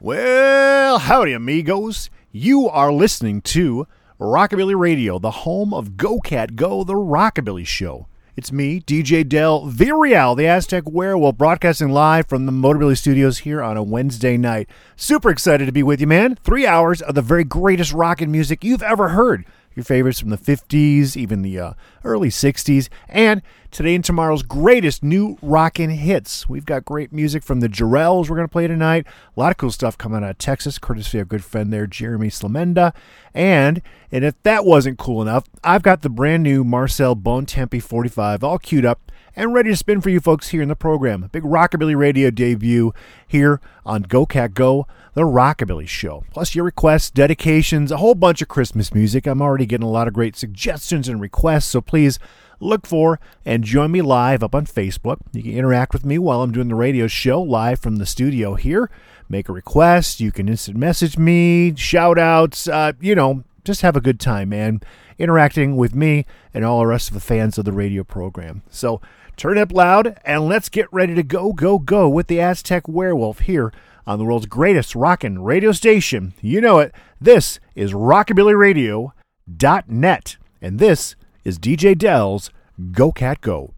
Well, howdy, amigos. You are listening to Rockabilly Radio, the home of Go Cat Go, the Rockabilly Show. It's me, DJ Del Villarreal, the Aztec Werewolf, broadcasting live from the Motorbilly Studios here on a Wednesday night. Super excited to be with you, man. Three hours of the very greatest rock and music you've ever heard. Your favorites from the 50s, even the uh, early 60s, and today and tomorrow's greatest new rockin' hits. We've got great music from the Jarrells we're going to play tonight. A lot of cool stuff coming out of Texas, courtesy of a good friend there, Jeremy Slamenda. And and if that wasn't cool enough, I've got the brand new Marcel Bontempi 45 all queued up and ready to spin for you folks here in the program. Big Rockabilly Radio debut here on Go Cat Go, the Rockabilly Show. Plus your requests, dedications, a whole bunch of Christmas music. I'm already getting a lot of great suggestions and requests, so please look for and join me live up on Facebook. You can interact with me while I'm doing the radio show live from the studio here. Make a request. You can instant message me, shout outs, uh, you know, just have a good time, man, interacting with me and all the rest of the fans of the radio program. So turn it up loud and let's get ready to go, go, go with the Aztec Werewolf here on the world's greatest rockin' radio station. You know it. This is rockabillyradio.net. And this is DJ Del's Go Cat Go.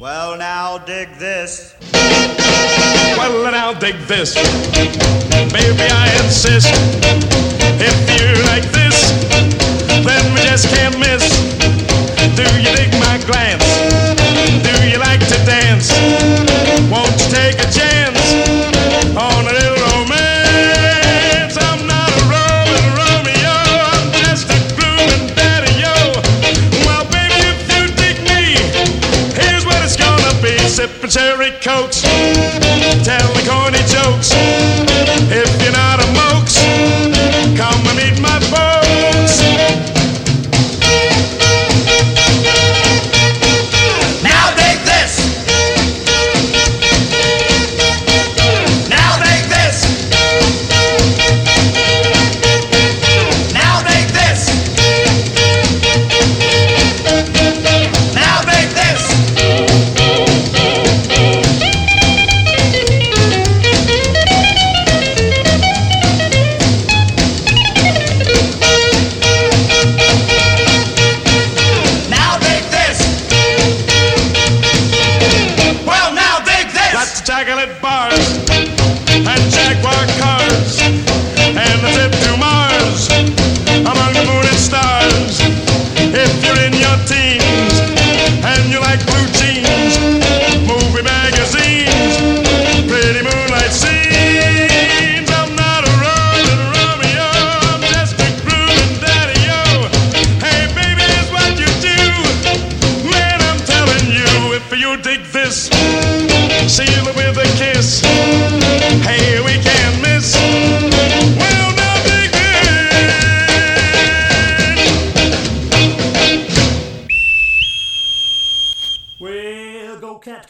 Well, now dig this. Well, now dig this. Baby, I insist. If you like this, then we just can't miss. Do you dig my glance? Do you like to dance?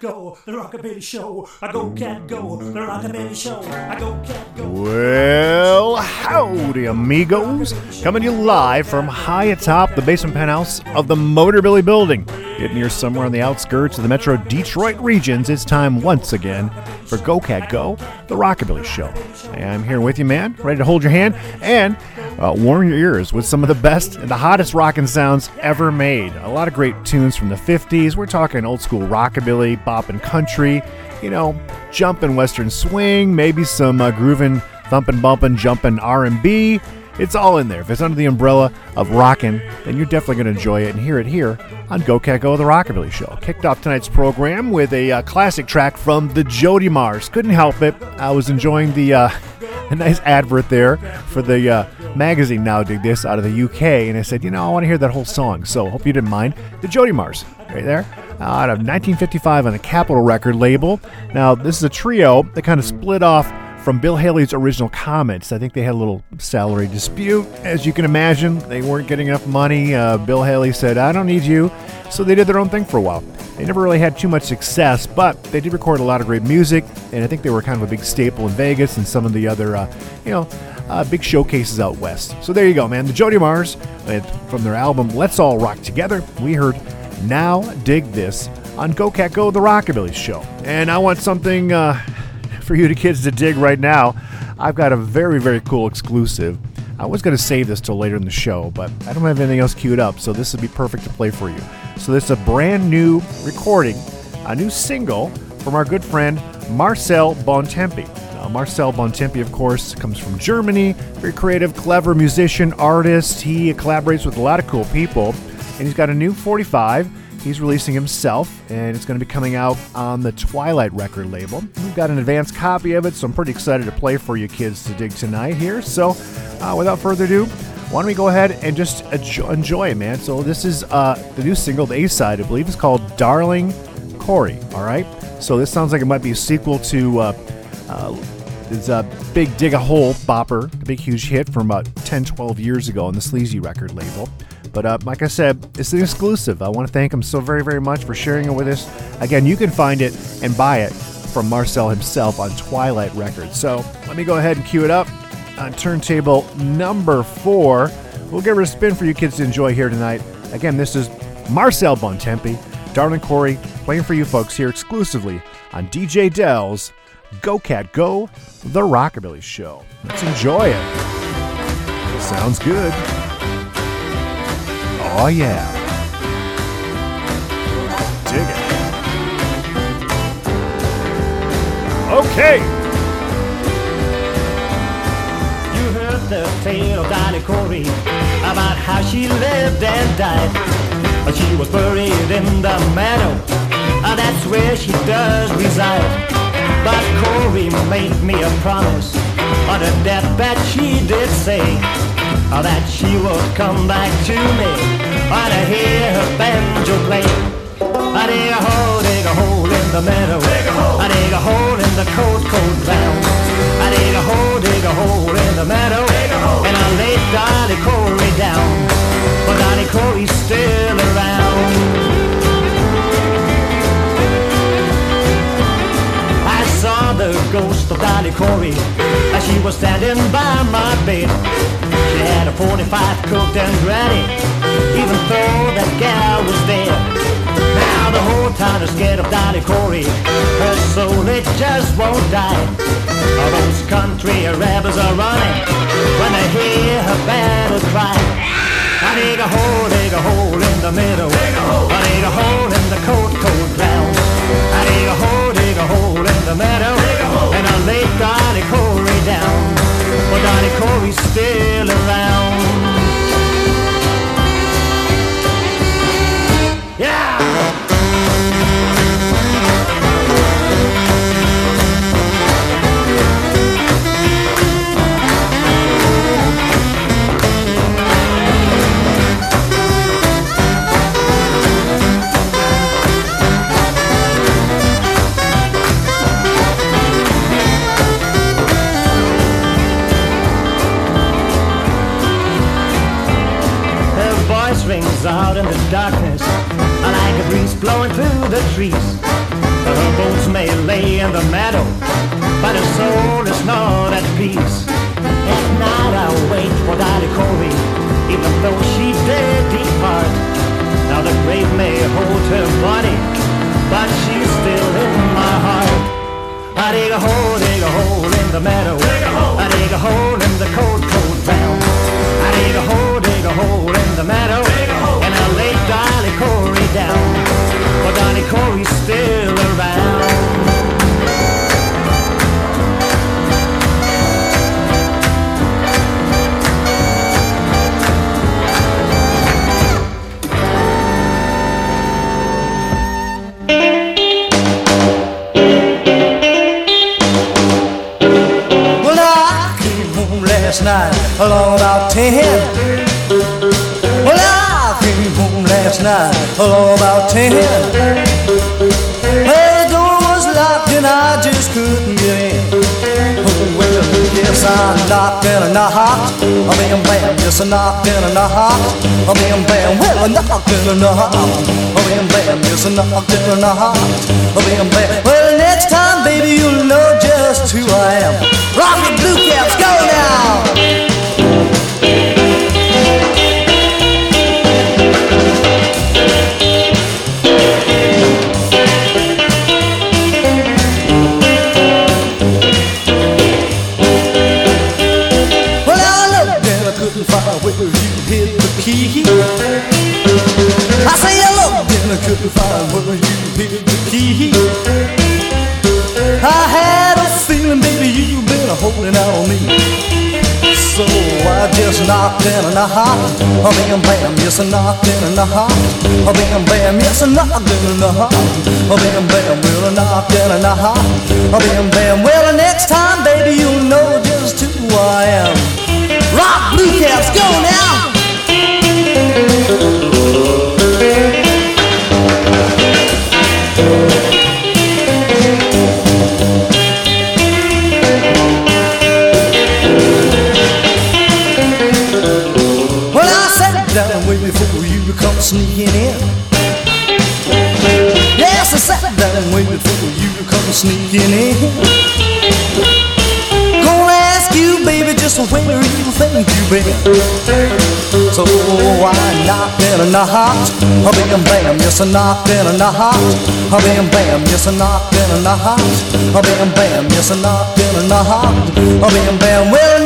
Go the Rockabilly Show. I go cat go, the Rockabilly Show. I go cat go. Well, howdy, amigos. Coming to you live from high atop the basement penthouse of the Motorbilly Building. Getting here somewhere on the outskirts of the Metro Detroit regions, it's time once again for Go Cat Go, the Rockabilly Show. I'm here with you, man, ready to hold your hand and uh, warm your ears with some of the best and the hottest rockin' sounds ever made. A lot of great tunes from the 50s. We're talking old school rockabilly, bop and country, you know, jumpin' western swing, maybe some uh, groovin', thumpin', bumpin', jumpin' R&B. It's all in there. If it's under the umbrella of rockin', then you're definitely going to enjoy it and hear it here on Go Cat Go, the Rockabilly Show. Kicked off tonight's program with a uh, classic track from the Jodimars. Couldn't help it. I was enjoying the uh, a nice advert there for the uh, magazine Now Dig This out of the UK, and I said, you know, I want to hear that whole song. So hope you didn't mind. The Jodimars, right there, out of 1955 on the Capitol record label. Now this is a trio that kind of split off from Bill Haley's original Comets. I think they had a little salary dispute. As you can imagine, they weren't getting enough money. Uh, Bill Haley said, I don't need you. So they did their own thing for a while. They never really had too much success, but they did record a lot of great music, and I think they were kind of a big staple in Vegas and some of the other, uh, you know, uh, big showcases out west. So there you go, man. The Jodimars from their album Let's All Rock Together. We heard Now Dig This on Go Cat Go, the Rockabilly Show. And I want something uh, for you kids to dig right now. I've got a very, very cool exclusive. I was going to save this till later in the show, but I don't have anything else queued up, so this would be perfect to play for you. So this is a brand new recording, a new single from our good friend Marcel Bontempi. Now, Marcel Bontempi, of course, comes from Germany. Very creative, clever musician, artist. He collaborates with a lot of cool people, and he's got a new 45 he's releasing himself, and it's going to be coming out on the Twilight record label. We've got an advanced copy of it, so I'm pretty excited to play for you kids to dig tonight here. So, uh, without further ado, why don't we go ahead and just enjoy man? So, this is uh, the new single, the A side, I believe, is called Darling Corey, all right? So, this sounds like it might be a sequel to. Uh, uh, it's a big dig a hole bopper, the big huge hit from about 10, 12 years ago on the Sleazy record label. But uh, like I said, it's an exclusive. I want to thank him so very, very much for sharing it with us. Again, you can find it and buy it from Marcel himself on Twilight Records. So let me go ahead and cue it up on turntable number four. We'll give it a spin for you kids to enjoy here tonight. Again, this is Marcel Bontempi, Darling Corey, playing for you folks here exclusively on DJ Del's Go Cat Go, the Rockabilly Show. Let's enjoy it. Sounds good. Oh, yeah. Dig it. Okay. You heard the tale of Dolly Corey about how she lived and died. But she was buried in the meadow. That's where she does reside. But Corey made me a promise on her deathbed. She did say that she would come back to me uh, to hear her banjo play. I dig a hole, dig a hole in the meadow. I dig a hole in the cold, cold ground. I dig a hole, dig a hole in the meadow. And I laid Dolly Corey down. But Dolly Corey's still around. Ghost of Dolly Corey as she was standing by my bed. She had a 45 cooked and ready, even though that gal was dead. Now the whole town is scared of Dolly Corey. Her soul it just won't die. All those country rebels are running when they hear her battle cry. I dig a hole, dig a hole in the middle. I dig a hole in the cold, cold ground. I dig a hole, dig a hole in the meadow. And I lay Dolly Corey down. But Dolly Corey's still around. Rings out in the darkness like a breeze blowing through the trees. Her bones may lay in the meadow, but her soul is not at peace. At night I wait for Dolly Corey, even though she did depart. Now the grave may hold her body, but she's still in my heart. I dig a hole, dig a hole in the meadow. Dig I dig a hole in the cold, cold ground. I dig a hole, dig a hole in the meadow. And I lay Dolly Corey down. But Dolly Corey's still around. Well, I came home last night along about ten. Last night along about ten. Well, the door was locked and I just couldn't get in. Well, yes, I knocked and I knocked. I bam, bam, yes, I knocked and I knocked. I bam, bam, well, I knocked and I knocked. I bam, bam, yes, I knocked and I knocked. I bam, bam, well, next time, baby. you'll know just who I am. Rocket blue caps, go now! Couldn't find where you hid the key. I had a feeling, baby, you've been holding out on me. So I just knocked in and I knocked, a bam bam, yes I knocked and I knocked, a bam bam, yes I knocked and I knocked, a bam bam, well I knocked and I knocked, a bam bam, well the next time, baby, you'll know just who I am. Rock blue caps, go now! Sneaking in. Yes, I sat down and waited for you to come sneaking in. Gonna ask you, baby, just where you think you've been. So I knocked and I knocked, a bam bam, yes I knocked and I knocked, a bam bam, yes I knocked and I knocked, a bam bam, yes I knocked and I knocked, a bam bam. Well,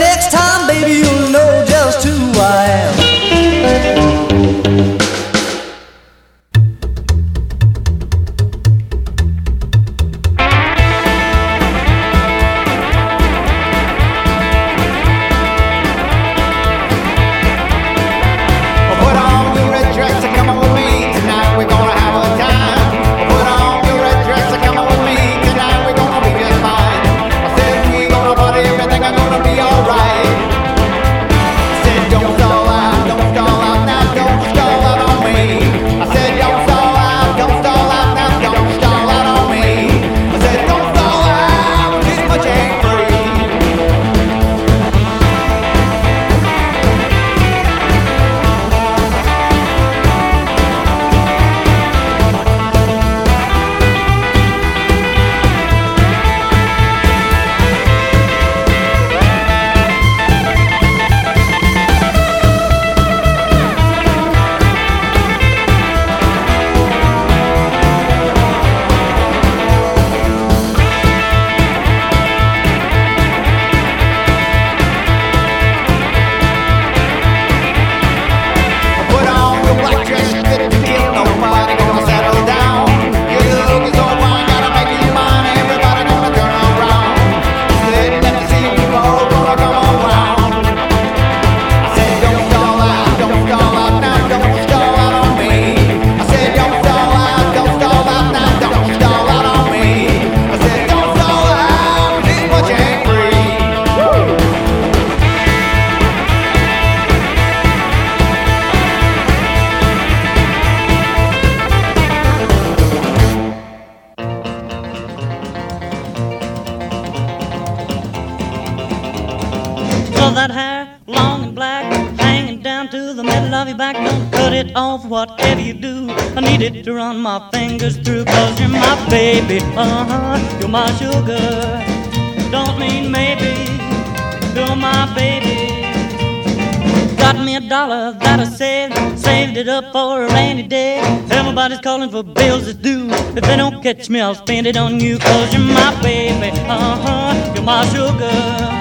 I'll spend it on you, cause you're my baby. Uh huh, you're my sugar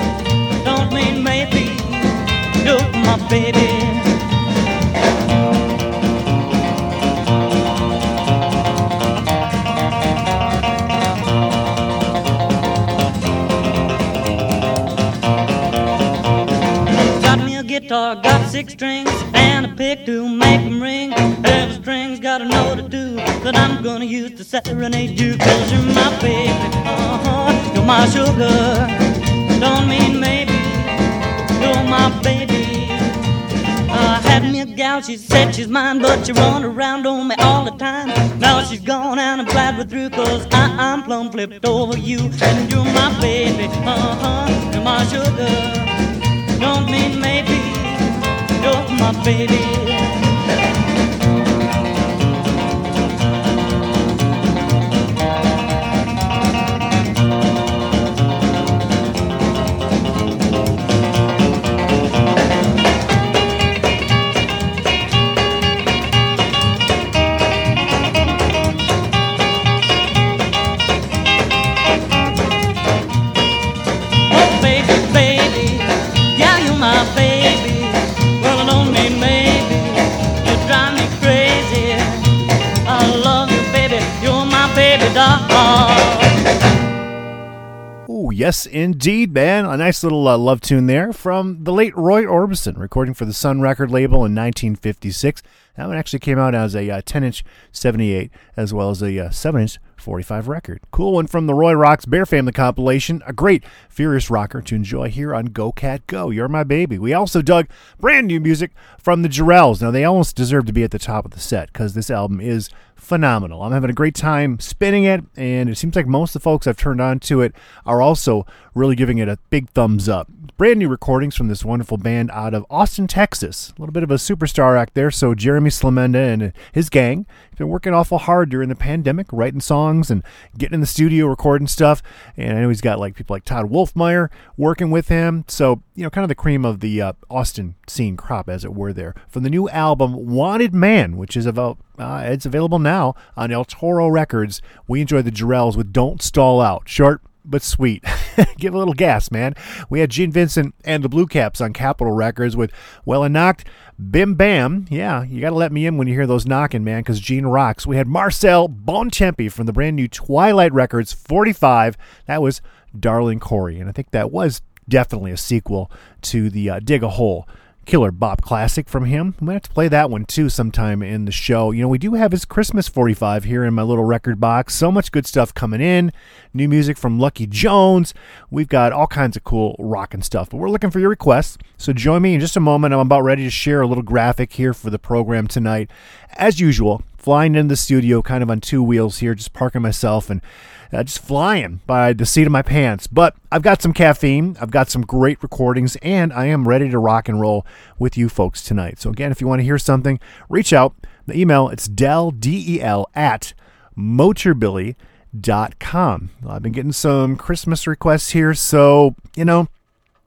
don't mean maybe you're my baby. Got me a guitar, got six strings and a pick to make that I'm gonna use to serenade you. Cause you're my baby, uh-huh, you're my sugar. Don't mean maybe, you're my baby. I had me a gal, she said she's mine, but she run around on me all the time. Now she's gone and I'm glad we're through, cause I, I'm plumb flipped over you. And you're my baby, uh-huh, you're my sugar. Don't mean maybe, you're my baby. Yes, indeed, man. A nice little uh, love tune there from the late Roy Orbison, recording for the Sun record label in 1956. That one actually came out as a uh, 10 inch 78 as well as a uh, 7 inch 45 record. Cool one from the Roy Rocks Bear Family compilation. A great Furious rocker to enjoy here on Go Cat Go. You're my baby. We also dug brand new music from the Jarrells. Now, they almost deserve to be at the top of the set because this album is phenomenal. I'm having a great time spinning it, and it seems like most of the folks I've turned on to it are also really giving it a big thumbs up. Brand new recordings from this wonderful band out of Austin, Texas. A little bit of a superstar act there. So Jeremy Slamenda and his gang have been working awful hard during the pandemic, writing songs and getting in the studio, recording stuff. And I know he's got like people like Todd Wulfmeier working with him. So you know, kind of the cream of the uh, Austin scene crop, as it were. There from the new album "Wanted Man," which is about uh, it's available now on El Toro Records. We enjoy the Jarrells with "Don't Stall Out," short but sweet. Give a little gas, man. We had Gene Vincent and the Blue Caps on Capitol Records with Well and Knocked, Bim Bam. Yeah, you got to let me in when you hear those knocking, man, because Gene rocks. We had Marcel Bontempi from the brand new Twilight Records 45. That was Darling Corey. And I think that was definitely a sequel to the uh, Dig a Hole killer bop classic from him. I'm going to have to play that one too sometime in the show. You know, we do have his Christmas 45 here in my little record box. So much good stuff coming in. New music from Lucky Jones. We've got all kinds of cool rockin' stuff. But we're looking for your requests. So join me in just a moment. I'm about ready to share a little graphic here for the program tonight. As usual, flying into the studio kind of on two wheels here, just parking myself and uh, just flying by the seat of my pants. But I've got some caffeine, I've got some great recordings, and I am ready to rock and roll with you folks tonight. So, again, if you want to hear something, reach out. The email, it's del, D-E-L, at motorbilly.com. I've been getting some Christmas requests here, so, you know,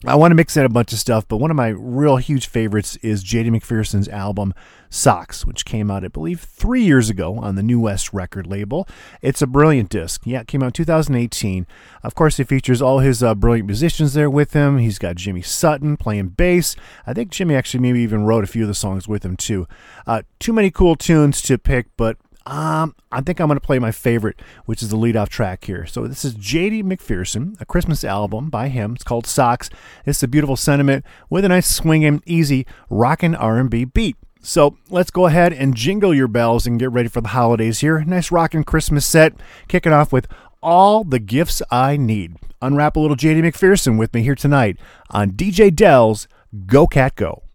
I want to mix in a bunch of stuff, but one of my real huge favorites is JD McPherson's album Socks, which came out, I believe, three years ago on the New West record label. It's a brilliant disc. Yeah, it came out 2018. Of course, it features all his uh, brilliant musicians there with him. He's got Jimmy Sutton playing bass. I think Jimmy actually maybe even wrote a few of the songs with him, too. Uh, too many cool tunes to pick, but um, I think I'm going to play my favorite, which is the lead off track here. So this is J.D. McPherson, a Christmas album by him. It's called Socks. It's a beautiful sentiment with a nice swinging, easy rockin' R&B beat. So let's go ahead and jingle your bells and get ready for the holidays here. Nice rockin' Christmas set, kicking off with all the gifts I need. Unwrap a little J.D. McPherson with me here tonight on DJ Del's Go Cat Go.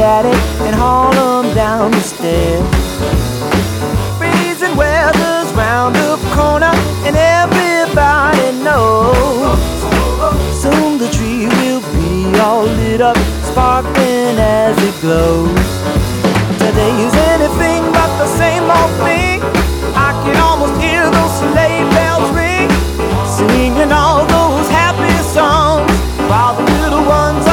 Attic and haul them down the stairs. Freezing weather's round the corner, and everybody knows. Soon the tree will be all lit up, sparkling as it glows. Today is anything but the same old thing. I can almost hear those sleigh bells ring, singing all those happy songs while the little ones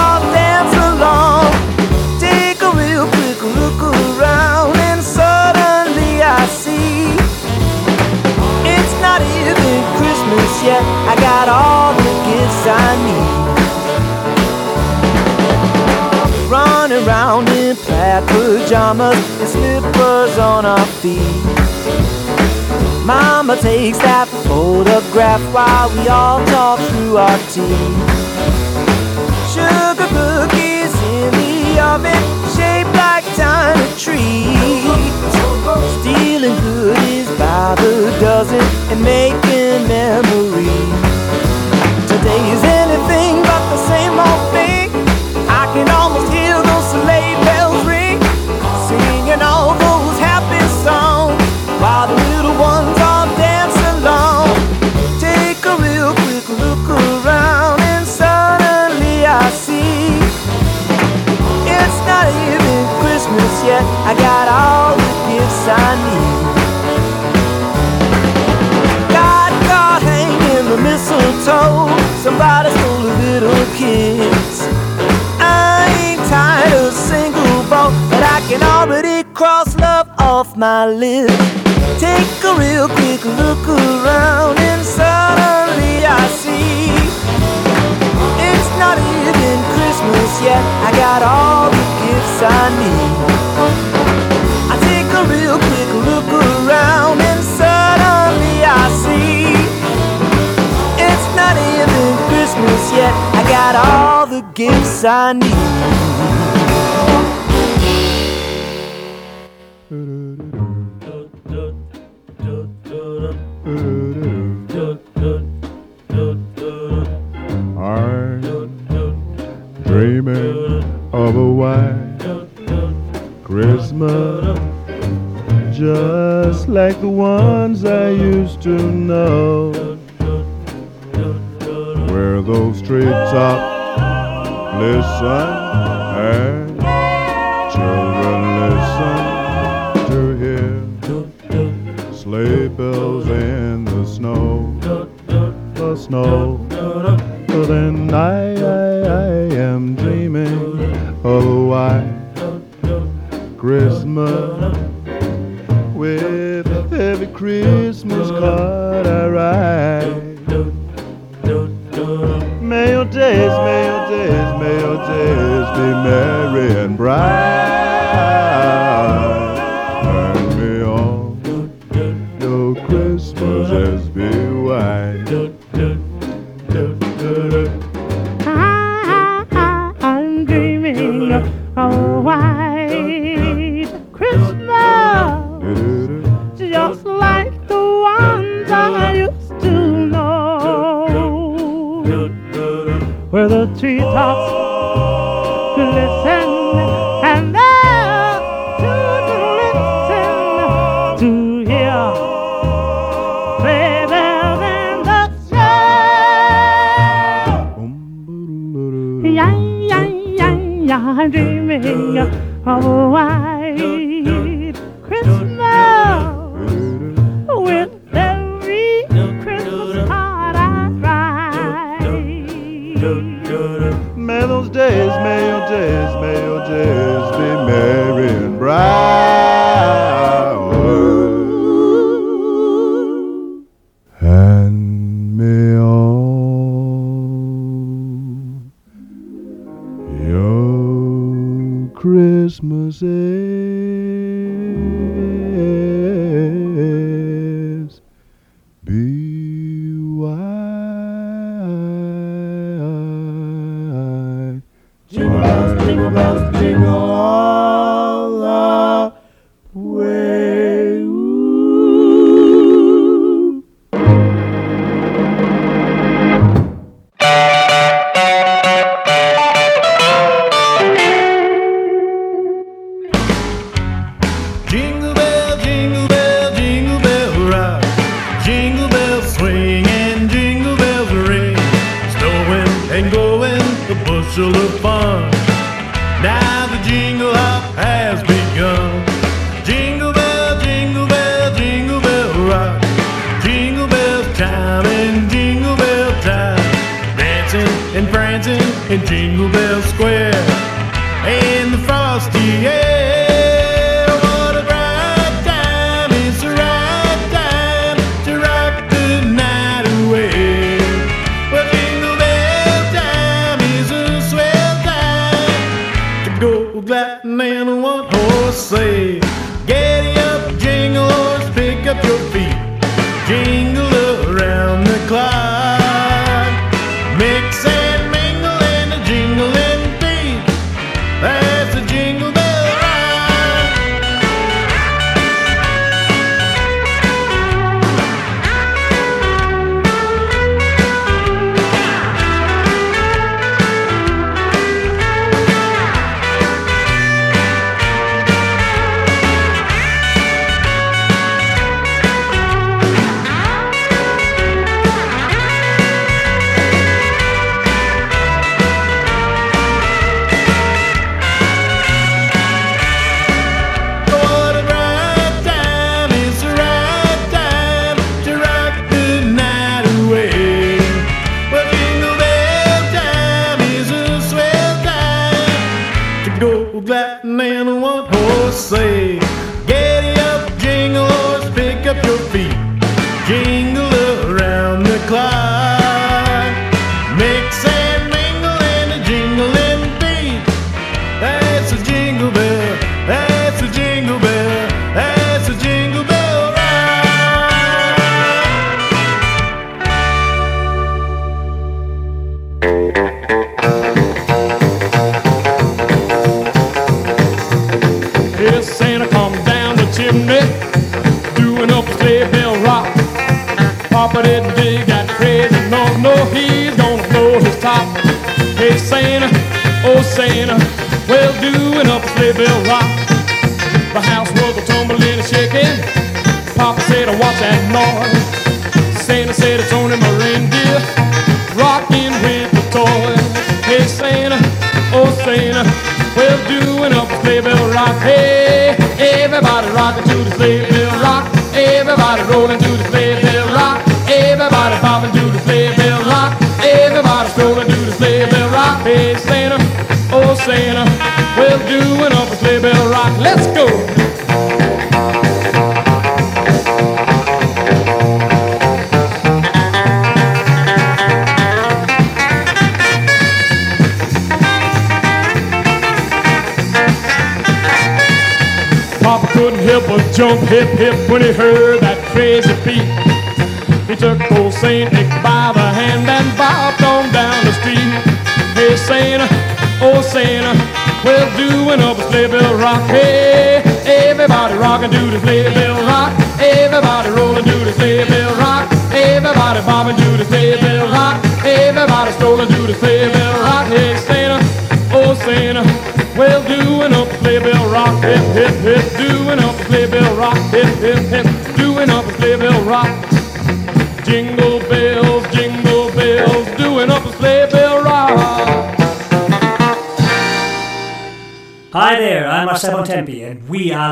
Christmas. I got all the gifts I need. Run around in plaid pajamas and slippers on our feet. Mama takes that photograph while we all talk through our teeth. Sugar cookies the oven, shaped like tiny trees. Stealing goodies by the dozen and making memories. Today is anything but the same old thing. I can almost hear Yet. I got all the gifts I need. Got caught hanging in the mistletoe. Somebody stole a little kiss. I ain't tied a single bow, but I can already cross love off my list. take a real quick look around and suddenly I see not even Christmas yet. I got all the gifts I need. I take a real quick look around and suddenly I see it's not even Christmas yet. I got all the gifts I need. Dreaming of a white Christmas, just like the ones I used to know, where those treetops listen and children listen to hear sleigh bells in the snow, the snow. But then I, I, I am dreaming oh, of a white Christmas with every Christmas card I write. May your days, may your days, may your days be merry and bright. Of a white Christmas with every Christmas card I write. May those days, may your days, may your days be merry and bright. Your Christmases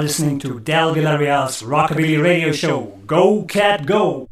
listening to Del Villarreal's Rockabilly Radio Show. Go, cat, go!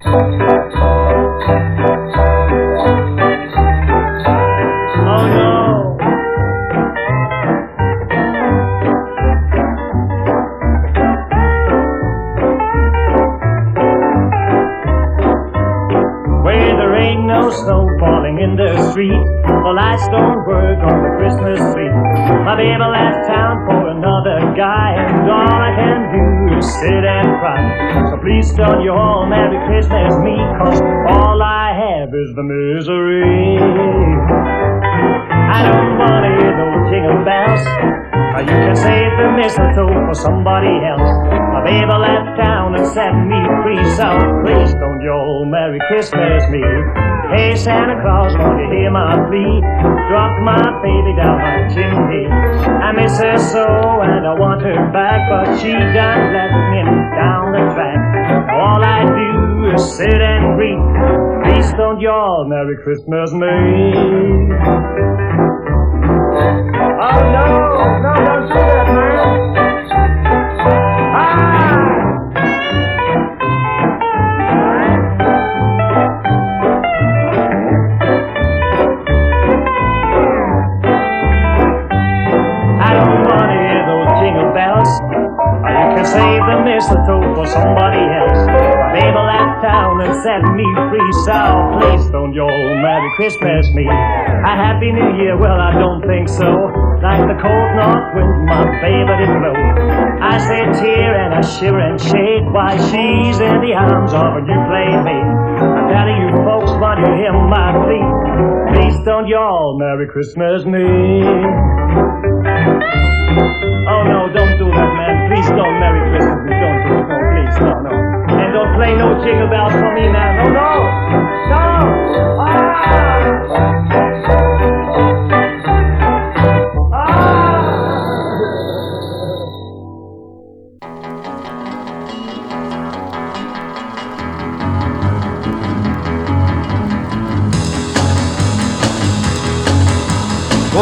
For somebody else. My baby left town and set me free, so please don't all Merry Christmas me. Hey Santa Claus, won't you hear my plea? Drop my baby down my chimney. I miss her so and I want her back, but she done let me down the track. All I do is sit and greet. Please don't you all Merry Christmas me. Christmas me. A Happy New Year, well, I don't think so. Like the cold north wind, my baby did blow. I sit tear and I shiver and shake while she's in the arms of a new playmate. I'm telling you folks, want to hear my plea? Please don't you all Merry Christmas me. Oh no, don't do that, man. Please don't Merry Christmas. Don't do it. No, please, no, no. And don't play no jingle bells for me, man. No, no,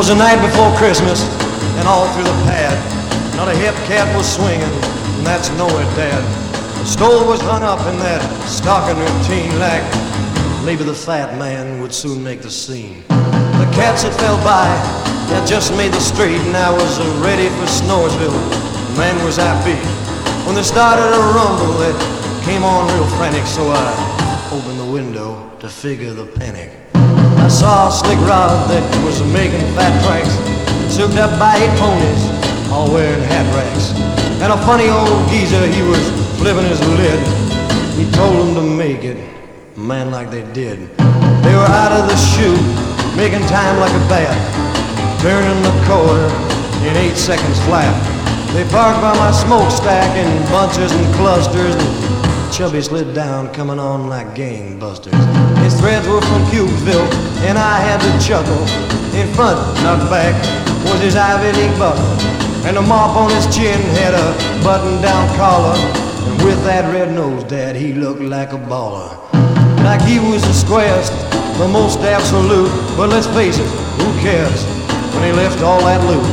was the night before Christmas, and all through the pad, not a hip cat was swinging, and that's nowhere dead. The stove was hung up in that stocking routine, like maybe the fat man would soon make the scene. The cats that fell by had just made the street, and I was ready for Snoresville. Man was happy. When they started a rumble, it came on real frantic, so I opened the window to figure the panic. Saw a slick rod that was making fat tracks, souped up by eight ponies, all wearing hat racks. And a funny old geezer, he was flipping his lid. He told them to make it, man, like they did. They were out of the chute, making time like a bat, turning the corner in eight seconds flat. They parked by my smokestack in bunches and clusters, and Chubby slid down, coming on like gangbusters. His threads were from Cubesville, and I had to chuckle. In front, not back, was his Ivy League buckle, and a mop on his chin had a button-down collar. And with that red nose, Dad, he looked like a baller. Like he was the squarest, the most absolute. But let's face it, who cares when he left all that loot?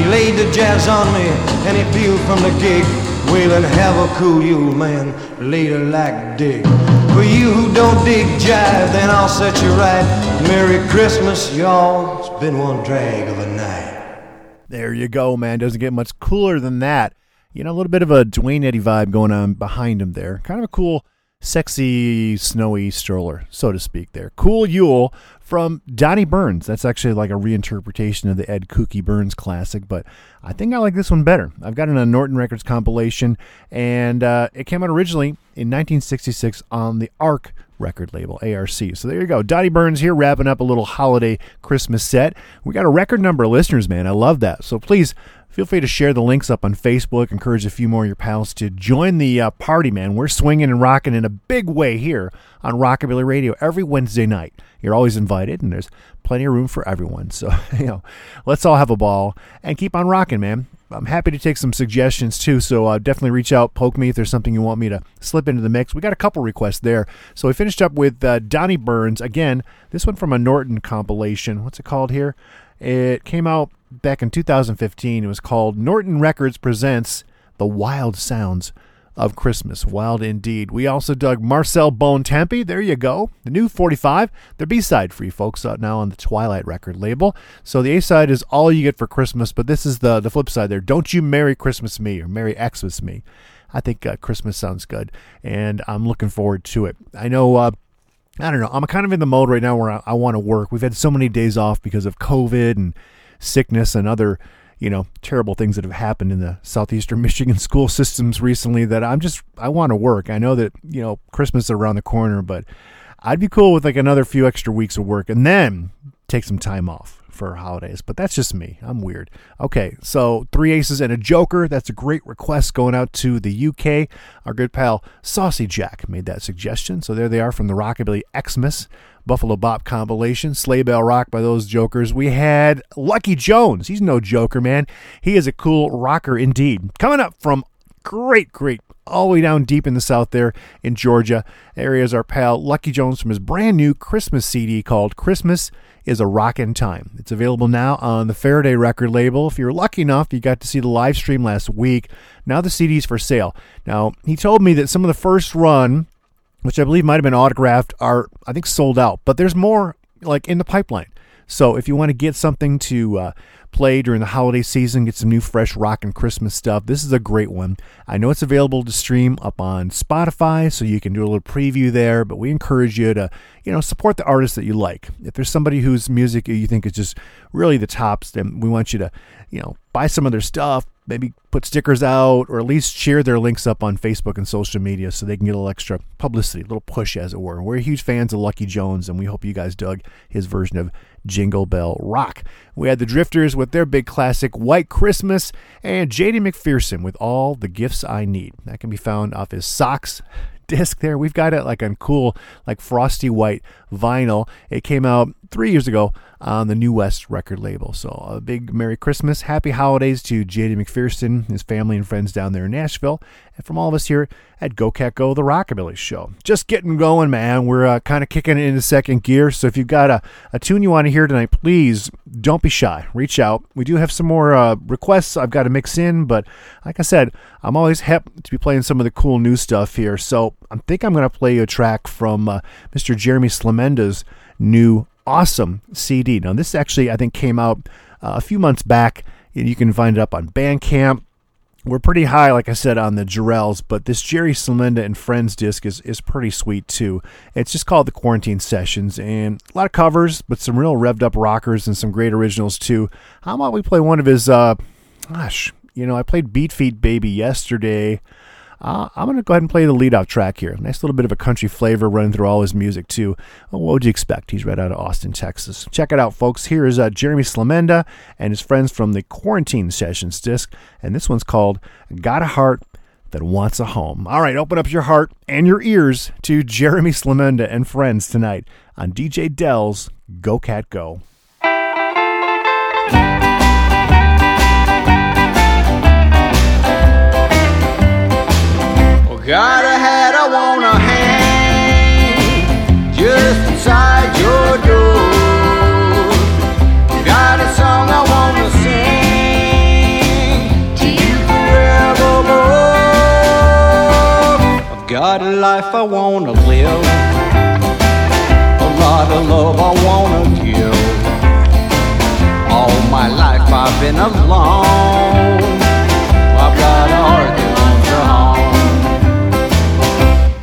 He laid the jazz on me and he peeled from the gig. Wailing, have a cool you, man, later like dig. For you who don't dig jive, then I'll set you right. Merry Christmas, y'all. It's been one drag of a night. There you go, man. Doesn't get much cooler than that. You know, a little bit of a Duane Eddy vibe going on behind him there. Kind of a cool, sexy, snowy stroller, so to speak, there. Cool Yule from Donnie Burns. That's actually like a reinterpretation of the Edd Kookie Byrnes classic, but I think I like this one better. I've got it on a Norton Records compilation, and uh, it came out originally in 1966 on the ARC record label, ARC. So there you go. Donnie Burns here wrapping up a little holiday Christmas set. We got a record number of listeners, man. I love that. So please feel free to share the links up on Facebook. Encourage a few more of your pals to join the uh, party, man. We're swinging and rocking in a big way here on Rockabilly Radio every Wednesday night. You're always invited, and there's plenty of room for everyone. So, you know, let's all have a ball and keep on rocking, man. I'm happy to take some suggestions too, so uh, definitely reach out, poke me if there's something you want me to slip into the mix. We got a couple requests there. So we finished up with uh, Donnie Burns. Again, this one from a Norton compilation. What's it called here? It came out back in 2015. It was called Norton Records Presents The Wild Sounds of Christmas. Wild indeed. We also dug Marcel Bontempi. There you go. The new 45. The B side you folks out now on the Twilight record label. So the A side is all you get for Christmas, but this is the, the flip side there. Don't you Merry Christmas me or Merry Xmas me. I think uh, Christmas sounds good, and I'm looking forward to it. I know. Uh, I don't know. I'm kind of in the mode right now where I, I want to work. We've had so many days off because of COVID and sickness and other you know, terrible things that have happened in the southeastern Michigan school systems recently that I'm just I want to work. I know that, you know, Christmas is around the corner, but I'd be cool with like another few extra weeks of work and then take some time off for holidays. But that's just me. I'm weird. Okay, so three aces and a joker. That's a great request going out to the UK. Our good pal Saucy Jack made that suggestion. So there they are from the Rockabilly Xmas. Buffalo Bop compilation, Sleigh Bell Rock by those jokers. We had Lucky Jones. He's no joker, man. He is a cool rocker indeed. Coming up from great, great, all the way down deep in the south there in Georgia. Area is our pal Lucky Jones from his brand new Christmas CD called Christmas is a Rockin' Time. It's available now on the Faraday record label. If you're lucky enough, you got to see the live stream last week. Now the CD's for sale. Now, he told me that some of the first run which I believe might have been autographed, are I think sold out. But there's more like in the pipeline. So if you want to get something to uh, play during the holiday season, get some new fresh rock and Christmas stuff, this is a great one. I know it's available to stream up on Spotify, so you can do a little preview there. But we encourage you to you know support the artists that you like. If there's somebody whose music you think is just really the tops, then we want you to you know buy some of their stuff, maybe put stickers out or at least share their links up on Facebook and social media so they can get a little extra publicity, a little push, as it were. We're huge fans of Lucky Jones, and we hope you guys dug his version of Jingle Bell Rock. We had the Drifters with their big classic White Christmas, and JD McPherson with All the Gifts I Need. That can be found off his Socks disc there. We've got it like on cool, like frosty white vinyl. It came out three years ago on the New West record label. So a big Merry Christmas, Happy Holidays to JD McPherson, his family and friends down there in Nashville, and from all of us here at Go Cat Go, the Rockabilly Show. Just getting going, man. We're uh, kind of kicking it into second gear. So if you've got a, a tune you want to hear tonight, please don't be shy. Reach out. We do have some more uh, requests I've got to mix in, but like I said, I'm always happy to be playing some of the cool new stuff here. So I think I'm going to play a track from uh, Mr. Jeremy Slemenda's new awesome CD. Now, this actually, I think, came out uh, a few months back. And you can find it up on Bandcamp. We're pretty high, like I said, on the Jarrells, but this Jerry Slemenda and Friends disc is, is pretty sweet too. It's just called the Quarantine Sessions, and a lot of covers, but some real revved up rockers and some great originals too. How about we play one of his, uh, gosh, you know, I played Beat Feet Baby yesterday. Uh, I'm going to go ahead and play the lead off track here. Nice little bit of a country flavor running through all his music, too. Well, what would you expect? He's right out of Austin, Texas. Check it out, folks. Here is uh, Jeremy Slamenda and his friends from the Quarantine Sessions disc, and this one's called Got a Heart That Wants a Home. All right, open up your heart and your ears to Jeremy Slamenda and friends tonight on DJ Del's Go Cat Go. Got a hat I wanna hang just inside your door. Got a song I wanna sing to you forevermore. I've got a life I wanna live, a lot of love I wanna give. All my life I've been alone.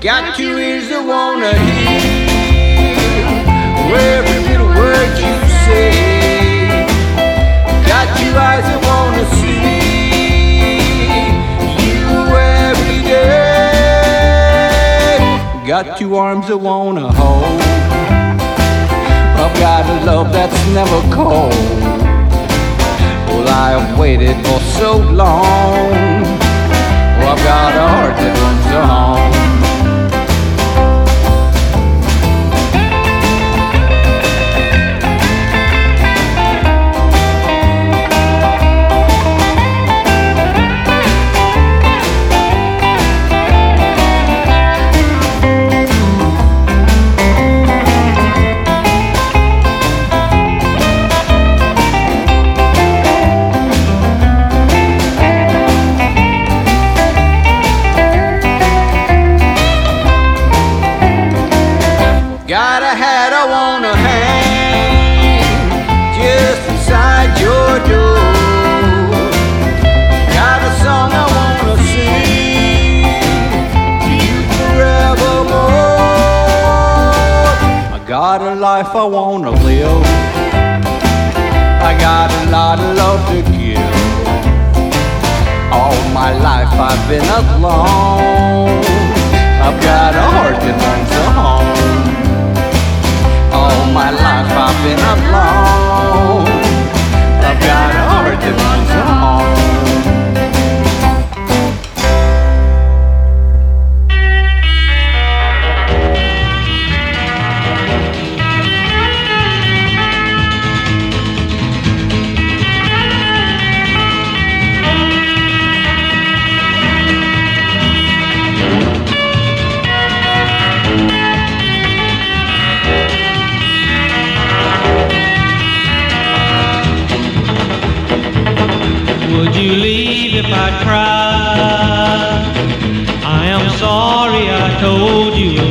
Got two ears that wanna hear every little word you say. Got two eyes that wanna see you every day. Got two arms that wanna hold. I've got a love that's never cold. Well, I have waited for so long. Well, I've got a heart that runs a home. Life I wanna live. I got a lot of love to give. All my life I've been alone. I've got a heart that runs a home. All my life I've been alone. I've got a heart that told you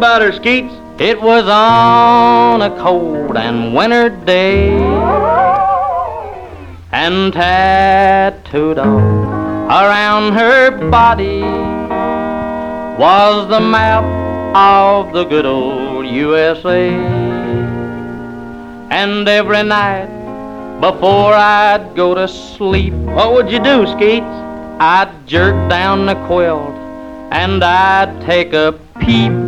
about her, Skeets? It was on a cold and winter day, and tattooed on around her body was the map of the good old USA. And every night before I'd go to sleep, what would you do, Skeets? I'd jerk down the quilt and I'd take a peep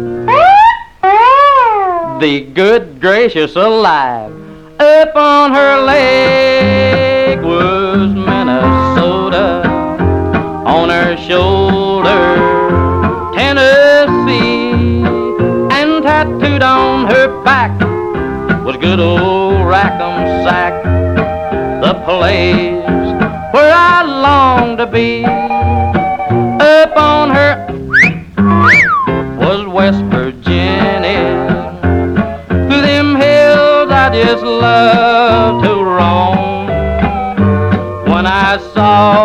the good gracious alive. Up on her leg was Minnesota, on her shoulder Tennessee, and tattooed on her back was good old Rackensack, the place where I long to be.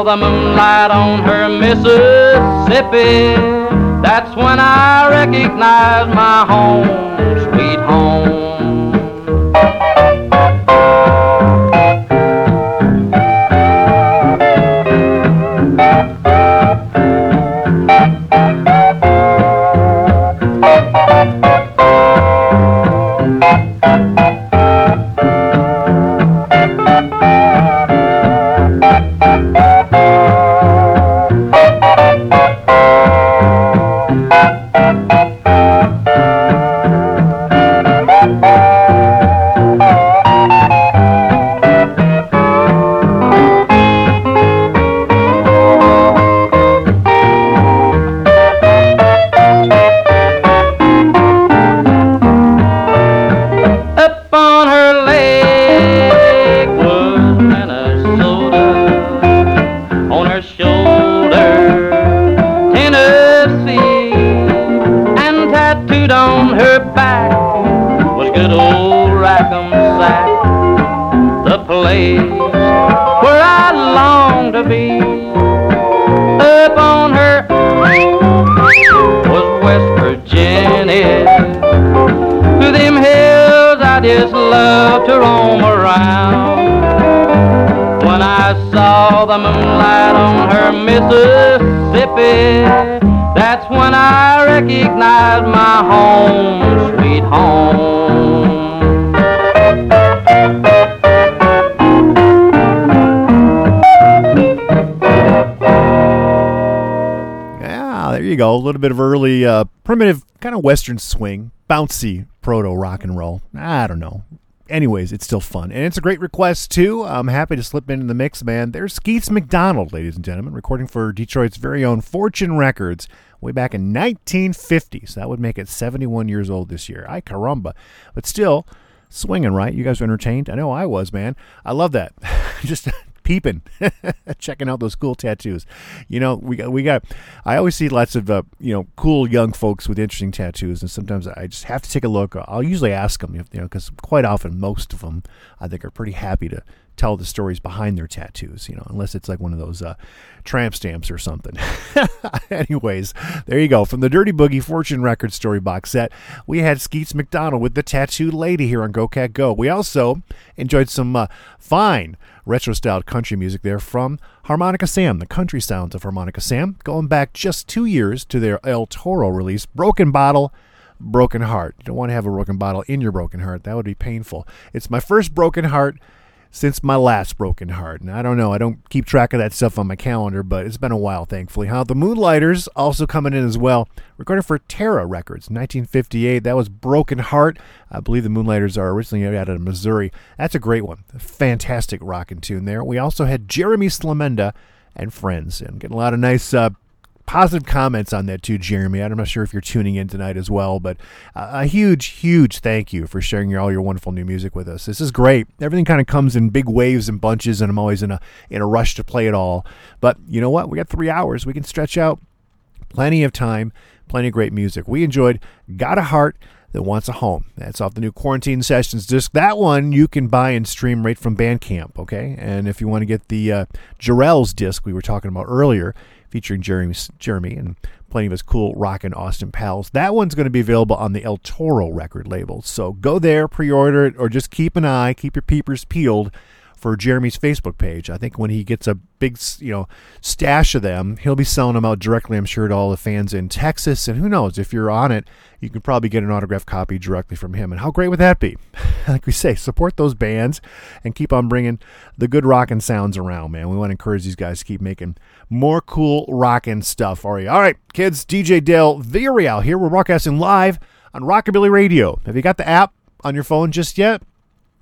the moonlight on her Mississippi. That's when I recognized my home. sunlight on her Mississippi. That's when I recognized my home, sweet home. there you go. A little bit of early, uh, primitive, kind of Western swing, bouncy proto rock and roll. I don't know. Anyways, it's still fun. And it's a great request, too. I'm happy to slip into the mix, man. There's Skeets McDonald, ladies and gentlemen, recording for Detroit's very own Fortune Records way back in 1950. So that would make it 71 years old this year. I caramba. But still, swinging, right? You guys were entertained? I know I was, man. I love that. Just peeping, checking out those cool tattoos. You know, we got we got. I always see lots of uh, you know cool young folks with interesting tattoos, and sometimes I just have to take a look. I'll usually ask them, if, you know, because quite often most of them I think are pretty happy to tell the stories behind their tattoos. You know, unless it's like one of those uh, tramp stamps or something. Anyways, there you go. From the Dirty Boogie Fortune Records story box set, we had Skeets McDonald with the Tattooed Lady here on Go Cat Go. We also enjoyed some uh, fine retro styled country music there from Harmonica Sam, the country sounds of Harmonica Sam, going back just two years to their El Toro release, Broken Bottle. Broken heart. You don't want to have a broken bottle in your broken heart. That would be painful. It's my first broken heart since my last broken heart. And I don't know, I don't keep track of that stuff on my calendar, but it's been a while, thankfully. How the Moonlighters also coming in as well, recorded for Terra Records, 1958. That was Broken Heart. I believe the Moonlighters are originally out of Missouri. That's a great one, fantastic rockin' tune there. We also had Jeremy Slamenda and Friends, and getting a lot of nice. Uh, positive comments on that too, Jeremy. I'm not sure if you're tuning in tonight as well, but a huge, huge thank you for sharing your, all your wonderful new music with us. This is great. Everything kind of comes in big waves and bunches, and I'm always in a in a rush to play it all. But you know what? We got three hours. We can stretch out plenty of time, plenty of great music. We enjoyed "Got a Heart." That wants a home. That's off the new Quarantine Sessions disc. That one you can buy and stream right from Bandcamp, okay? And if you want to get the uh, Jarrell's disc we were talking about earlier, featuring Jeremy, Jeremy and plenty of his cool rock and Austin pals. That one's going to be available on the El Toro record label. So go there, pre-order it, or just keep an eye, keep your peepers peeled for Jeremy's Facebook page. I think when he gets a big, you know, stash of them, he'll be selling them out directly, I'm sure, to all the fans in Texas. And who knows, if you're on it, you can probably get an autographed copy directly from him. And how great would that be? like we say, support those bands and keep on bringing the good rockin' sounds around, man. We want to encourage these guys to keep making more cool rockin' stuff for you. All right, kids, DJ Del Villarreal here. We're broadcasting live on Rockabilly Radio. Have you got the app on your phone just yet?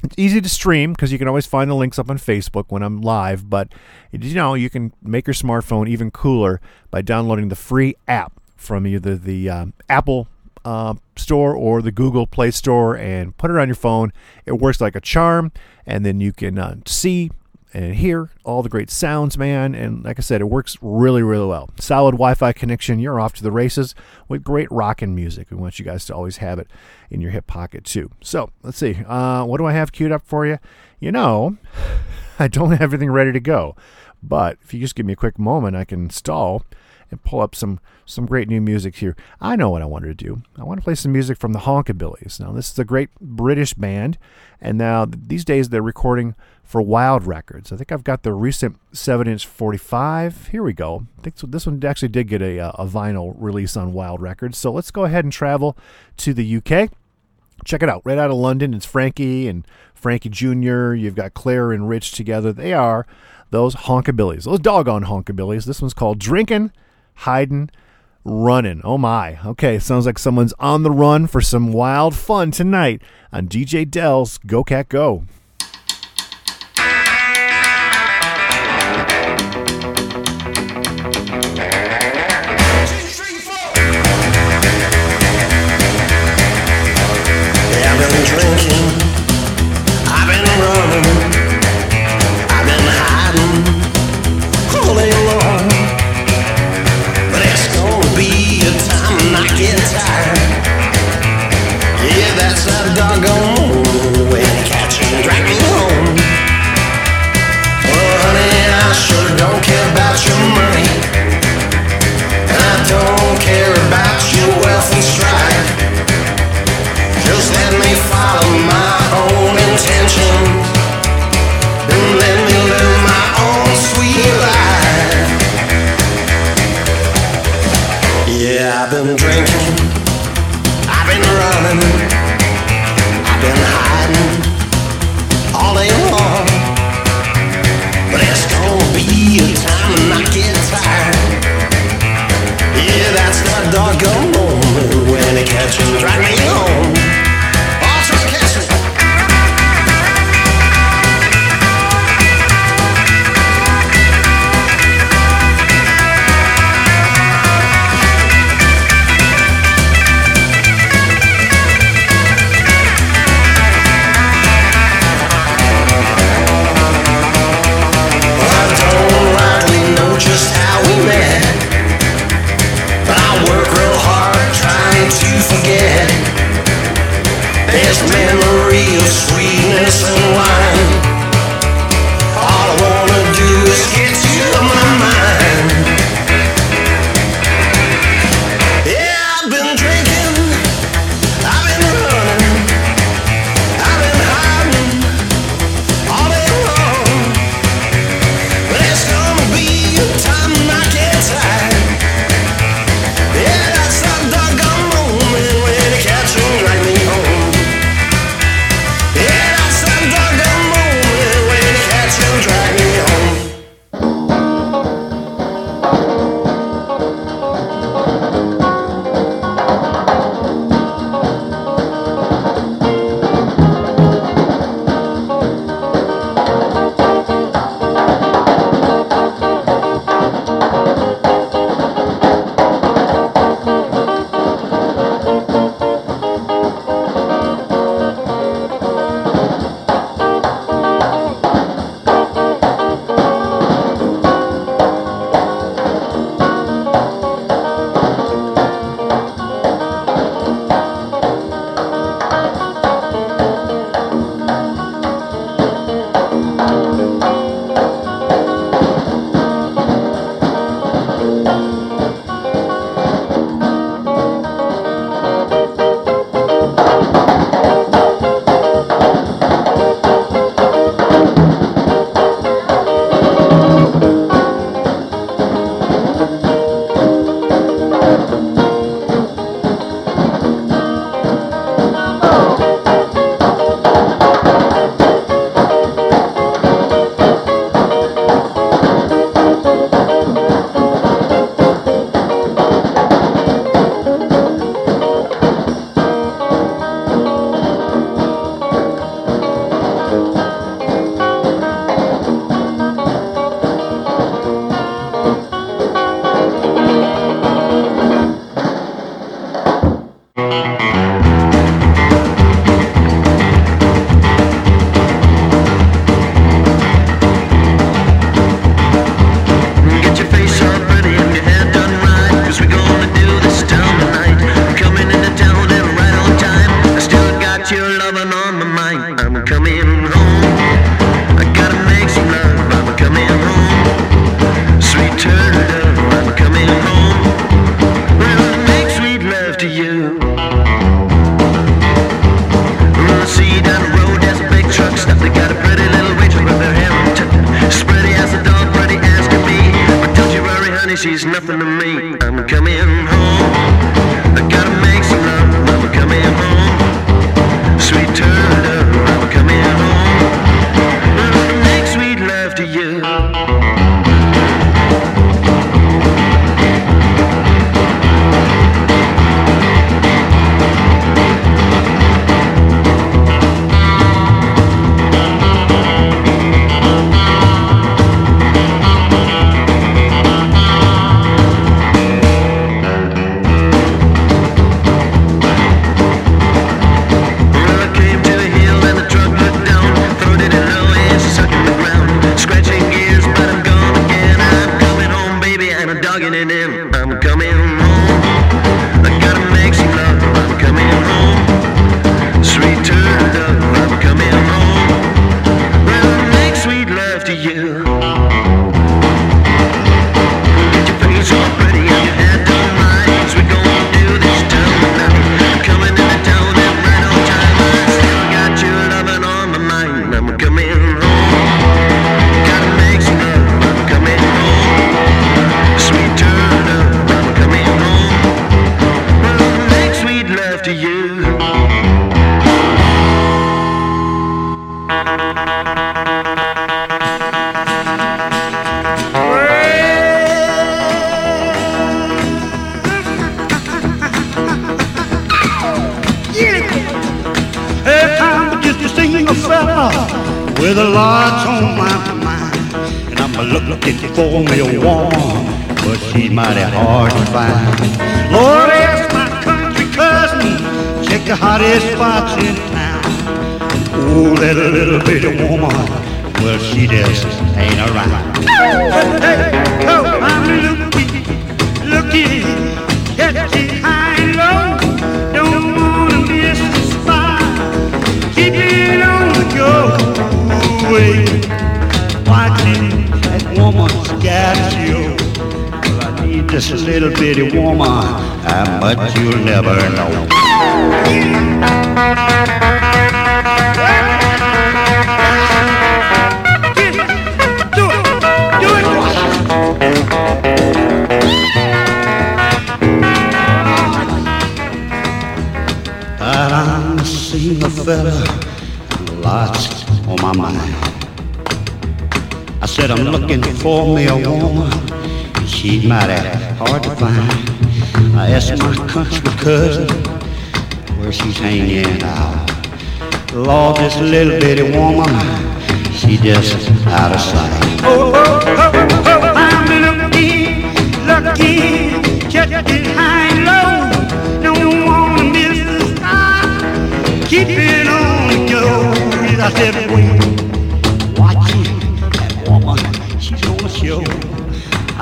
It's easy to stream because you can always find the links up on Facebook when I'm live, but you know you can make your smartphone even cooler by downloading the free app from either the uh, Apple uh, Store or the Google Play Store and put it on your phone. It works like a charm, and then you can uh, see and hear all the great sounds, man. And like I said, it works really, really well. Solid Wi Fi connection. You're off to the races with great rockin' music. We want you guys to always have it in your hip pocket, too. So let's see. Uh, what do I have queued up for you? You know, I don't have everything ready to go. But if you just give me a quick moment, I can install and pull up some some great new music here. I know what I wanted to do. I want to play some music from the Honkabillies. Now, this is a great British band, and now these days they're recording for Wild Records. I think I've got the recent 7 inch 45. Here we go. I think this one actually did get a, a vinyl release on Wild Records. So let's go ahead and travel to the UK. Check it out. Right out of London, it's Frankie and Frankie Jr. You've got Claire and Rich together. They are those honkabillies, those doggone honkabillies. This one's called Drinking, Hiding, Running. Oh my. Okay, sounds like someone's on the run for some wild fun tonight on DJ Del's Go Cat Go.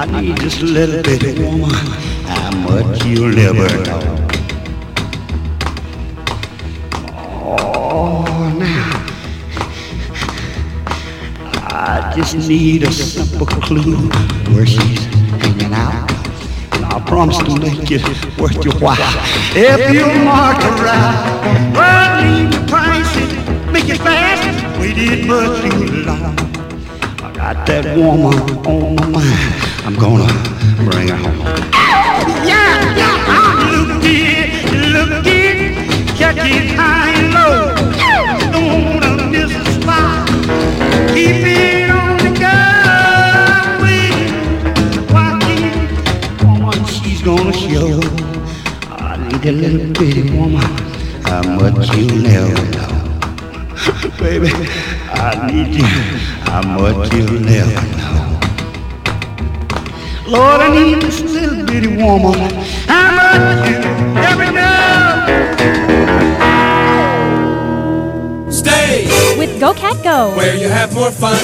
I need this little bitty woman. How much you'll never know. Oh, now. I just need a simple clue where she's hanging out. I promise to make it worth your while. If you mark her out, well, leave the prices, make it fast. Waited much too long. I got that woman on my mind. I'm gonna bring her home. Yeah, yeah, I'm looking, looking, checking high and low. Don't miss a spot. Keep it on the go. Waiting, watching. Woman, she's gonna show. I need a little bitty woman. How much you never know. Baby, I need you. How much you never know. Lord, I need this little bitty woman. How much you never know. Stay With Go Cat Go. where you have more fun.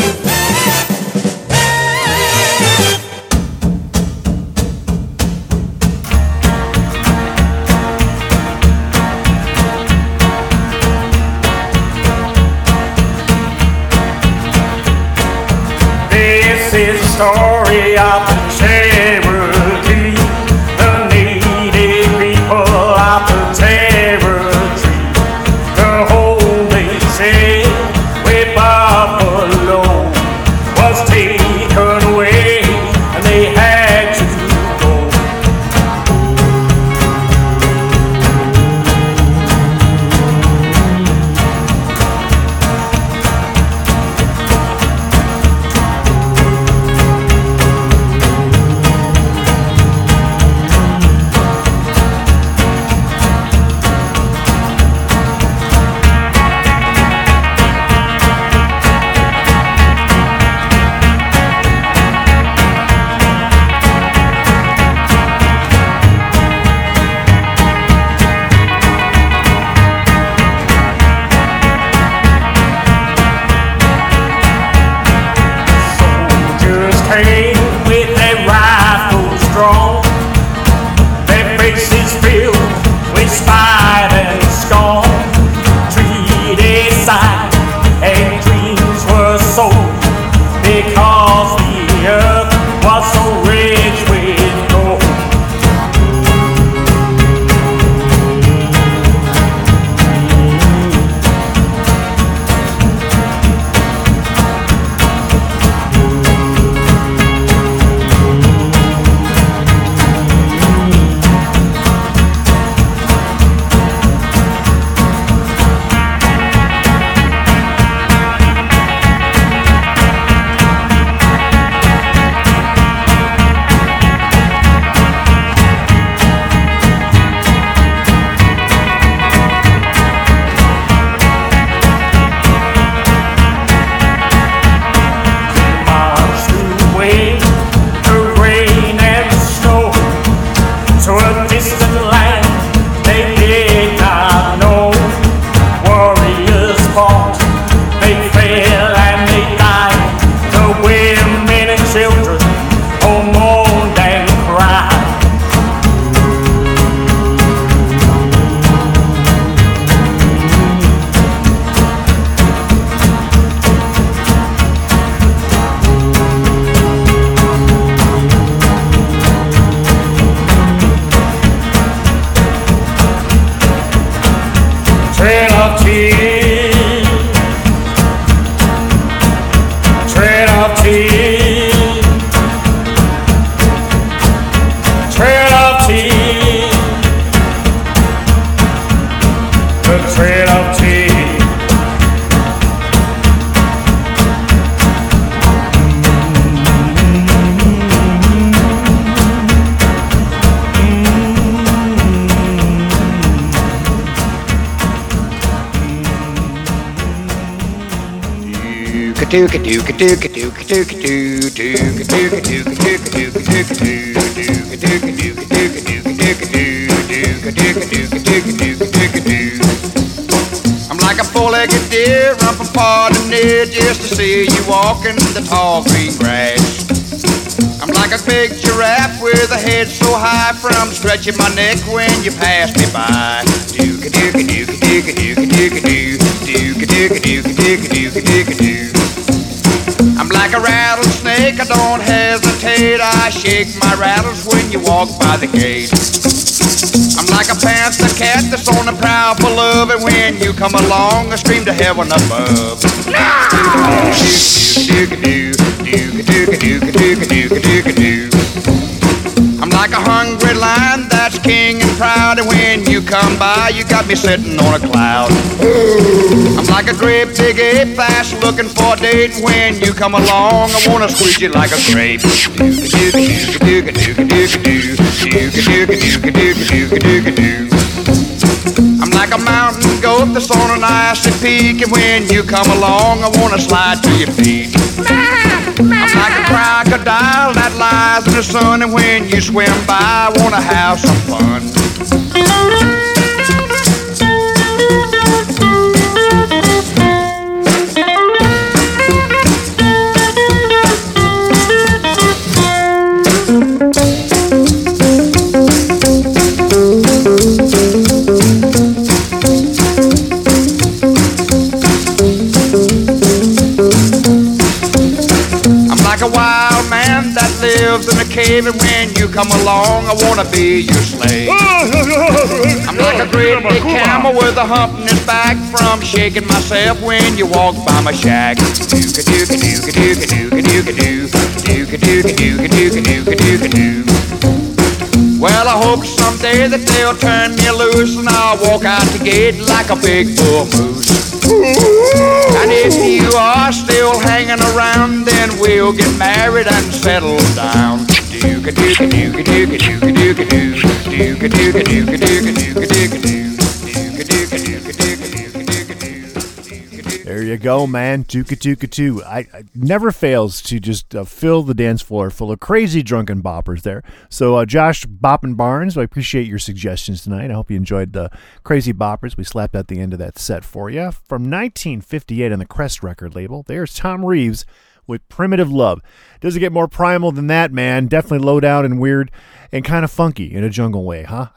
This is the story of I'm like a four-legged deer, from far and near just to see you walking the tall green grass. I'm like a big giraffe with a head so high from stretching my neck when you pass me by. Dooka dooka dooka dooka dooka dooka doo. Dooka dooka dooka dooka dooka dooka doo. I'm like a rattlesnake, I don't hesitate. I shake my rattles when you walk by the gate. I'm like a panther cat that's on the prowl for love, and when you come along, I scream to heaven above. I'm like a hungry lion that's king and proud, and when come by, you got me sitting on a cloud. I'm like a great big ape fast looking for a date. When you come along, I wanna squeeze you like a grape. I'm like a mountain goat that's on an icy peak, and when you come along, I wanna slide to your feet. I'm like a crocodile that lies in the sun, and when you swim by, I wanna have some fun. And when you come along, I wanna be your slave. I'm like a great big camel with a hump in his back from shaking myself when you walk by my shack. Dooka dooka dooka dooka dooka dooka doo. Dooka dooka dooka dooka dooka dooka doo. Well, I hope someday that they'll turn me loose and I'll walk out the gate like a big bull moose. And if you are still hanging around, then we'll get married and settle down. Dooka dooka dooka dooka dooka dooka doo. Dooka dooka dooka dooka dooka dooka doo. Dooka dooka dooka dooka dooka dooka doo. There you go, man. Tuka Tuka Two. I, I never fails to just uh, fill the dance floor full of crazy drunken boppers there. So, uh, Josh Boppin Barnes, I appreciate your suggestions tonight. I hope you enjoyed the crazy boppers we slapped at the end of that set for you. From 1958 on the Crest record label, there's Tom Reeves with Primitive Love. Does it get more primal than that, man? Definitely low down and weird and kind of funky in a jungle way, huh?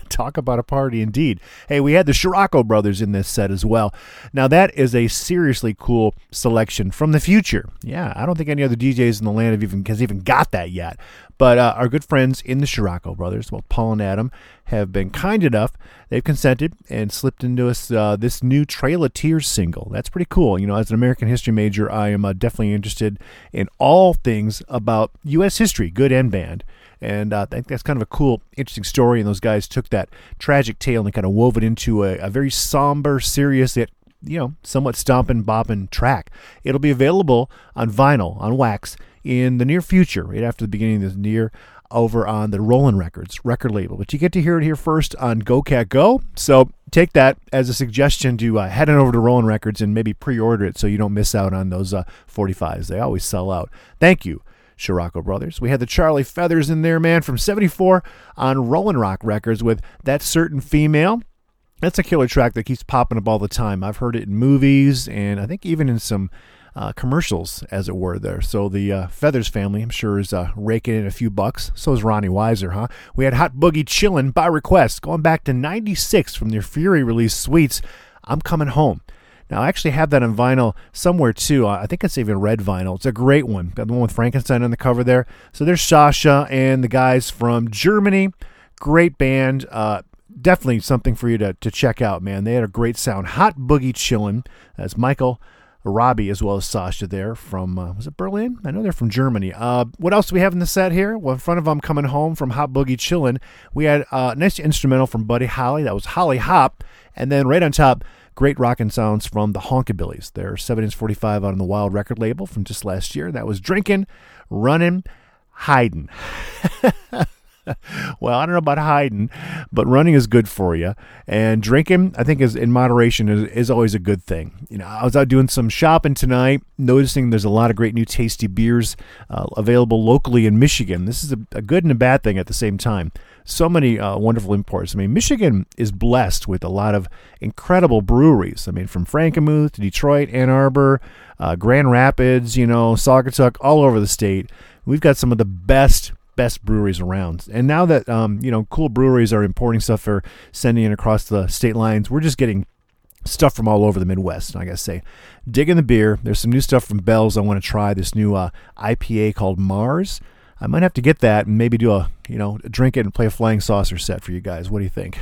Talk about a party indeed. Hey, we had the Scirocco brothers in this set as well. Now, that is a seriously cool selection from the future. Yeah, I don't think any other DJs in the land have even has even got that yet. But uh, our good friends in the Scirocco brothers, well, Paul and Adam, have been kind enough. They've consented and slipped into us uh, this new Trail of Tears single. That's pretty cool. You know, as an American history major, I am uh, definitely interested in all things about U.S. history, good and bad. And uh, I think that's kind of a cool, interesting story. And those guys took that tragic tale and kind of wove it into a, a very somber, serious, yet you know, somewhat stomping, bopping track. It'll be available on vinyl, on wax, in the near future, right after the beginning of the year, over on the Roland Records record label. But you get to hear it here first on Go Cat Go. So take that as a suggestion to uh, head on over to Roland Records and maybe pre-order it so you don't miss out on those uh, 45s. They always sell out. Thank you. Scirocco Brothers. We had the Charlie Feathers in there, man, from 74 on Rollin' Rock Records with That Certain Female. That's a killer track that keeps popping up all the time. I've heard it in movies and I think even in some uh, commercials, as it were, there. So the uh, Feathers family, I'm sure, is uh, raking in a few bucks. So is Ronnie Weiser, huh? We had Hot Boogie Chillin' by request, going back to 96 from their Fury release Sweets. I'm Coming Home. Now, I actually have that on vinyl somewhere too. I think it's even red vinyl. It's a great one. Got the one with Frankenstein on the cover there. So there's Sasha and the guys from Germany. Great band. Uh, definitely something for you to, to check out, man. They had a great sound. Hot Boogie Chillin'. That's Michael. Robbie as well as Sasha there from uh, was it Berlin? I know they're from Germany. Uh, what else do we have in the set here? Well, in front of them coming home from Hot Boogie Chillin', we had uh, a nice instrumental from Buddy Holly. That was Holly Hop, and then right on top, great rockin' sounds from the Honkabillies. They're seven inch forty five on the Wild record label from just last year. That was drinking, running, hiding. well, I don't know about hiding, but running is good for you. And drinking, I think, is in moderation is, is always a good thing. You know, I was out doing some shopping tonight, noticing there's a lot of great new tasty beers uh, available locally in Michigan. This is a, a good and a bad thing at the same time so many uh, wonderful imports. I mean, Michigan is blessed with a lot of incredible breweries. I mean, from Frankenmuth to Detroit, Ann Arbor, uh, Grand Rapids, you know, Saugatuck, all over the state. We've got some of the best best breweries around. And now that um, you know, cool breweries are importing stuff or sending it across the state lines, we're just getting stuff from all over the Midwest. I gotta say, digging the beer. There's some new stuff from Bell's. I want to try this new uh, IPA called Mars. I might have to get that and maybe do a you know drink it and play a flying saucer set for you guys. What do you think?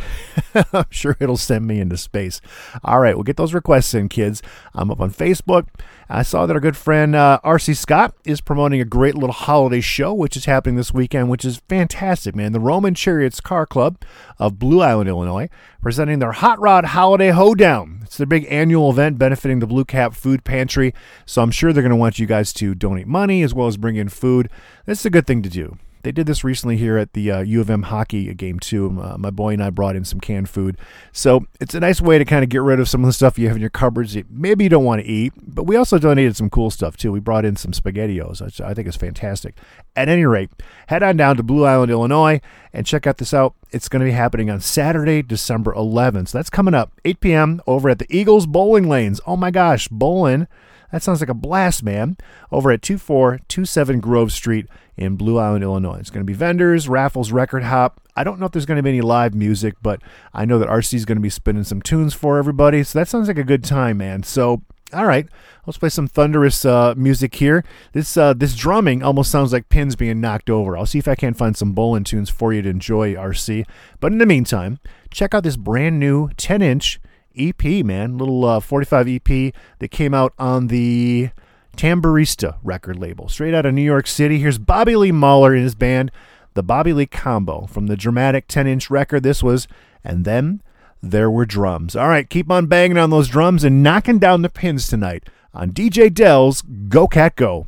I'm sure it'll send me into space. All right, we'll get those requests in, kids. I'm up on Facebook. I saw that our good friend uh, RC Scott is promoting a great little holiday show, which is happening this weekend, which is fantastic, man. The Roman Chariots Car Club of Blue Island, Illinois, presenting their Hot Rod Holiday Hoedown. It's their big annual event benefiting the Blue Cap Food Pantry. So I'm sure they're going to want you guys to donate money as well as bring in food. That's a good thing to do. They did this recently here at the uh, U of M hockey game too. Uh, my boy and I brought in some canned food, so it's a nice way to kind of get rid of some of the stuff you have in your cupboards. that Maybe you don't want to eat, but we also donated some cool stuff too. We brought in some spaghettios, which I think is fantastic. At any rate, head on down to Blue Island, Illinois, and check out this out. It's going to be happening on Saturday, December 11th. So that's coming up 8 p.m. over at the Eagles Bowling Lanes. Oh my gosh, bowling. That sounds like a blast, man. Over at 2427 Grove Street in Blue Island, Illinois. It's going to be vendors, raffles, record hop. I don't know if there's going to be any live music, but I know that RC is going to be spinning some tunes for everybody. So that sounds like a good time, man. So, all right, let's play some thunderous uh, music here. This uh, this drumming almost sounds like pins being knocked over. I'll see if I can find some bowling tunes for you to enjoy, RC. But in the meantime, check out this brand new 10 inch EP, man. Little uh, 45 EP that came out on the Tamburista record label. Straight out of New York City. Here's Bobby Lee Mahler and his band, the Bobby Lee Combo. From the dramatic 10 inch record, this was And Then There Were Drums. All right, keep on banging on those drums and knocking down the pins tonight on DJ Del's Go Cat Go.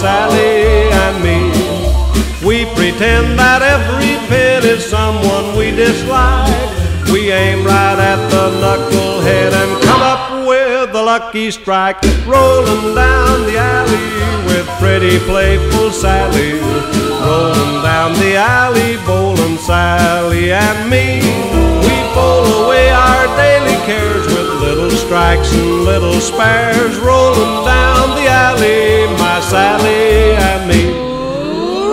Sally and me. We pretend that every pin is someone we dislike. We aim right at the knucklehead and come up with a lucky strike. Rolling down the alley with pretty playful Sally. Rolling down the alley, bowling Sally and me. We bowl away our daily cares little strikes and little spares. Rolling down the alley, my Sally and me.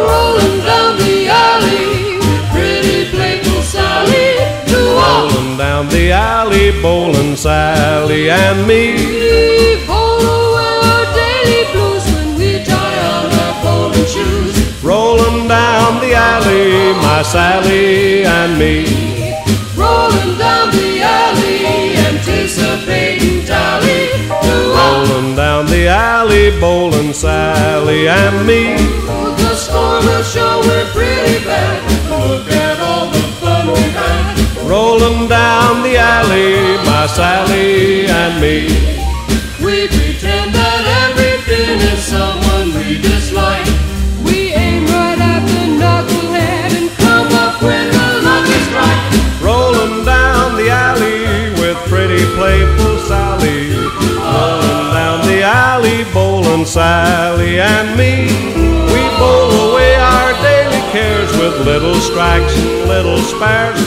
Rolling down the alley, pretty playful Sally. Rolling down the alley, bowling Sally and me. We away our daily blues when we tie on our bowling shoes. Rolling down the alley, my Sally and me. Rolling down the alley, bowling Sally and me. The score will show we're pretty bad. Look at all the fun we've had. Rolling down the alley, my Sally and me. We pretend that everything is someone we dislike. We aim right at the knucklehead and come up with a lucky strike. Rolling down the alley with pretty playful bowling Sally and me. We bowl away our daily cares with little strikes and little spares.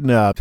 Getting a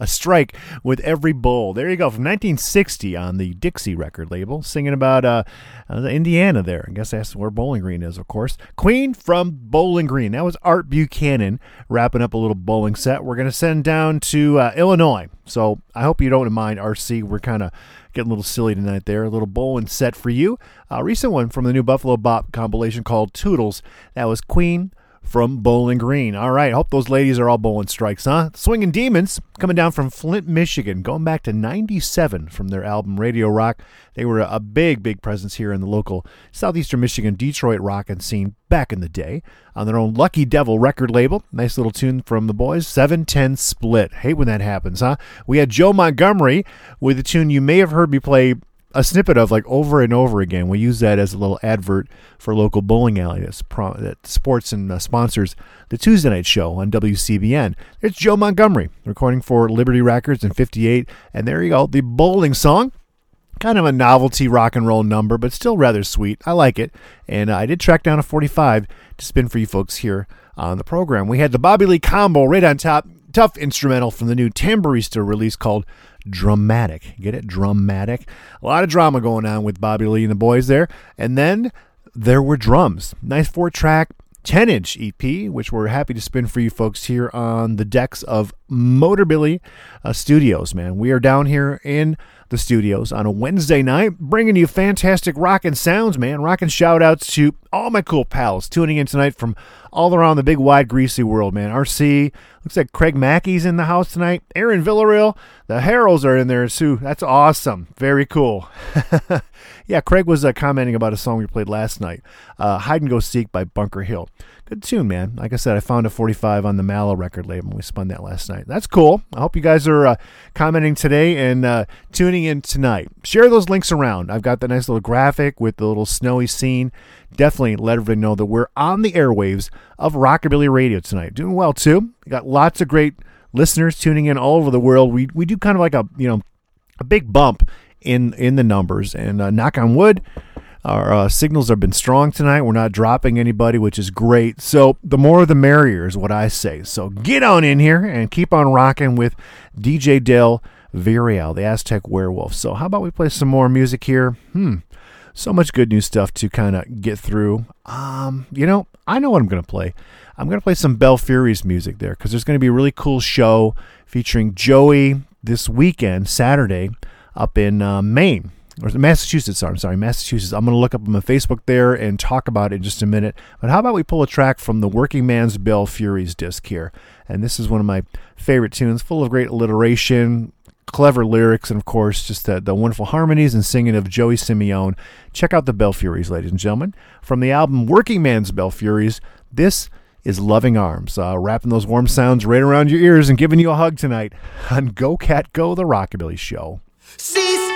a strike with every bowl. There you go, from 1960 on the Dixie record label, singing about uh, uh, Indiana. There, I guess that's where Bowling Green is, of course. Queen from Bowling Green. That was Art Buchanan wrapping up a little bowling set. We're gonna send down to uh, Illinois. So I hope you don't mind, RC. We're kind of getting a little silly tonight there. A little bowling set for you. A recent one from the new Buffalo Bop compilation called Toodles. That was Queen from Bowling Green. All right, hope those ladies are all bowling strikes, huh? Swinging Demons coming down from Flint, Michigan, going back to 97 from their album Radio Rock. They were a big, big presence here in the local southeastern Michigan Detroit rock and scene back in the day on their own Lucky Devil record label. Nice little tune from the boys, 710 Split. Hate when that happens, huh? We had Joe Montgomery with a tune you may have heard me play a snippet of like over and over again. We use that as a little advert for local bowling alley that's pro- that sports and uh, sponsors the Tuesday night show on WCBN. It's Joe Montgomery recording for Liberty Records in '58, and there you go, the bowling song. Kind of a novelty rock and roll number, but still rather sweet. I like it, and uh, I did track down a 45 to spin for you folks here on the program. We had the Bobby Lee combo right on top, tough instrumental from the new Tambourista release called Dramatic. Get it? Dramatic. A lot of drama going on with Bobby Lee and the boys there. And then there were drums. Nice four track, 10 inch EP, which we're happy to spin for you folks here on the decks of Motorbilly uh, Studios, man. We are down here in the studios on a Wednesday night, bringing you fantastic rockin' sounds, man. Rockin' shout outs to all my cool pals tuning in tonight from all around the big, wide, greasy world, man. RC, looks like Craig Mackey's in the house tonight. Aaron Villarreal, the Harrells are in there too. That's awesome. Very cool. yeah, Craig was uh, commenting about a song we played last night, uh, Hide and Go Seek by Bunker Hill. Good tune, man. Like I said, I found a 45 on the Mala record label. We spun that last night. That's cool. I hope you guys are uh, commenting today and uh, tuning in tonight. Share those links around. I've got the nice little graphic with the little snowy scene. Definitely let everybody know that we're on the airwaves of Rockabilly Radio tonight. Doing well too. We got lots of great listeners tuning in all over the world. We we do kind of like a you know a big bump in in the numbers. And uh, knock on wood, our uh, signals have been strong tonight. We're not dropping anybody, which is great. So the more the merrier is what I say. So get on in here and keep on rocking with DJ Del Villarreal, the Aztec Werewolf. So how about we play some more music here? Hmm. So much good new stuff to kind of get through. Um, you know, I know what I'm going to play. I'm going to play some Belfuries music there because there's going to be a really cool show featuring Joey this weekend, Saturday, up in uh, Maine or Massachusetts. I'm sorry, Massachusetts. I'm going to look up on my Facebook there and talk about it in just a minute. But how about we pull a track from the Working Man's Belfuries disc here? And this is one of my favorite tunes, full of great alliteration, clever lyrics, and of course, just the, the wonderful harmonies and singing of Joey Simeone. Check out the Belfuries, ladies and gentlemen. From the album Working Man's Belfuries, this is Loving Arms, uh, wrapping those warm sounds right around your ears and giving you a hug tonight on Go Cat Go, the Rockabilly Show. Ceasefire,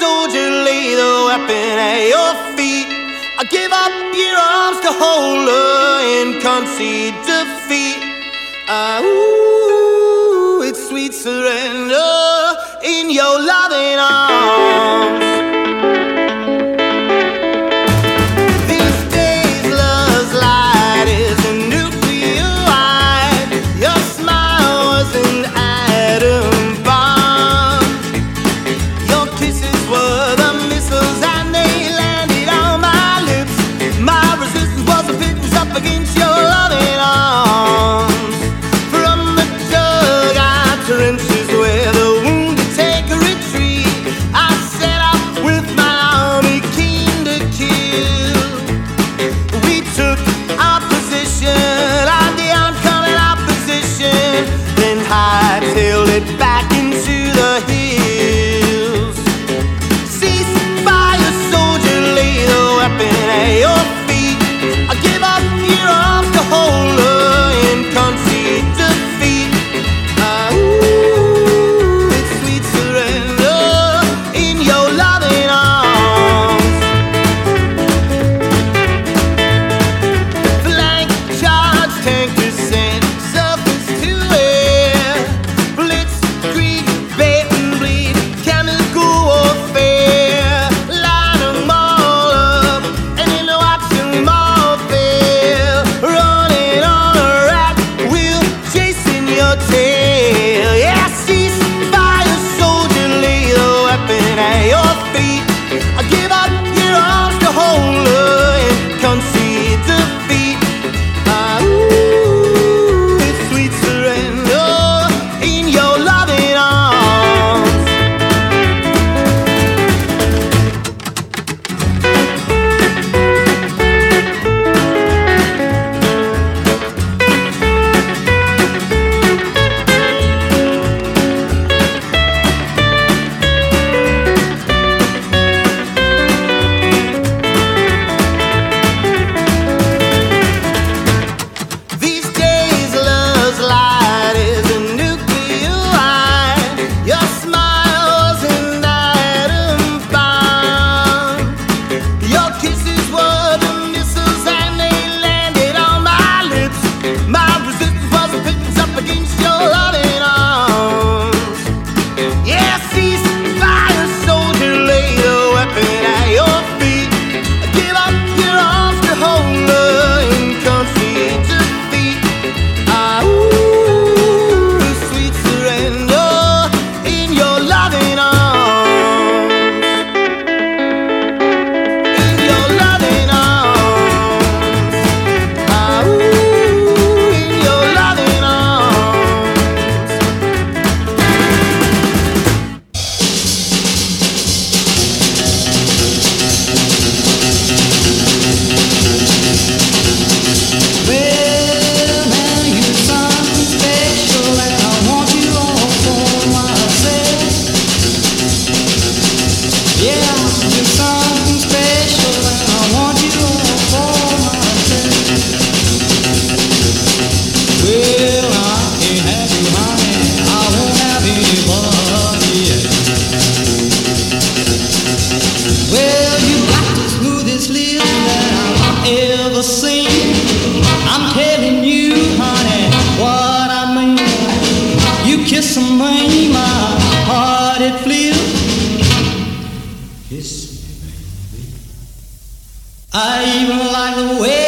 soldier, lay the weapon at your feet. I give up your arms to hold her and concede defeat. Ah, ooh, it's sweet surrender. in your loving arms. I even like the way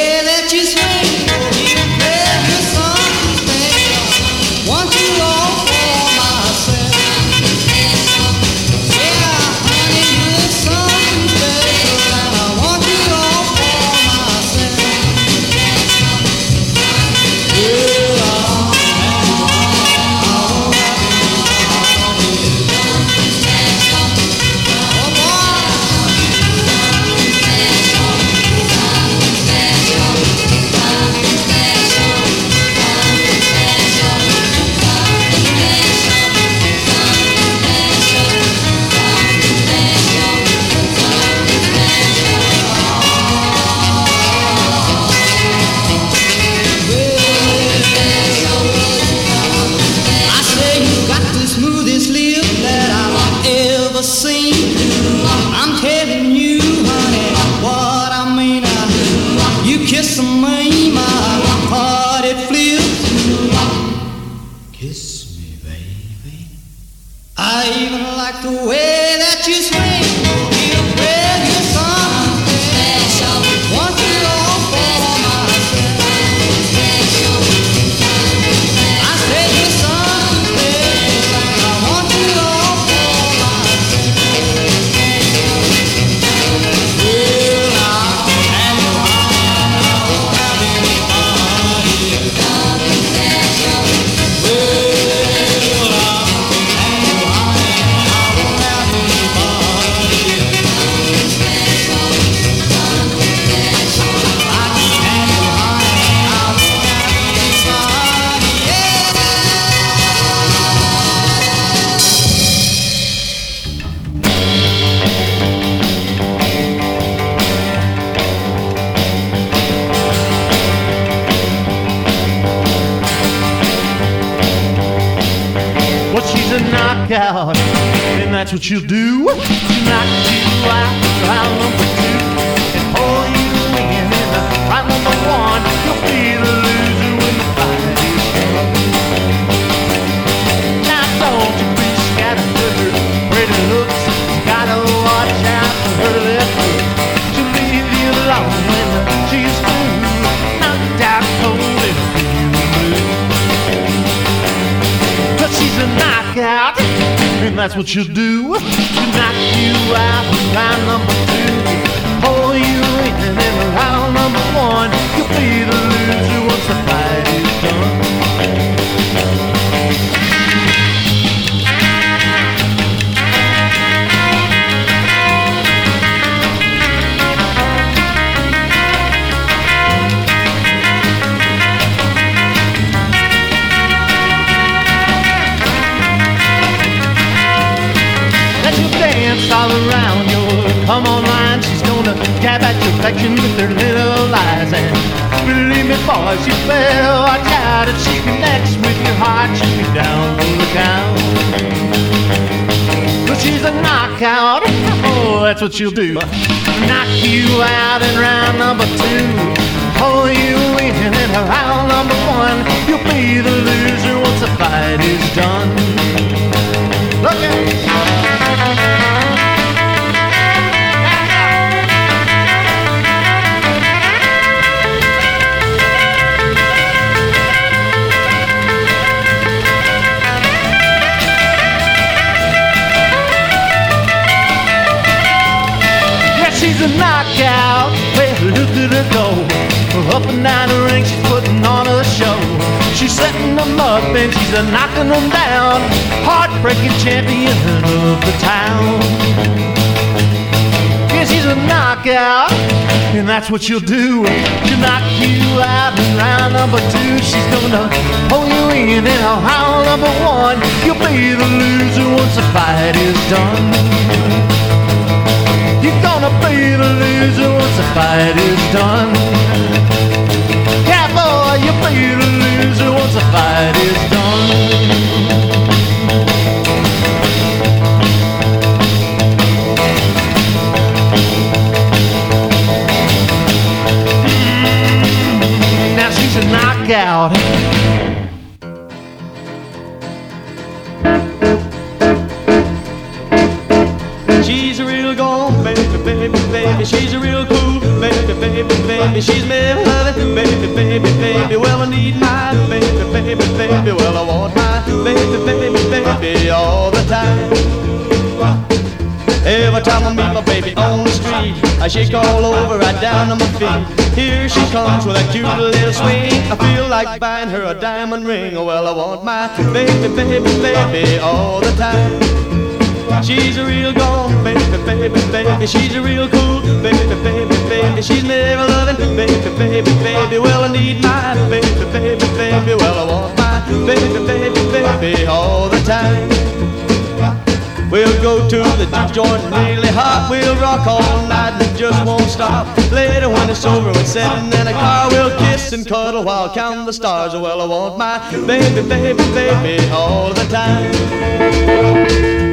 the juke joint really hot. We'll rock all night and it just won't stop. Later when it's over we're sitting in a car, we'll kiss and cuddle while counting the stars. Well, I want my baby, baby, baby all the time.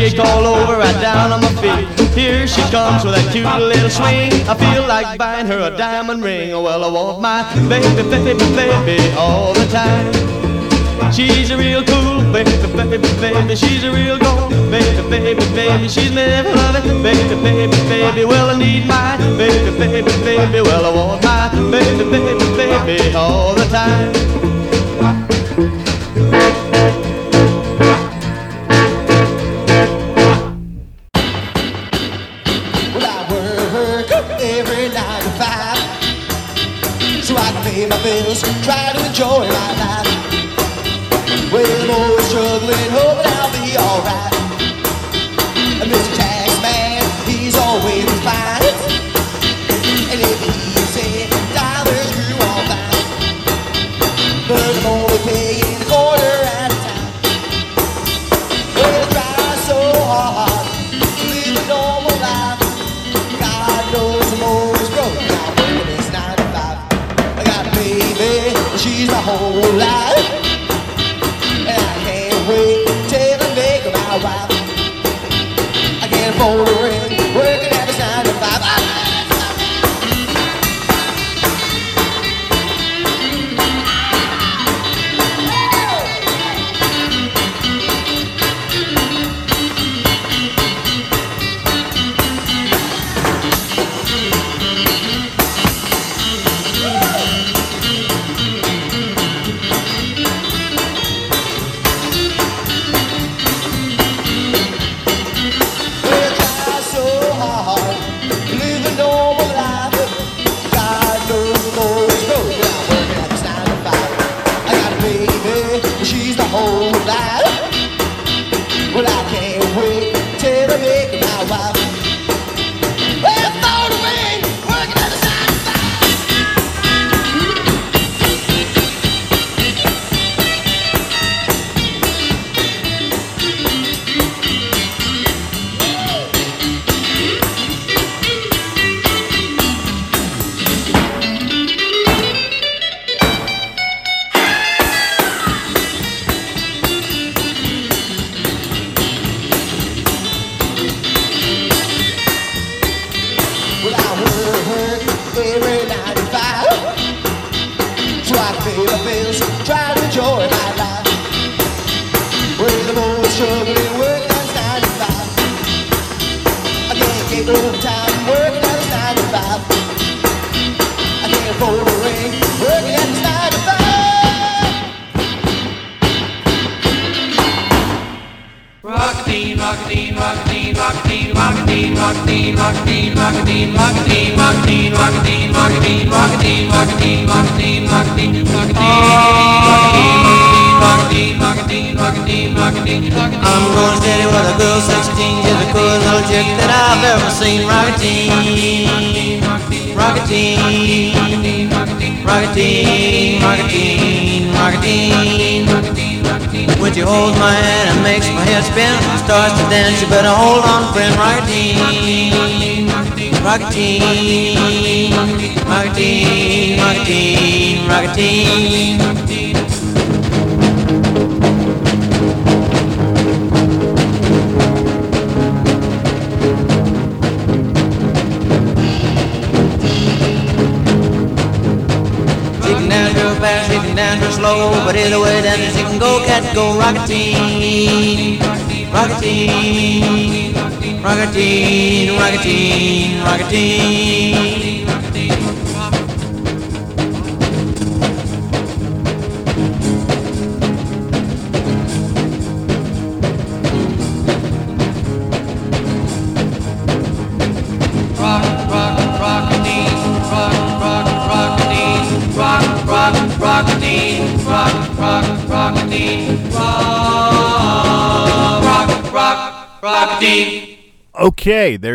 Shake all over, right down on my feet. Here she comes with that cute little swing. I feel like buying her a diamond ring. Oh, well, I want my baby, baby, baby all the time. She's a real cool baby, baby, baby. She's a real gold baby, baby, baby. She's never loving baby, baby, baby. Well, I need my baby, baby, baby. Well, I want my baby, baby, baby all the time.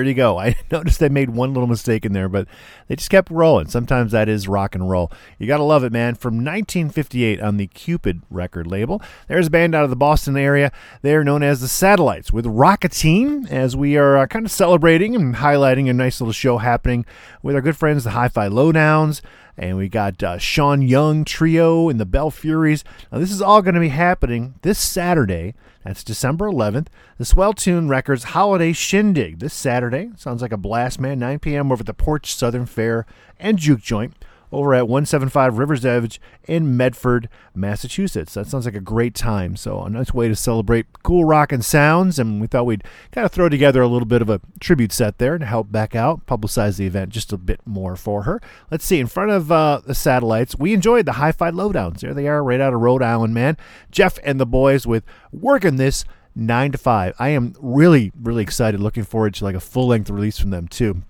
You go. I noticed they made one little mistake in there, but they just kept rolling. Sometimes that is rock and roll. You got to love it, man. From 1958 on the Cupid record label, there's a band out of the Boston area. They are known as the Satellites with Rocketine, as we are uh, kind of celebrating and highlighting a nice little show happening with our good friends, the Hi Fi Lowdowns. And we got uh, Sean Young Trio and the Belfuries. Now, this is all going to be happening this Saturday. That's December 11th. The Swell Tune Records Holiday Shindig this Saturday. Sounds like a blast, man. 9 p.m. over at the Porch Southern Fare and Juke Joint over at 175 Rivers Edge in Medford, Massachusetts. That sounds like a great time. So, a nice way to celebrate cool rock and sounds. And we thought we'd kind of throw together a little bit of a tribute set there to help back out, publicize the event just a bit more for her. Let's see, in front of uh, the satellites, we enjoyed the Hi Fi Lowdowns. There they are, right out of Rhode Island, man. Jeff and the boys with Working This. 9 to 5. I am really, really excited, looking forward to like a full length release from them too.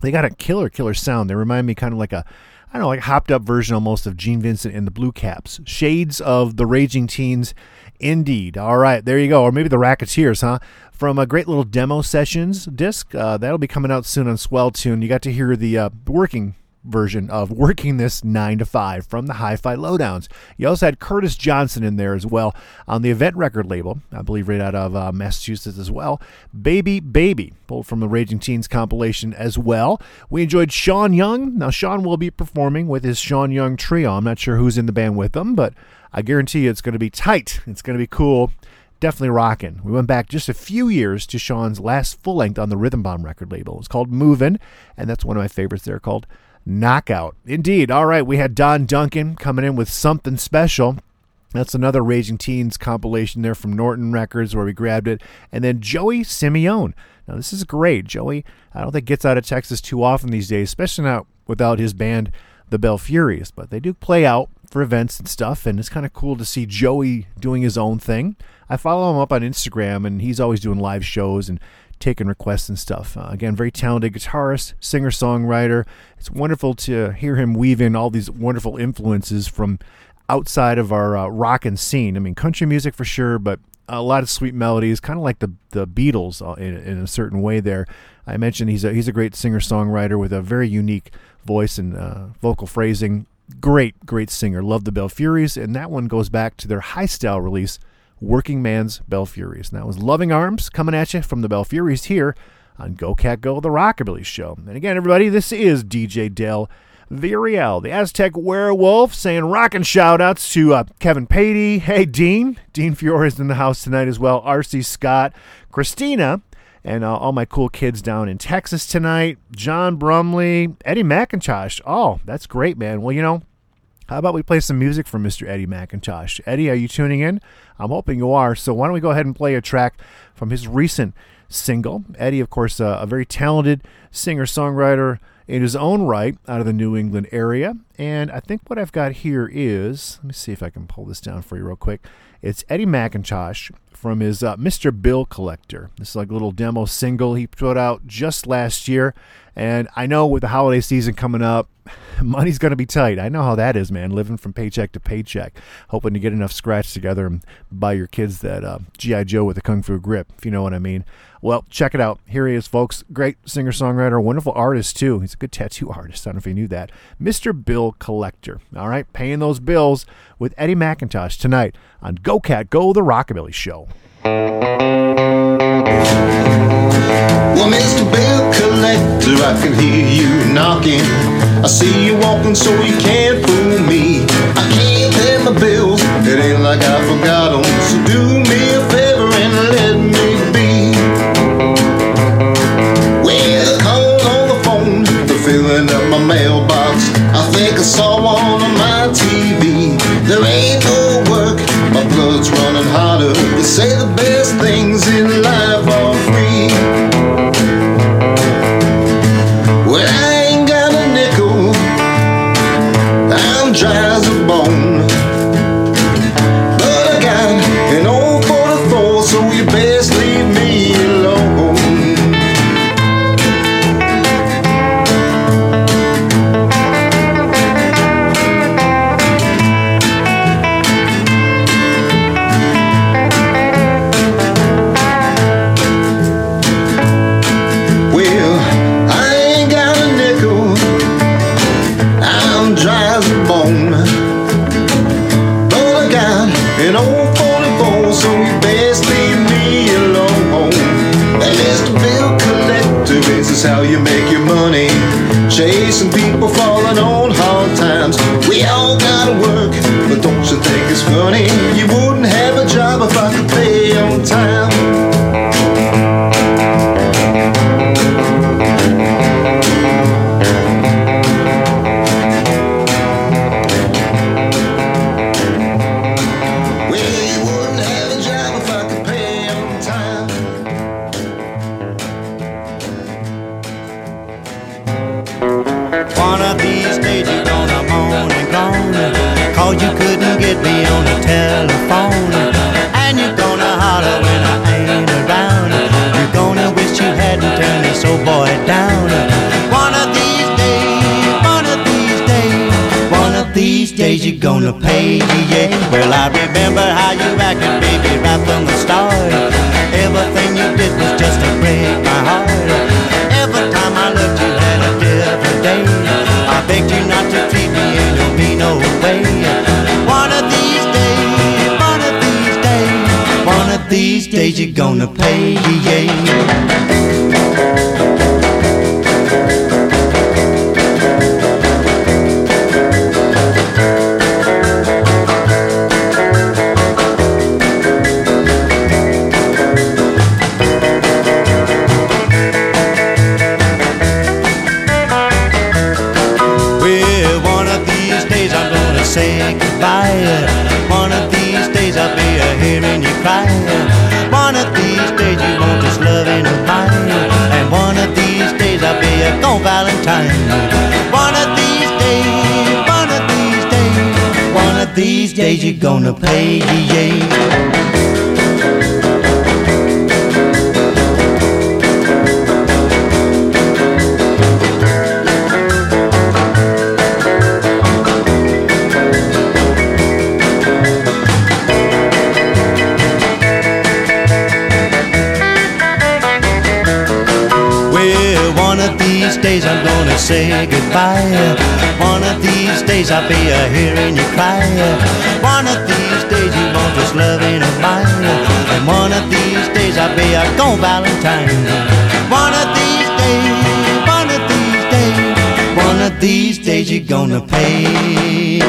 They got a killer, killer sound. They remind me kind of like a I don't know, like hopped up version almost of Gene Vincent and the Blue Caps. Shades of the Raging Teens, indeed. All right, there you go. Or maybe the Racketeers, huh? From a great little demo sessions disc. Uh, that'll be coming out soon on Swell Tune. You got to hear the uh, working version of Working This 9 to 5 from the Hi Fi Lowdowns. You also had Curtis Johnson in there as well on the Event Record label, I believe right out of uh, Massachusetts as well. Baby Baby, pulled from the Raging Teens compilation as well. We enjoyed Sean Young. Now, Sean will be performing with his Sean Young trio. I'm not sure who's in the band with them, but I guarantee you it's going to be tight. It's going to be cool definitely rocking. We went back just a few years to Sean's last full length on the Rhythm Bomb record label. It's called Movin', and that's one of my favorites there called Knockout. Indeed. All right, we had Don Duncan coming in with something special. That's another Raging Teens compilation there from Norton Records where we grabbed it. And then Joey Simeone. Now, this is great. Joey, I don't think gets out of Texas too often these days, especially not without his band, the Belfuries. But they do play out for events and stuff, and it's kind of cool to see Joey doing his own thing. I follow him up on Instagram, and he's always doing live shows and taking requests and stuff. Uh, again, very talented guitarist, singer songwriter. It's wonderful to hear him weave in all these wonderful influences from outside of our uh, rock and scene. I mean, country music for sure, but a lot of sweet melodies, kind of like the the Beatles uh, in, in a certain way. There, I mentioned he's a he's a great singer songwriter with a very unique voice and uh, vocal phrasing. Great, great singer. Love the Belfuries, and that one goes back to their high style release, Working Man's Belfuries. And that was Loving Arms coming at you from the Belfuries here on Go Cat Go, the Rockabilly Show. And again, everybody, this is DJ Del Villarreal, the Aztec Werewolf, saying rockin' shout outs to uh, Kevin Patey. Hey, Dean. Dean Fiore is in the house tonight as well. R.C. Scott, Christina, and uh, all my cool kids down in Texas tonight. John Brumley, Eddie McIntosh. Oh, that's great, man. Well, you know, how about we play some music from Mr. Eddie McIntosh? Eddie, are you tuning in? I'm hoping you are. So why don't we go ahead and play a track from his recent single? Eddie, of course, uh, a very talented singer songwriter in his own right out of the New England area. And I think what I've got here is let me see if I can pull this down for you real quick. It's Eddie McIntosh from his uh, Mr. Bill Collector. This is like a little demo single he put out just last year. And I know with the holiday season coming up, money's going to be tight. I know how that is, man, living from paycheck to paycheck, hoping to get enough scratch together and buy your kids that uh, G.I. Joe with a Kung Fu grip, if you know what I mean. Well, check it out. Here he is, folks. Great singer songwriter, wonderful artist, too. He's a good tattoo artist. I don't know if you knew that. Mr. Bill Collector. All right, paying those bills with Eddie McIntosh tonight on Go Cat Go, the Rockabilly Show. Well, Mr. Bill Collector, I can hear you knocking. I see you walking, so you can't fool me. I can't say the best Well, I remember how you acted, baby, right from the start. Everything you did was just to break my heart. Every time I looked, you had a different day. I begged you not to treat me in no mean old way. One of these days, one of these days, one of these days you're gonna pay, yeah. Say goodbye. One of these days I'll be a hearing you cry. One of these days you want this loving of mine. And one of these days I'll be a gone Valentine. One of these days, one of these days, one of these days you're gonna pay.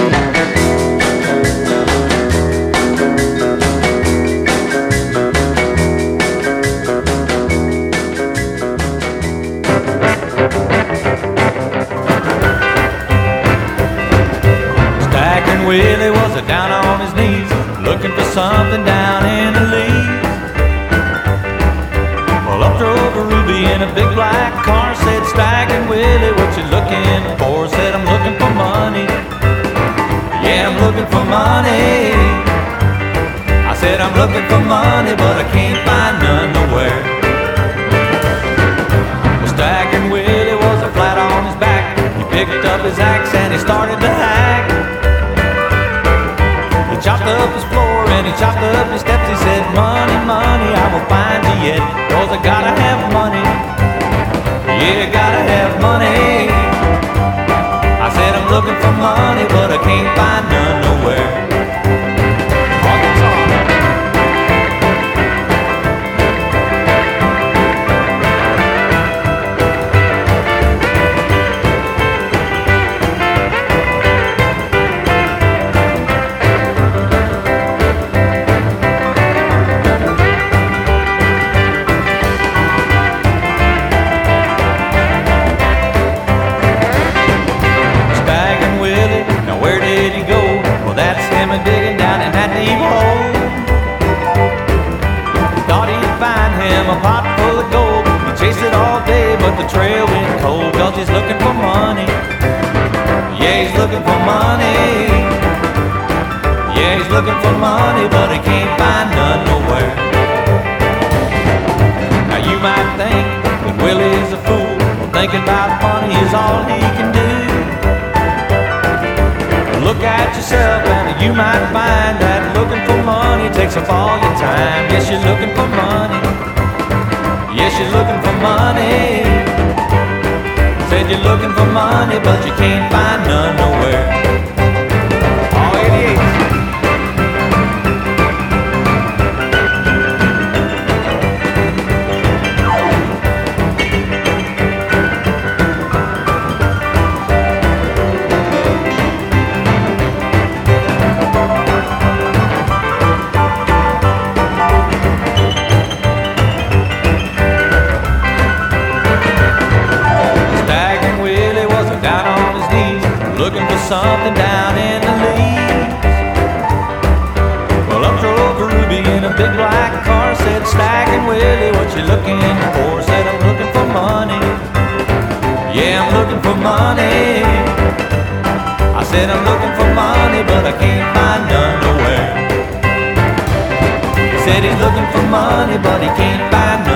Looking for something down in the leaves. Well, up drove a Ruby in a big black car, said, Stacking Willie, what you looking for? Said, I'm looking for money. Yeah, I'm looking for money. I said, I'm looking for money, but I can't find none nowhere. Well, Stacking Willie was a flat on his back. He picked up his axe and he started to hack. He chopped up his floor and he chopped up his steps. He said, Money, money, I will find you yet. Cause I gotta have money. Yeah, gotta have money. I said, I'm looking for money, but I can't find none nowhere. About money is all he can do. Look at yourself and you might find that looking for money takes up all your time. Yes, you're looking for money. Yes, you're looking for money. Said you're looking for money, but you can't find none nowhere. Said, I'm looking for money, but I can't find none nowhere. He said he's looking for money, but he can't find none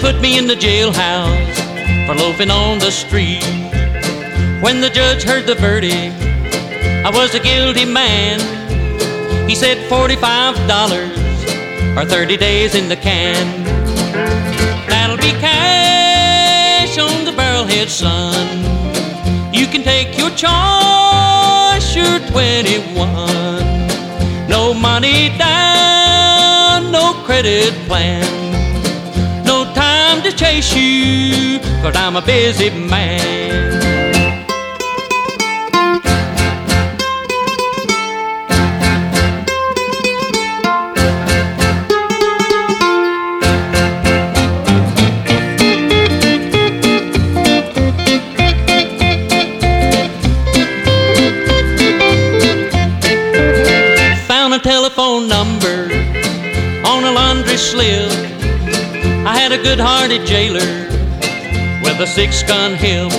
put me in the jailhouse for loafing on the street. When the judge heard the verdict, I was a guilty man. He said $45 or 30 days in the can. That'll be cash on the barrelhead, son. You can take your choice, you're 21. No money down, no credit plan. Chase you, cause I'm a busy man. Found a telephone number on a laundry slip. Had a good hearted jailer with a six gun hip.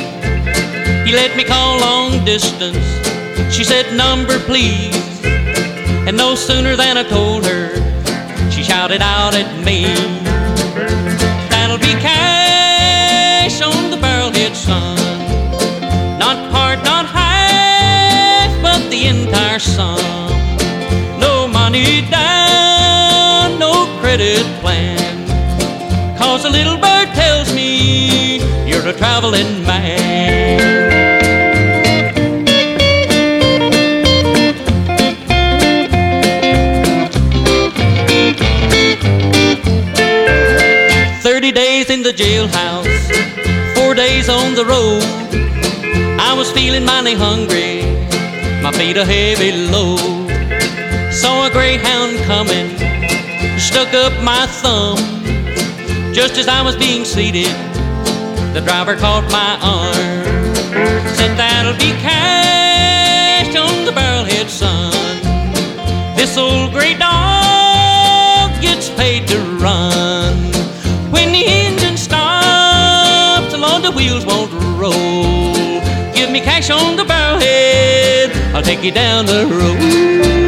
He let me call long distance. She said, Number, please. And no sooner than I told her, she shouted out at me, That'll be cash on the barrelhead, son. Not part, not half, but the entire sum. No money down, no credit plan. Cause a little bird tells me you're a traveling man. Thirty days in the jailhouse, four days on the road. I was feeling mighty hungry, my feet a heavy load. Saw a greyhound coming, stuck up my thumb. Just as I was being seated, the driver caught my arm. Said that'll be cash on the barrelhead, son. This old gray dog gets paid to run. When the engine stops, along the wheels won't roll. Give me cash on the barrelhead, I'll take you down the road.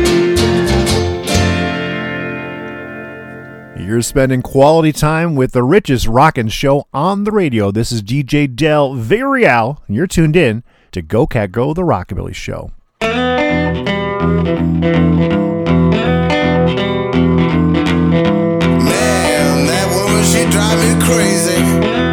You're spending quality time with the richest rockin' show on the radio. This is DJ Del Villarreal, and you're tuned in to Go Cat Go, the Rockabilly Show. Man, that woman, she drive me crazy.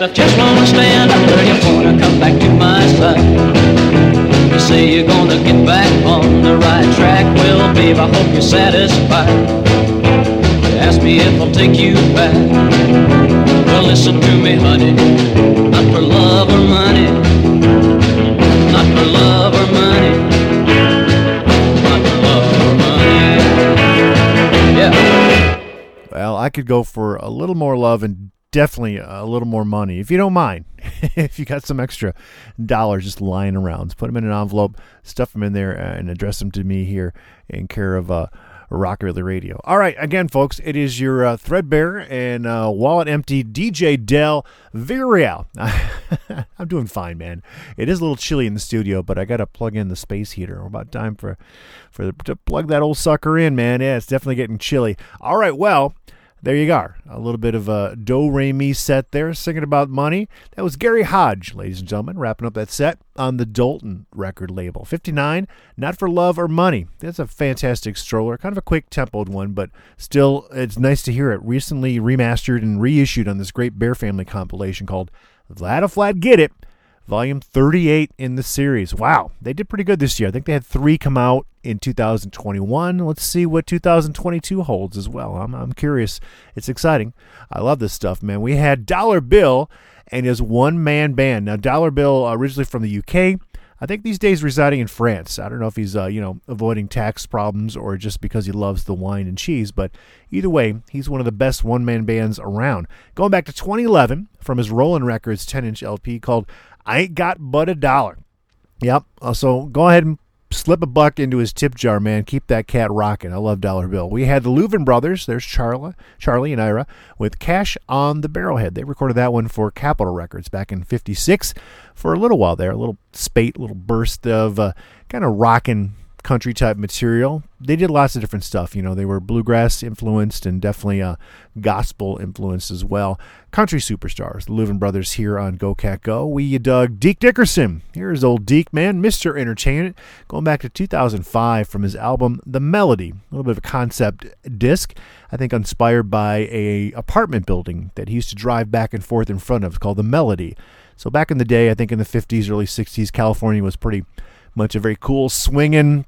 Stuff just won't stand. I heard you wanna come back to my side. You say you're gonna get back on the right track. Well, babe, I hope you're satisfied. You asked me if I'll take you back. Well, listen to me, honey, not for love or money. Not for love or money. Not for love or money. Yeah. Well, I could go for a little more love and definitely a little more money, if you don't mind. if you got some extra dollars just lying around, put them in an envelope, stuff them in there, uh, and address them to me here in care of uh, Rockabilly Radio. All right, again, folks, it is your uh, threadbare and uh, wallet empty DJ Del Villarreal. I'm doing fine, man. It is a little chilly in the studio, but I got to plug in the space heater. We're about time for for to plug that old sucker in, man. Yeah, it's definitely getting chilly. All right, well. There you are. A little bit of a do re mi set there, singing about money. That was Gary Hodge, ladies and gentlemen, wrapping up that set on the Dalton record label. 59, Not for Love or Money. That's a fantastic stroller, kind of a quick tempoed one, but still, it's nice to hear it. Recently remastered and reissued on this great Bear Family compilation called That'll Flat Git It, volume 38 in the series. Wow, they did pretty good this year. I think they had three come out in 2021. Let's see what 2022 holds as well. I'm, I'm curious. It's exciting. I love this stuff, man. We had Dollar Bill and his one man band. Now, Dollar Bill, uh, originally from the UK, I think these days residing in France. I don't know if he's, uh, you know, avoiding tax problems or just because he loves the wine and cheese, but either way, he's one of the best one man bands around. Going back to 2011 from his Roland Records 10 inch LP called I Ain't Got But a Dollar. Yep. Uh, so go ahead and slip a buck into his tip jar, man. Keep that cat rocking. I love Dollar Bill. We had the Louvin brothers. There's Charlie, Charlie and Ira with Cash on the Barrelhead. They recorded that one for Capitol Records back in '56 for a little while there. A little spate, little burst of uh, kind of rocking country type material. They did lots of different stuff. You know, they were bluegrass influenced and definitely uh, gospel influenced as well. Country superstars, the Louvin brothers here on Go Cat Go. We dug Deke Dickerson. Here's old Deke, man, Mr. Entertainment, going back to 2005 from his album The Melody. A little bit of a concept disc, I think inspired by a apartment building that he used to drive back and forth in front of It's called The Melody. So back in the day, I think in the 50s, early 60s, California was pretty much a very cool, swinging,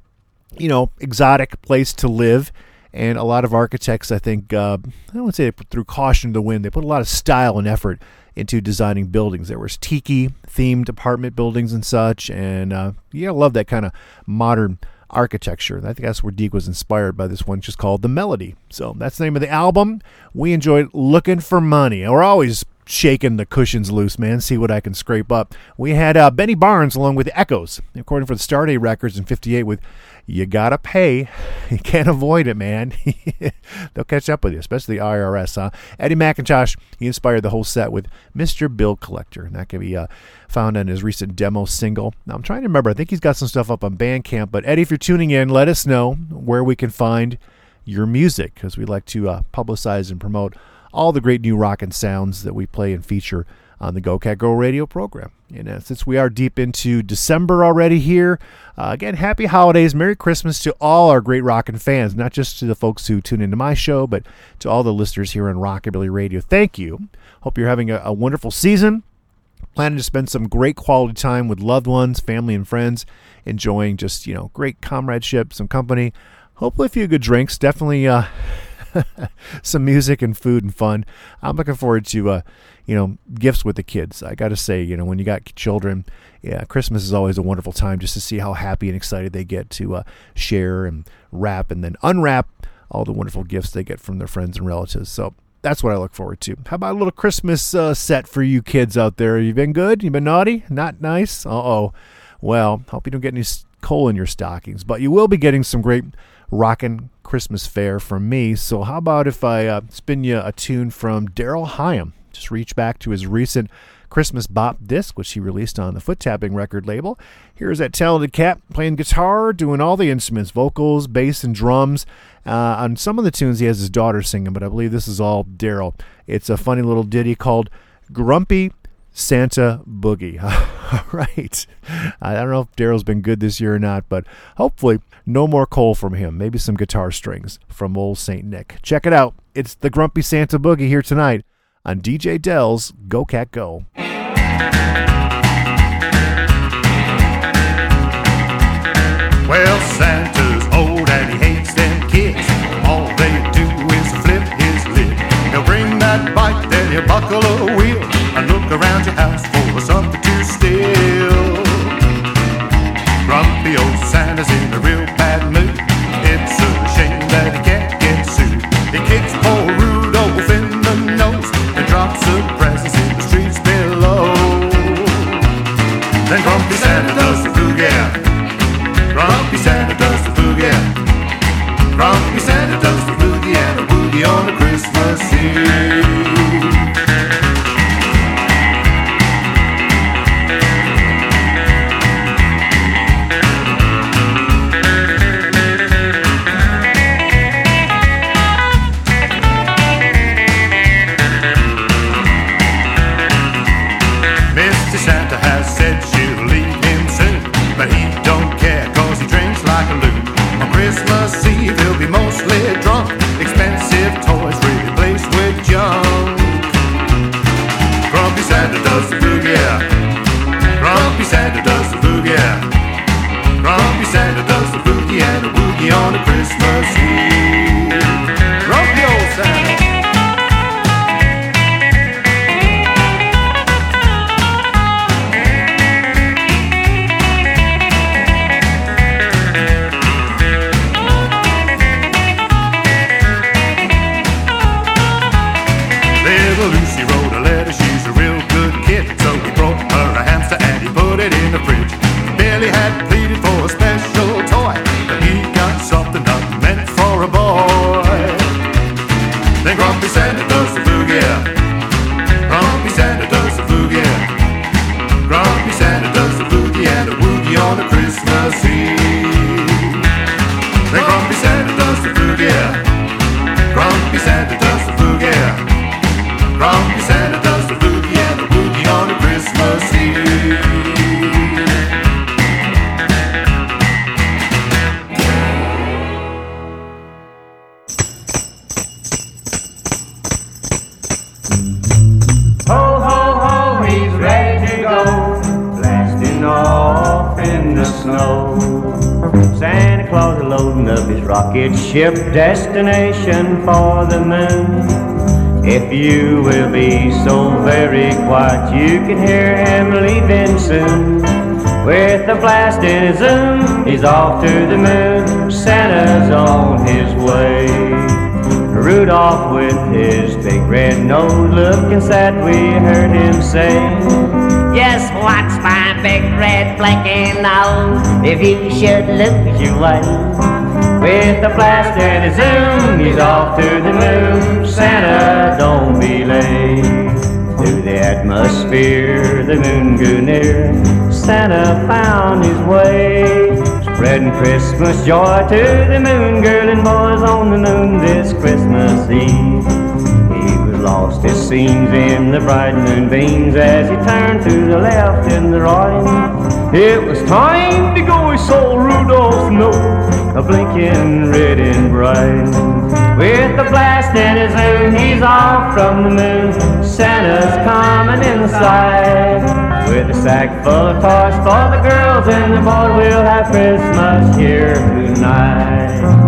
you know, exotic place to live. And a lot of architects, I think, uh, I don't want to say they put through caution to the wind. They put a lot of style and effort into designing buildings. There was tiki themed apartment buildings and such. And uh, yeah, I love that kind of modern architecture. I think that's where Deke was inspired by this one, just called The Melody. So that's the name of the album. We enjoyed Looking for Money. We're always shaking the cushions loose, man. See what I can scrape up. We had uh, Benny Barnes along with Echoes, according for the Starday Records in '58 with "You Gotta Pay." You can't avoid it, man. They'll catch up with you, especially the IRS. Huh? Eddie McIntosh he inspired the whole set with "Mr. Bill Collector," and that can be uh, found on his recent demo single. Now I'm trying to remember. I think he's got some stuff up on Bandcamp. But Eddie, if you're tuning in, let us know where we can find your music because we like to uh, publicize and promote all the great new rock and sounds that we play and feature on the Go Cat Go radio program. And uh, since we are deep into December already here, uh, again, happy holidays, Merry Christmas to all our great rockin' fans, not just to the folks who tune into my show, but to all the listeners here on Rockabilly Radio. Thank you. Hope you're having a, a wonderful season. Planning to spend some great quality time with loved ones, family, and friends, enjoying just, you know, great comradeship, some company, hopefully a few good drinks. Definitely uh, some music and food and fun. I'm looking forward to, uh, you know, gifts with the kids. I got to say, you know, when you got children, yeah, Christmas is always a wonderful time just to see how happy and excited they get to uh, share and wrap and then unwrap all the wonderful gifts they get from their friends and relatives. So that's what I look forward to. How about a little Christmas uh, set for you kids out there? You've been good? You've been naughty? Not nice? Uh oh. Well, hope you don't get any coal in your stockings, but you will be getting some great rockin' Christmas fare from me. So how about if I uh, spin you a tune from Daryl Higham? Just reach back to his recent Christmas Bop disc, which he released on the Foot Tapping record label. Here's that talented cat playing guitar, doing all the instruments, vocals, bass, and drums. Uh, on some of the tunes, he has his daughter singing, but I believe this is all Daryl. It's a funny little ditty called Grumpy Santa Boogie. all right. I don't know if Daryl's been good this year or not, but hopefully no more coal from him. Maybe some guitar strings from old St. Nick. Check it out. It's the Grumpy Santa Boogie here tonight on DJ Del's Go Cat Go. Well, Santa's old and he hates them kids. All they do is flip his lid. He'll bring that bike, then he'll buckle a wheel and look around your house for something to steal. He's off to the moon. Santa's on his way. Rudolph with his big red nose looking sad, we heard him say. Just watch my big red blinking nose if you should lose your way. With a blast and a zoom, he's off to the moon. Santa, don't be late. Through the atmosphere, the moon grew near. Santa found his way. Spreading Christmas joy to the moon, girl and boys on the moon this Christmas Eve. He was lost, it seems, in the bright moonbeams as he turned to the left and the right. It was time to go, he saw Rudolph's nose, a blinking red and bright. With a blast in his own, he's off from the moon. Santa's coming inside. With a sack full of toys for the girls and the boys, we'll have Christmas here tonight.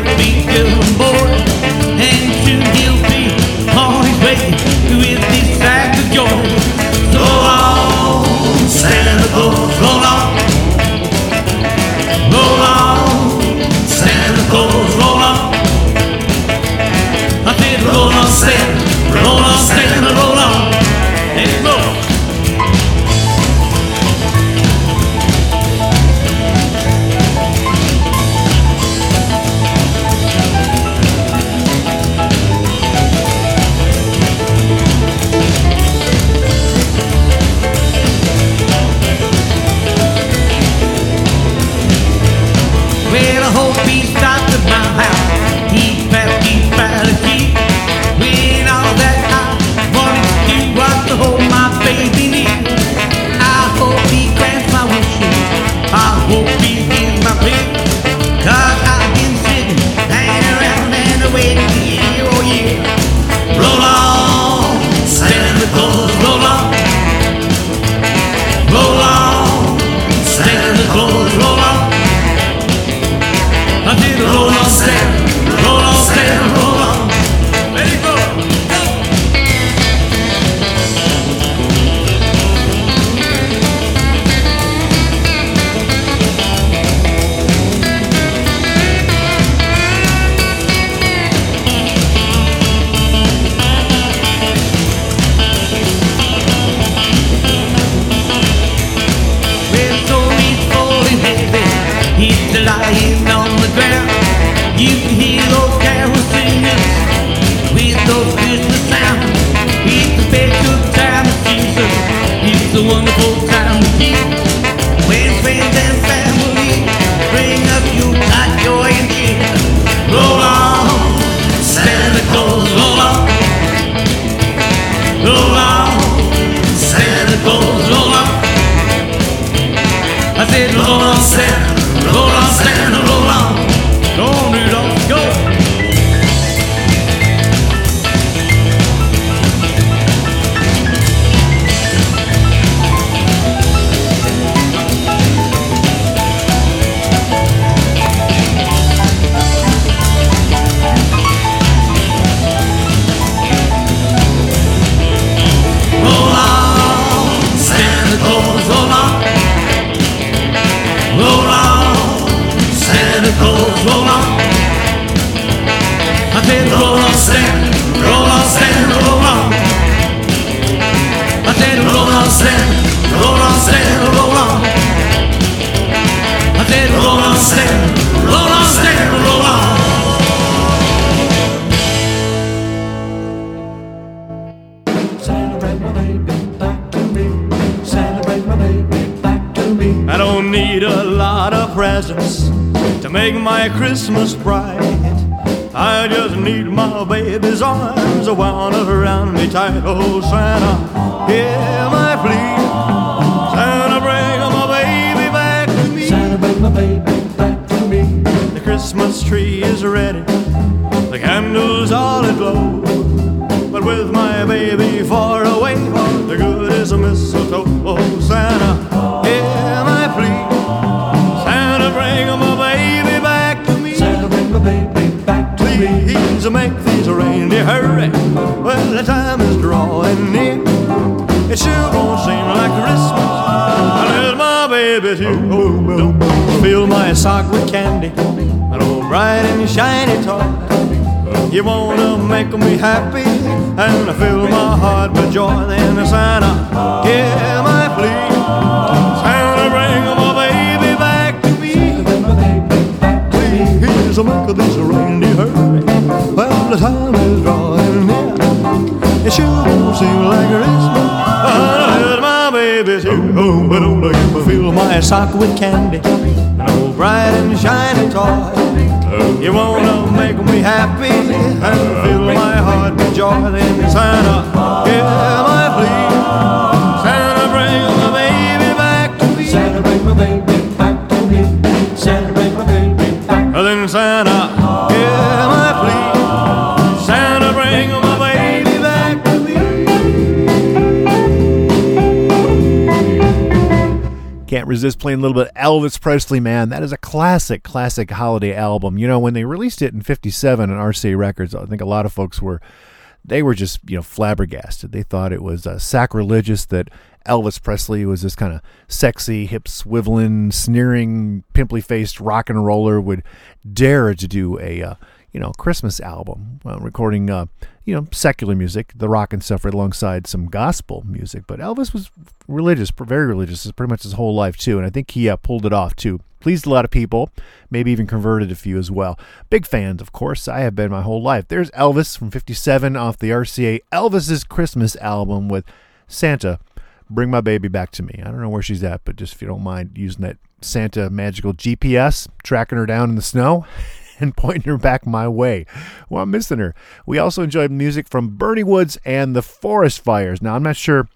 with me. Elvis Presley, man. That is a classic, classic holiday album. You know, when they released it in 57 on RCA Records, I think a lot of folks were, they were just, you know, flabbergasted. They thought it was uh, sacrilegious that Elvis Presley was this kind of sexy, hip swiveling, sneering, pimply faced rock and roller would dare to do a, uh, you know, Christmas album, uh, recording, uh, you know, secular music, the rock and stuff, right alongside some gospel music. But Elvis was religious, very religious, is pretty much his whole life too, and I think he uh, pulled it off too. Pleased a lot of people, maybe even converted a few as well. Big fans, of course. I have been my whole life. There's Elvis from '57 off the RCA Elvis's Christmas album with Santa. Bring my baby back to me. I don't know where she's at, but just if you don't mind using that Santa magical GPS, tracking her down in the snow. and pointing her back my way. Well, I'm missing her. We also enjoyed music from Bernie Woods and the Forest Fires. Now, I'm not sure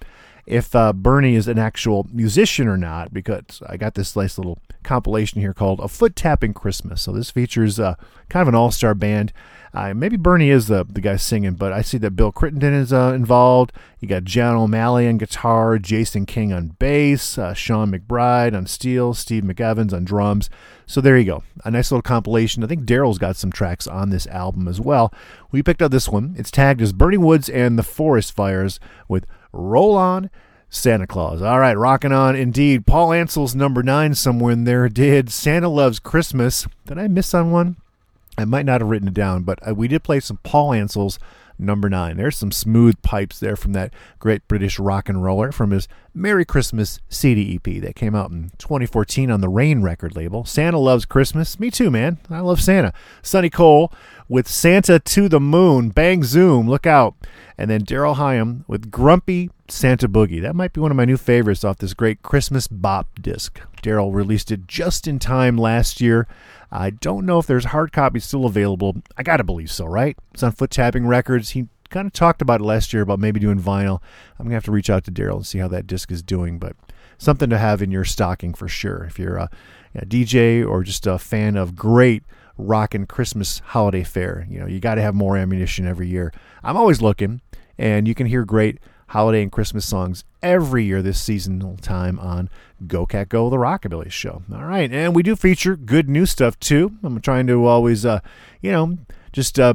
if uh, Bernie is an actual musician or not because I got this nice little compilation here called A Foot Tapping Christmas. So this features uh, kind of an all star band. Uh, maybe Bernie is the, the guy singing, but I see that Bill Crittenden is uh, involved. You got John O'Malley on guitar, Jason King on bass, uh, Sean McBride on steel, Steve McEvans on drums. So there you go. A nice little compilation. I think Daryl's got some tracks on this album as well. We picked up this one. It's tagged as Bernie Woods and the Forest Fires with Roll On Santa Claus. All right, rocking on indeed. Paul Ansell's number nine somewhere in there did Santa Loves Christmas. Did I miss on one? I might not have written it down, but uh, we did play some Paul Ansell's number nine. There's some smooth pipes there from that great British rock and roller from his Merry Christmas CD EP that came out in 2014 on the Rain record label. Santa Loves Christmas. Me too, man. I love Santa. Sonny Cole with Santa to the Moon. Bang Zoom. Look out. And then Daryl Higham with Grumpy Santa Boogie. That might be one of my new favorites off this great Christmas bop disc. Daryl released it just in time last year. I don't know if there's hard copies still available. I gotta believe so, right? It's on Foot Tapping Records. He kind of talked about it last year about maybe doing vinyl. I'm gonna have to reach out to Daryl and see how that disc is doing, but something to have in your stocking for sure. If you're a, a DJ or just a fan of great rockin' Christmas holiday fare, you know you got to have more ammunition every year. I'm always looking, and you can hear great holiday and Christmas songs every year this seasonal time on Go Cat Go, the Rockabilly Show. All right, and we do feature good new stuff too. I'm trying to always, uh, you know, just uh,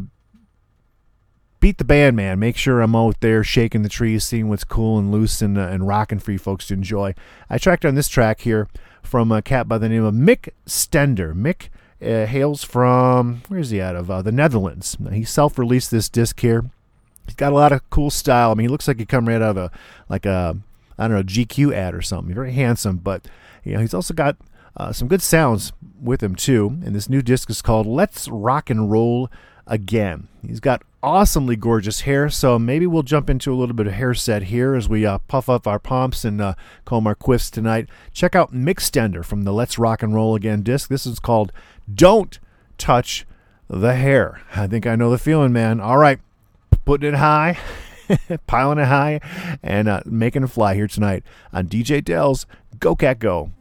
beat the band, man. Make sure I'm out there shaking the trees, seeing what's cool and loose and, uh, and rocking for you folks to enjoy. I tracked on this track here from a cat by the name of Mick Stender. Mick uh, hails from where is he out of? Uh, the Netherlands. He self-released this disc here. He's got a lot of cool style. I mean, he looks like he come right out of a like a I don't know GQ ad or something. He's Very handsome, but you know he's also got uh, some good sounds with him too. And this new disc is called "Let's Rock and Roll Again." He's got awesomely gorgeous hair, so maybe we'll jump into a little bit of hair set here as we uh, puff up our pomps and uh, comb our quiffs tonight. Check out Mick Stender from the Let's Rock and Roll Again disc. This is called "Don't Touch the Hair." I think I know the feeling, man. All right, putting it high. piling it high and uh, making it fly here tonight on DJ Del's Go Cat Go.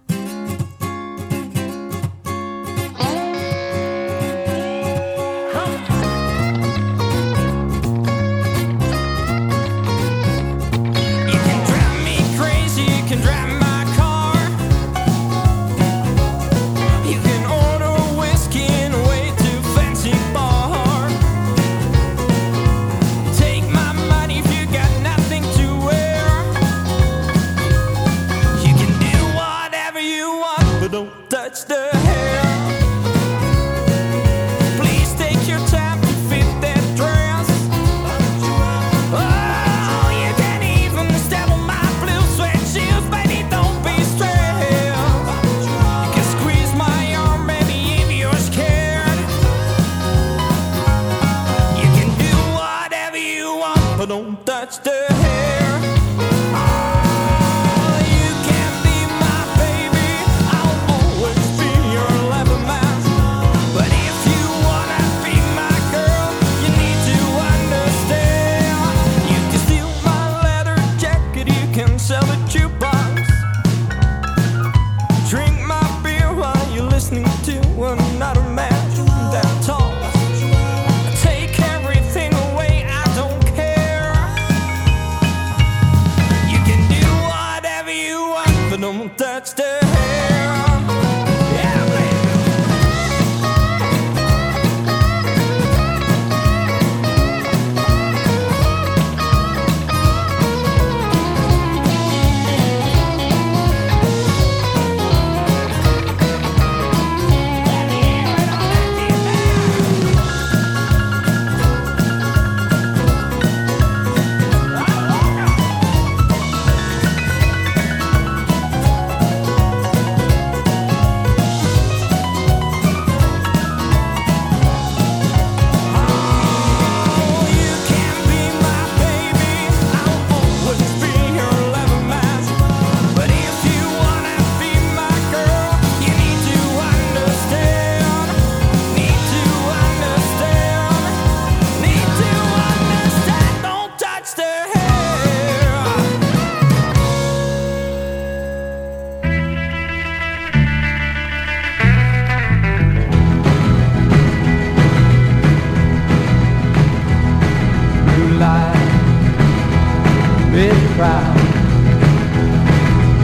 Crowd,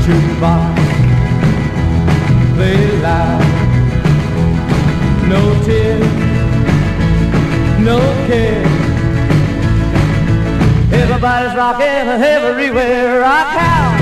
jukebox, play loud. No tears, no care. Everybody's rocking everywhere. Rock out,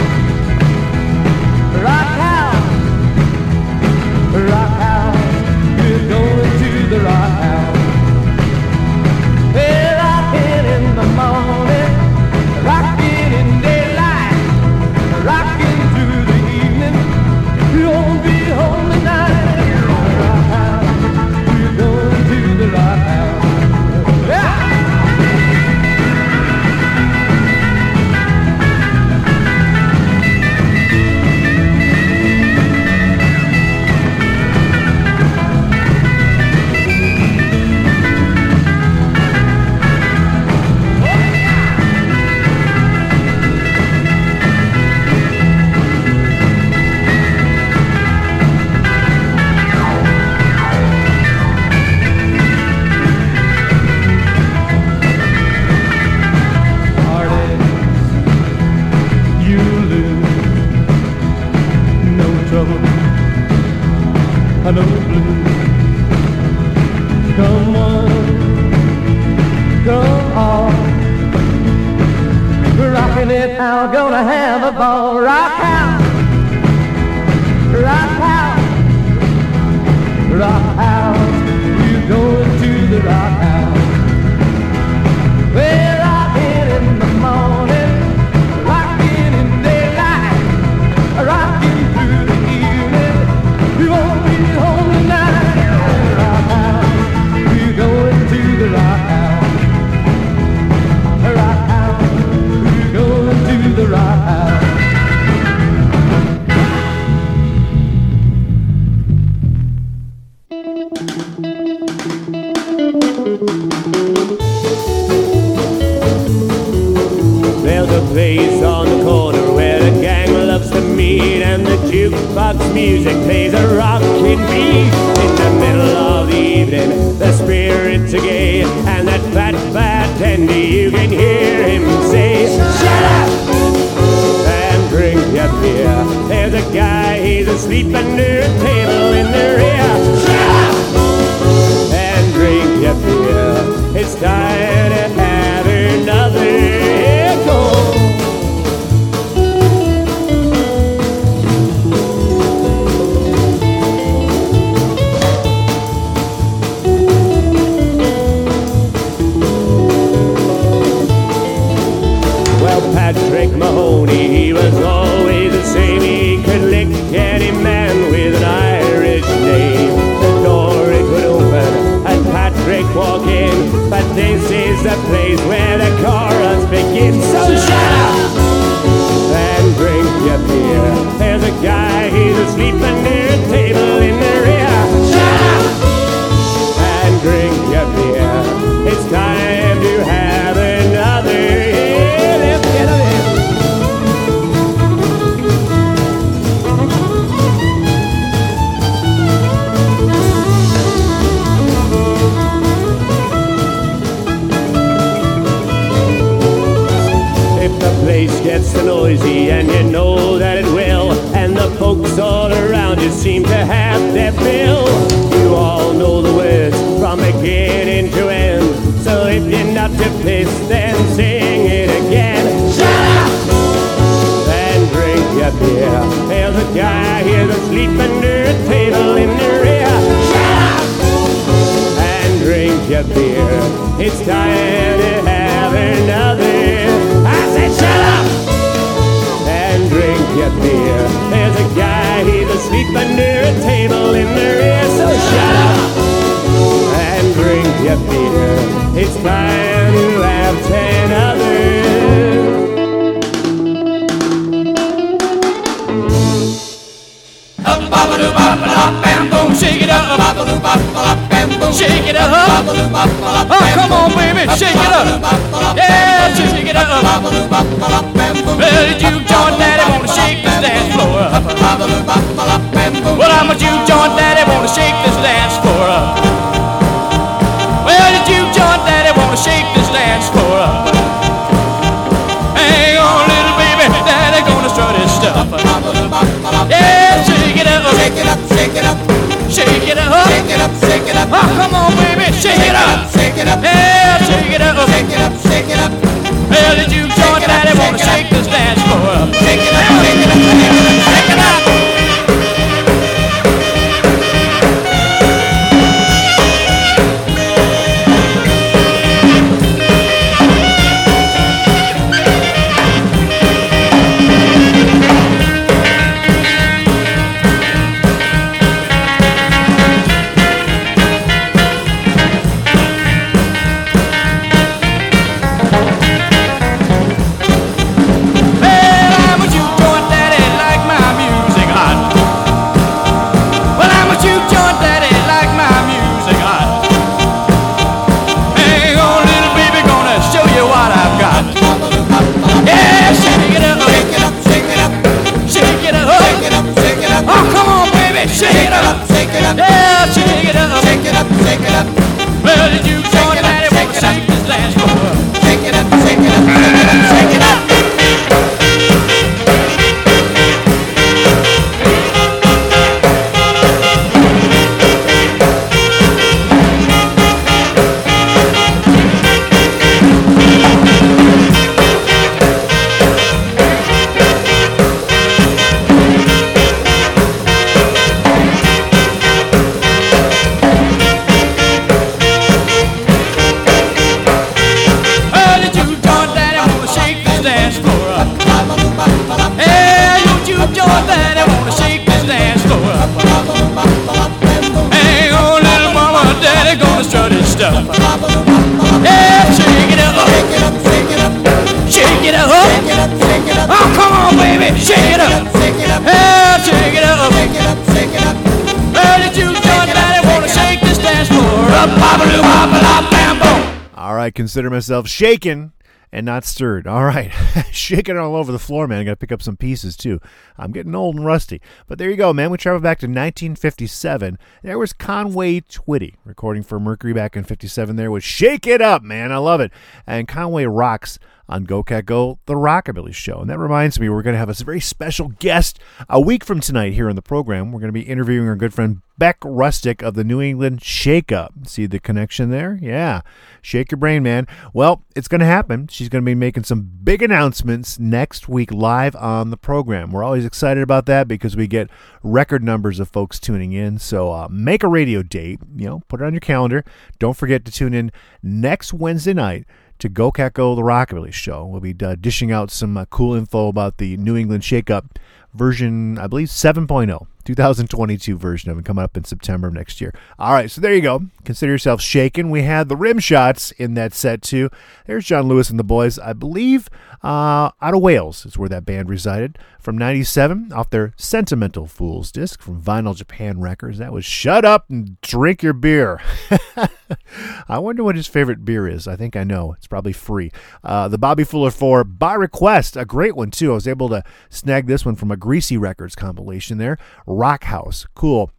consider myself shaken and not stirred. All right, shaking all over the floor, man. I got to pick up some pieces too. I'm getting old and rusty. But there you go, man. We travel back to 1957. There was Conway Twitty recording for Mercury back in 57. There was Shake It Up, man. I love it. And Conway rocks on Go Cat Go, the Rockabilly Show. And that reminds me, we're going to have a very special guest a week from tonight here on the program. We're going to be interviewing our good friend Beck Rustick of the New England Shake Up. See the connection there? Yeah. Shake your brain, man. Well, it's going to happen. She's going to be making some big announcements next week live on the program. We're always excited about that because we get record numbers of folks tuning in. So uh, make a radio date, you know, put it on your calendar. Don't forget to tune in next Wednesday night to Go Cat Go, the Rockabilly Show. We'll be uh, dishing out some uh, cool info about the New England Shake Up version, I believe 7.0, 2022 version of it coming up in September of next year. All right, so there you go. Consider yourself shaken. We had the rim shots in that set too. There's John Lewis and the boys. I believe uh, out of Wales is where that band resided. From 97 off their Sentimental Fools disc from Vinyl Japan Records. That was Shut Up and Drink Your Beer. I wonder what his favorite beer is. I think I know. It's probably free. Uh, the Bobby Fuller 4 by request, a great one too. I was able to snag this one from a Greasy Records compilation there. Rock House. Cool,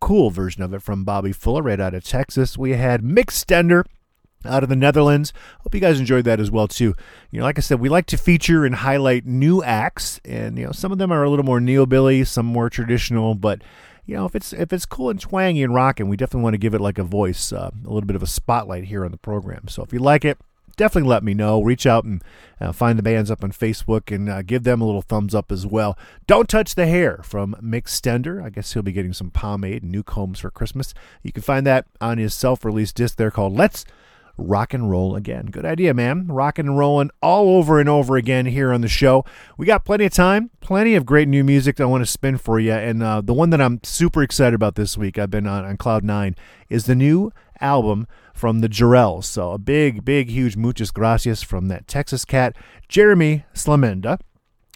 cool version of it from Bobby Fuller right out of Texas. We had Mick Stender out of the Netherlands. Hope you guys enjoyed that as well too. You know, like I said, we like to feature and highlight new acts, and you know, some of them are a little more neobilly, some more traditional, but you know, if it's if it's cool and twangy and rocking, we definitely want to give it like a voice, uh, a little bit of a spotlight here on the program. So if you like it, definitely let me know. Reach out and uh, find the bands up on Facebook and uh, give them a little thumbs up as well. Don't touch the hair from Mick Stender. I guess he'll be getting some pomade and new combs for Christmas. You can find that on his self-released disc there called Let's rock and roll again. Good idea, man. Rocking and rolling all over and over again here on the show. We got plenty of time, plenty of great new music that I want to spin for you. And uh, the one that I'm super excited about this week, I've been on, on Cloud Nine, is the new album from the Jarrells. So a big, big, huge muchas gracias from that Texas cat, Jeremy Slamenda.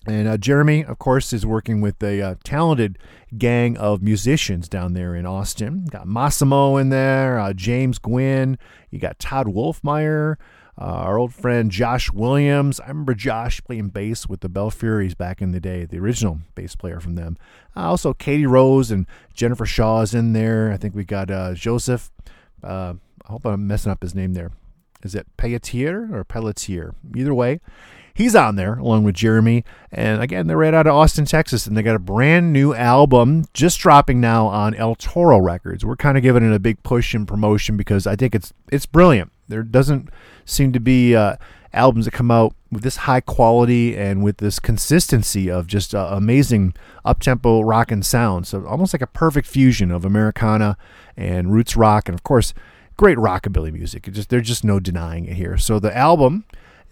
And uh, Jeremy, of course, is working with a uh, talented gang of musicians down there in Austin. Got Massimo in there, uh, James Gwynn, you got Todd Wulfmeier, uh, our old friend Josh Williams. I remember Josh playing bass with the Belfuries back in the day, the original bass player from them. Uh, also, Katie Rose and Jennifer Shaw is in there. I think we got uh, I hope I'm messing up his name there. Is it Pelletier or Pelletier? Either way, he's on there along with Jeremy. And again, they're right out of Austin, Texas, and they got a brand new album just dropping now on El Toro Records. We're kind of giving it a big push and promotion because I think it's it's brilliant. There doesn't seem to be uh, albums that come out with this high quality and with this consistency of just uh, amazing up tempo rock and sound. So almost like a perfect fusion of Americana and roots rock, and of course great rockabilly music. It just there's just no denying it here. So the album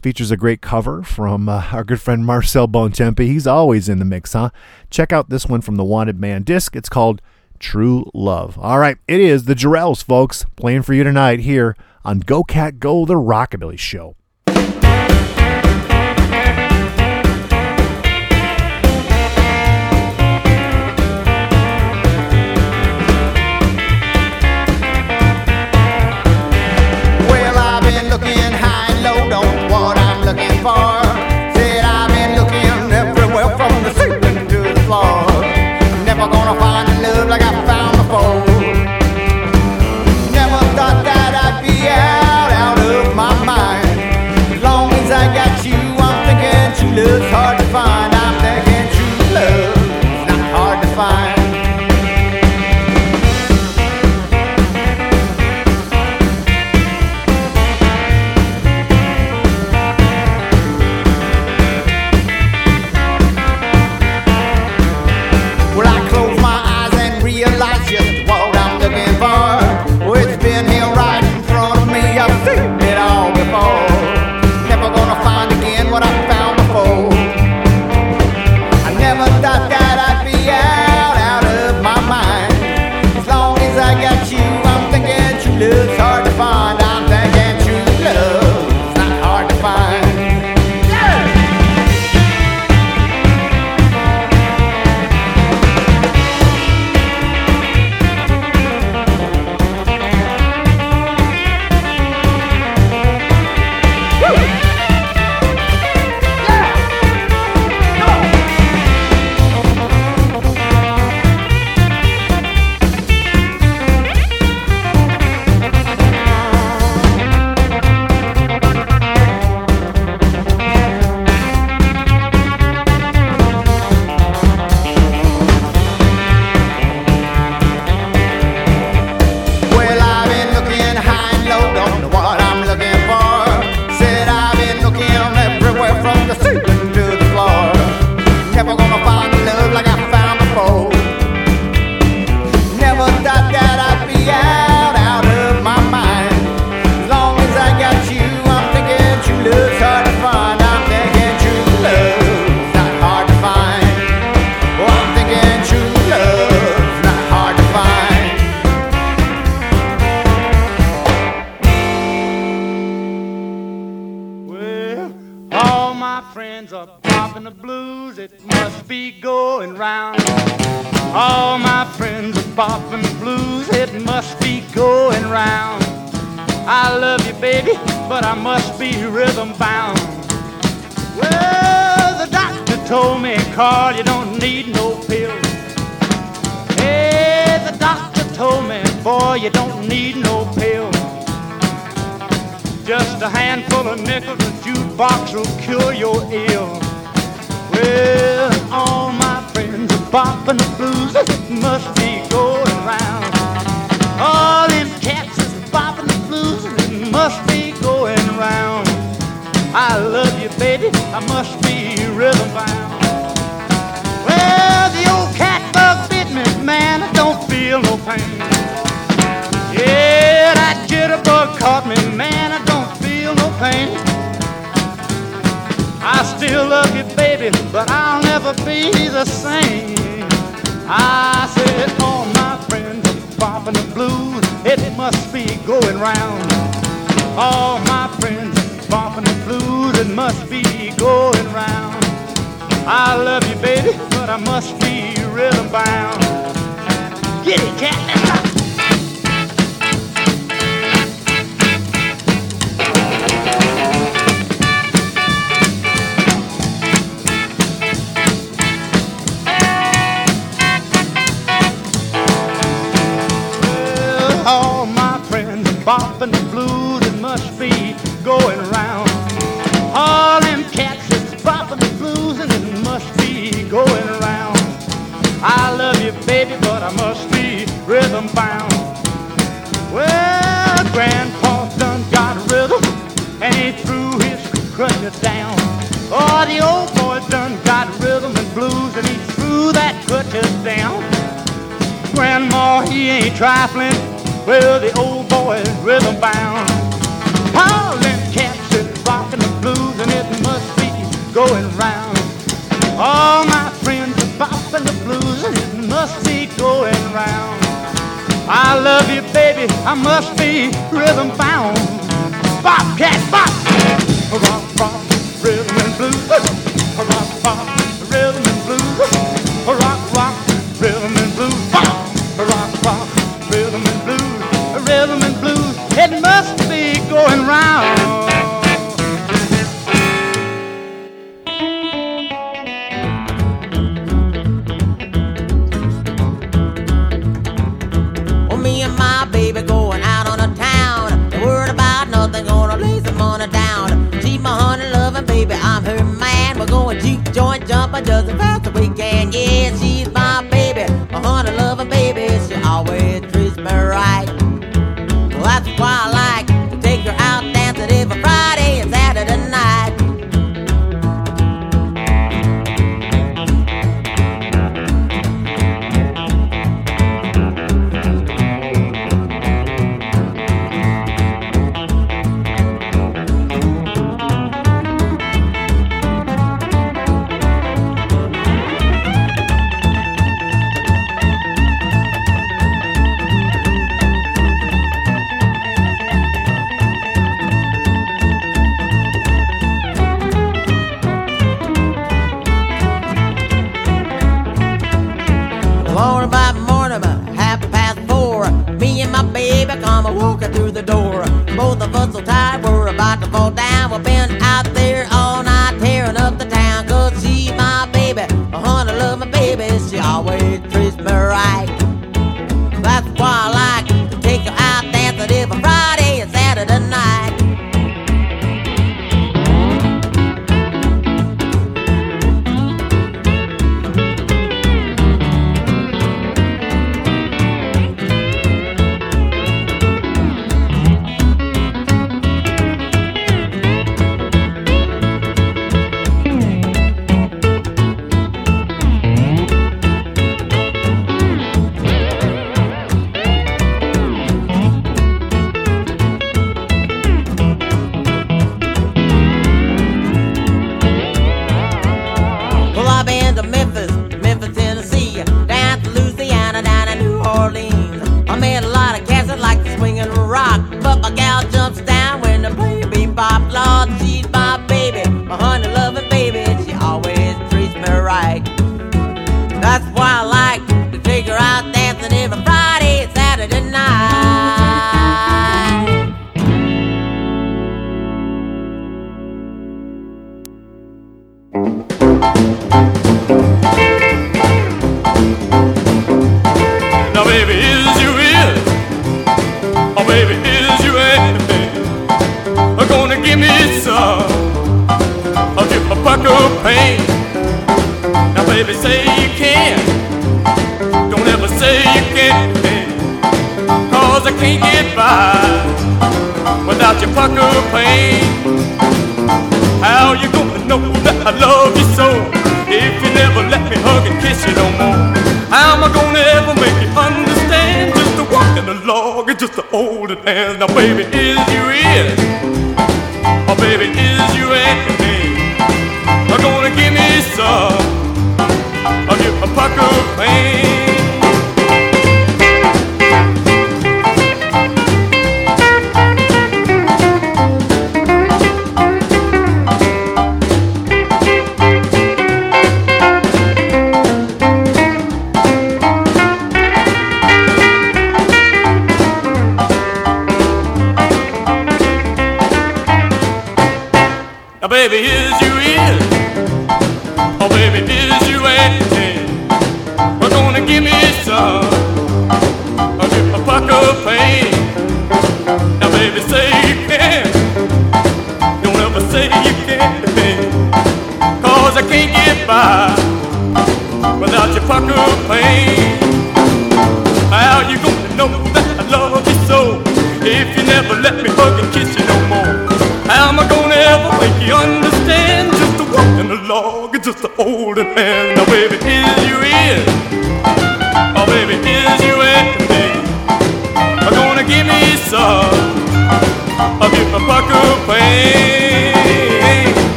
features a great cover from uh, our good friend Marcel Bontempi. He's always in the mix, huh? Check out this one from the Wanted Man disc. It's called True Love. All right, it is the Jarrells, folks, playing for you tonight here on Go Cat Go, the Rockabilly Show.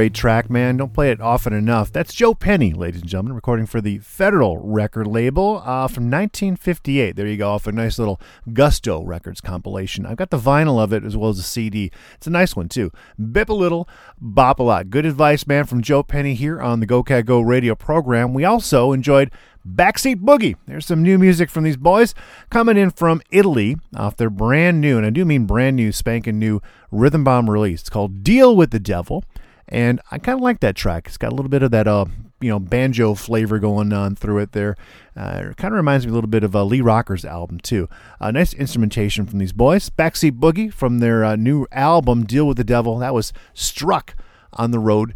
Great track, man. Don't play it often enough. That's Joe Penny, ladies and gentlemen, recording for the Federal record label uh, from 1958. There you go, off a nice little Gusto Records compilation. I've got the vinyl of it as well as the CD. It's a nice one, too. Bip a little, bop a lot. Good advice, man, from Joe Penny here on the Go Cat Go radio program. We also enjoyed Backseat Boogie. There's some new music from these boys coming in from Italy off their brand new, and I do mean brand new, spanking new Rhythm Bomb release. It's called Deal with the Devil. And I kind of like that track. It's got a little bit of that, uh, you know, banjo flavor going on through it there. Uh, it kind of reminds me a little bit of uh, Lee Rocker's album, too. Uh, nice instrumentation from these boys. Backseat Boogie from their uh, new album, Deal with the Devil. That was struck on the road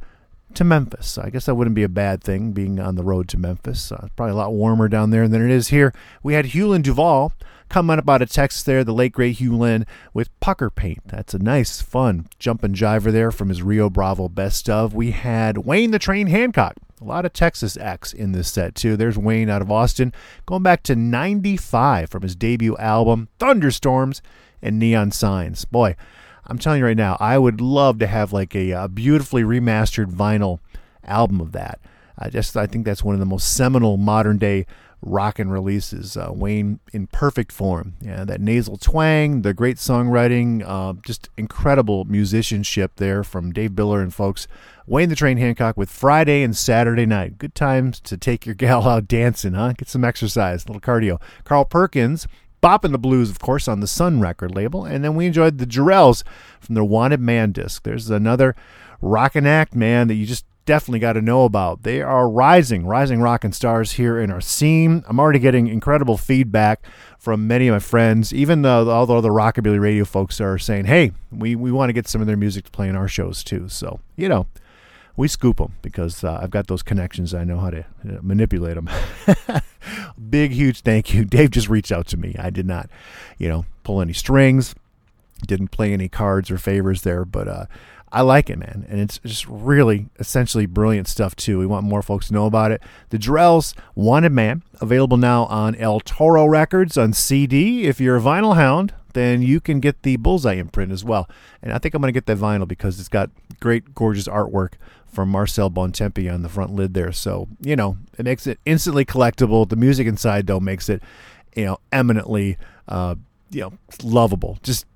to Memphis. I guess that wouldn't be a bad thing, being on the road to Memphis. Uh, probably a lot warmer down there than it is here. We had Huelyn Duvall coming up out of Texas there, the late great Huelyn with Pucker Paint. That's a nice, fun jumping jiver there from his Rio Bravo best of. We had Wayne the Train Hancock. A lot of Texas acts in this set, too. There's Wayne out of Austin, going back to 95 from his debut album, Thunderstorms and Neon Signs. Boy, I'm telling you right now, I would love to have like a, a beautifully remastered vinyl album of that. I just I think that's one of the most seminal modern day rockin' releases. Uh, Wayne in perfect form. Yeah, that nasal twang, the great songwriting, uh, just incredible musicianship there from Dave Biller and folks. Wayne the Train Hancock with Friday and Saturday night. Good times to take your gal out dancing, huh? Get some exercise, a little cardio. Carl Perkins. Bopping the Blues, of course, on the Sun record label. And then we enjoyed the Jarrells from their Wanted Man disc. There's another rockin' act, man, that you just definitely got to know about. They are rising, rising rock and stars here in our scene. I'm already getting incredible feedback from many of my friends, even though all the other rockabilly radio folks are saying, hey, we, we want to get some of their music to play in our shows too. So, you know, we scoop them because uh, I've got those connections. I know how to uh, manipulate them. Big, huge thank you. Dave just reached out to me. I did not, you know, pull any strings, didn't play any cards or favors there, but uh, I like it, man. And it's just really essentially brilliant stuff, too. We want more folks to know about it. The Jarrells Wanted Man, available now on El Toro Records on CD. If you're a vinyl hound, then you can get the Bullseye imprint as well. And I think I'm going to get that vinyl because it's got great, gorgeous artwork from Marcel Bontempi on the front lid there. So, you know, it makes it instantly collectible. The music inside, though, makes it, you know, eminently, uh, you know, lovable. Just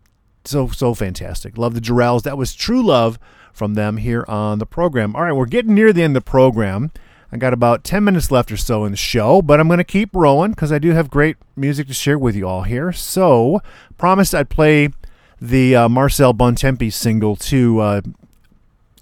so, so fantastic. Love the Jarrells. That was True Love from them here on the program. All right, we're getting near the end of the program. I got about 10 minutes left or so in the show, but I'm going to keep rolling because I do have great music to share with you all here. So, promised I'd play the uh, Marcel Bontempi single to uh,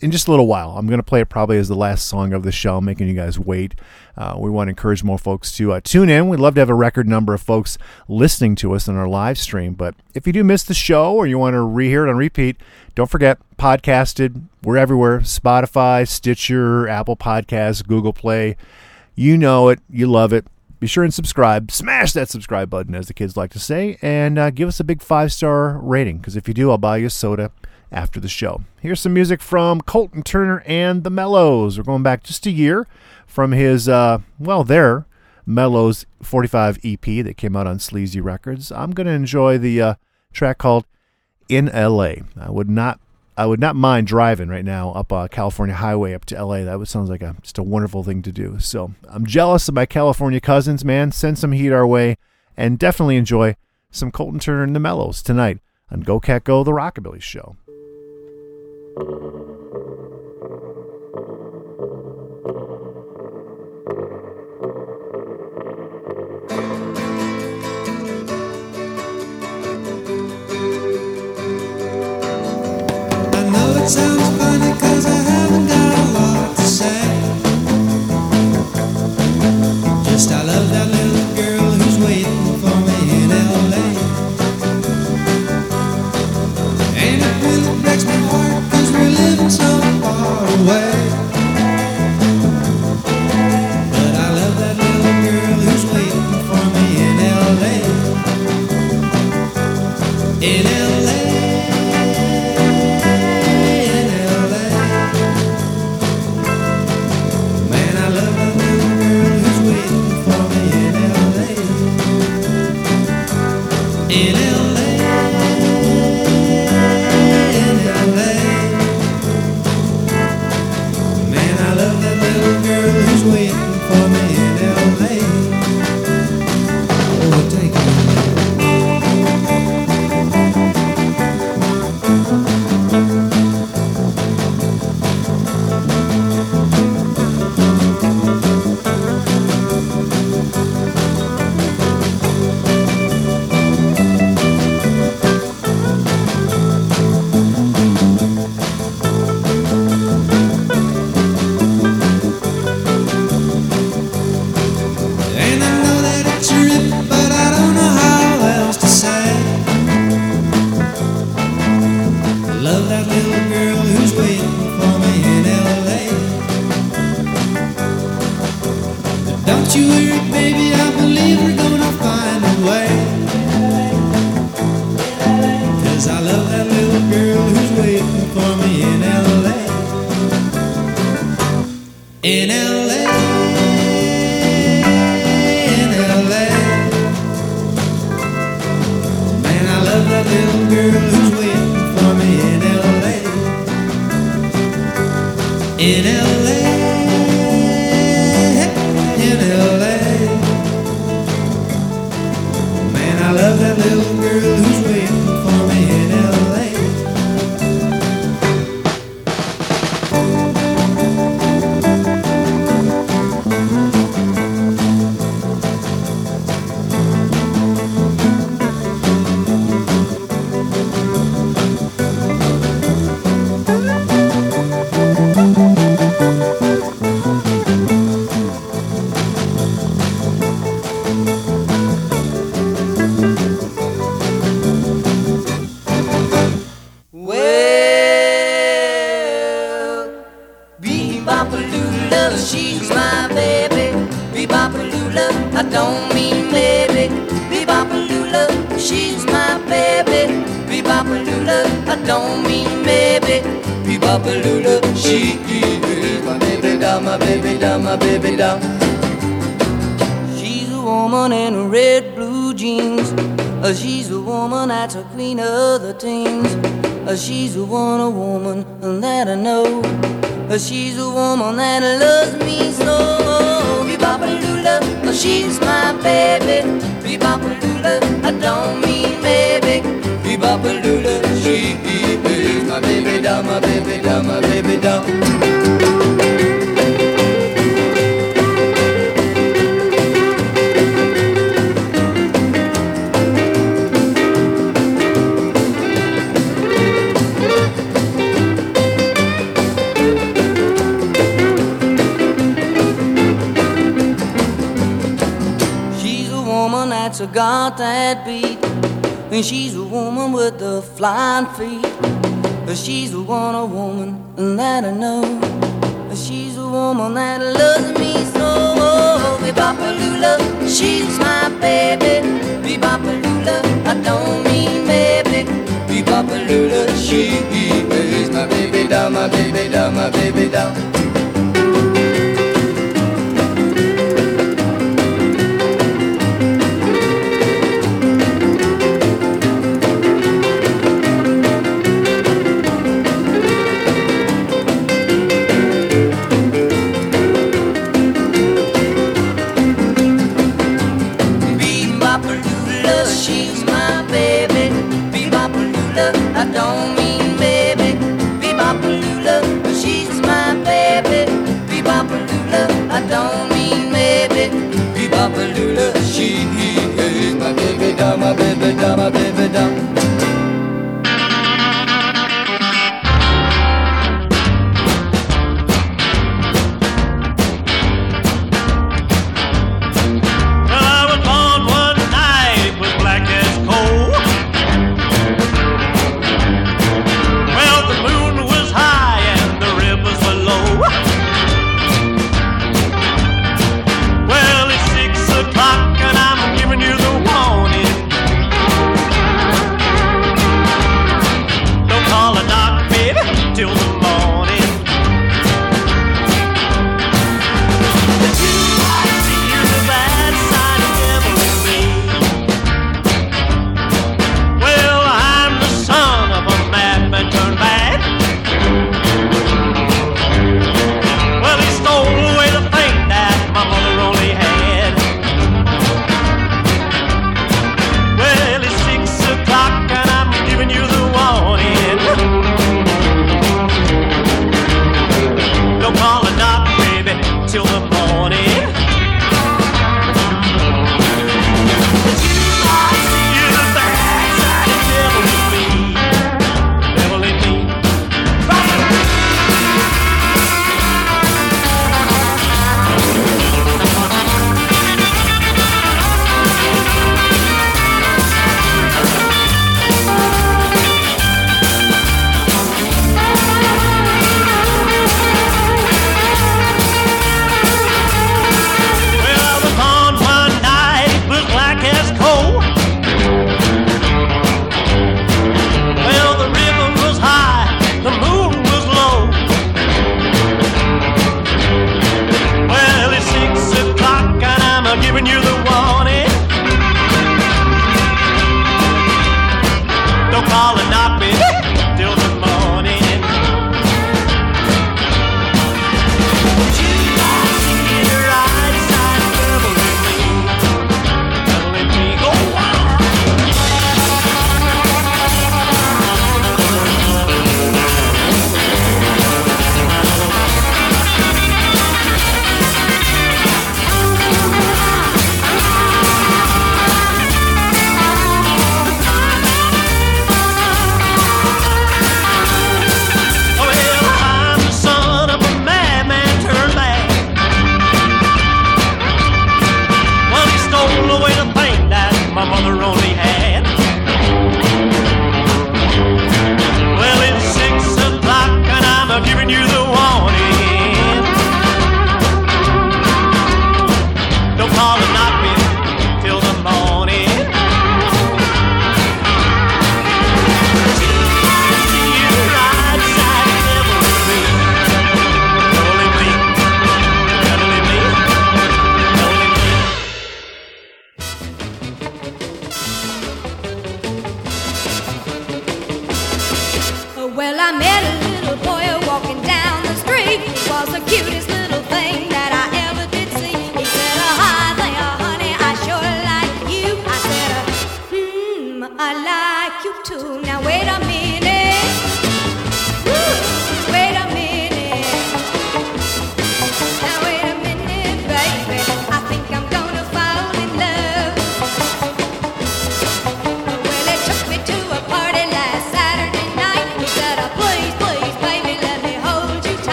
in just a little while. I'm going to play it probably as the last song of the show, making you guys wait. Uh, we want to encourage more folks to uh, tune in. We'd love to have a record number of folks listening to us on our live stream. But if you do miss the show or you want to rehear it on repeat, don't forget podcasted. We're everywhere: Spotify, Stitcher, Apple Podcasts, Google Play. You know it. You love it. Be sure and subscribe. Smash that subscribe button, as the kids like to say, and uh, give us a big five star rating. Because if you do, I'll buy you a soda after the show. Here's some music from Colton Turner and the Mellows. We're going back just a year from his, uh, well, their Mellows 45 EP that came out on Sleazy Records. I'm going to enjoy the uh, track called In LA. I would not. I would not mind driving right now up a California Highway up to LA. That would sounds like a just a wonderful thing to do. So I'm jealous of my California cousins, man. Send some heat our way, and definitely enjoy some Colton Turner and the Mellows tonight on Go Cat Go, the Rockabilly Show sounds funny cause I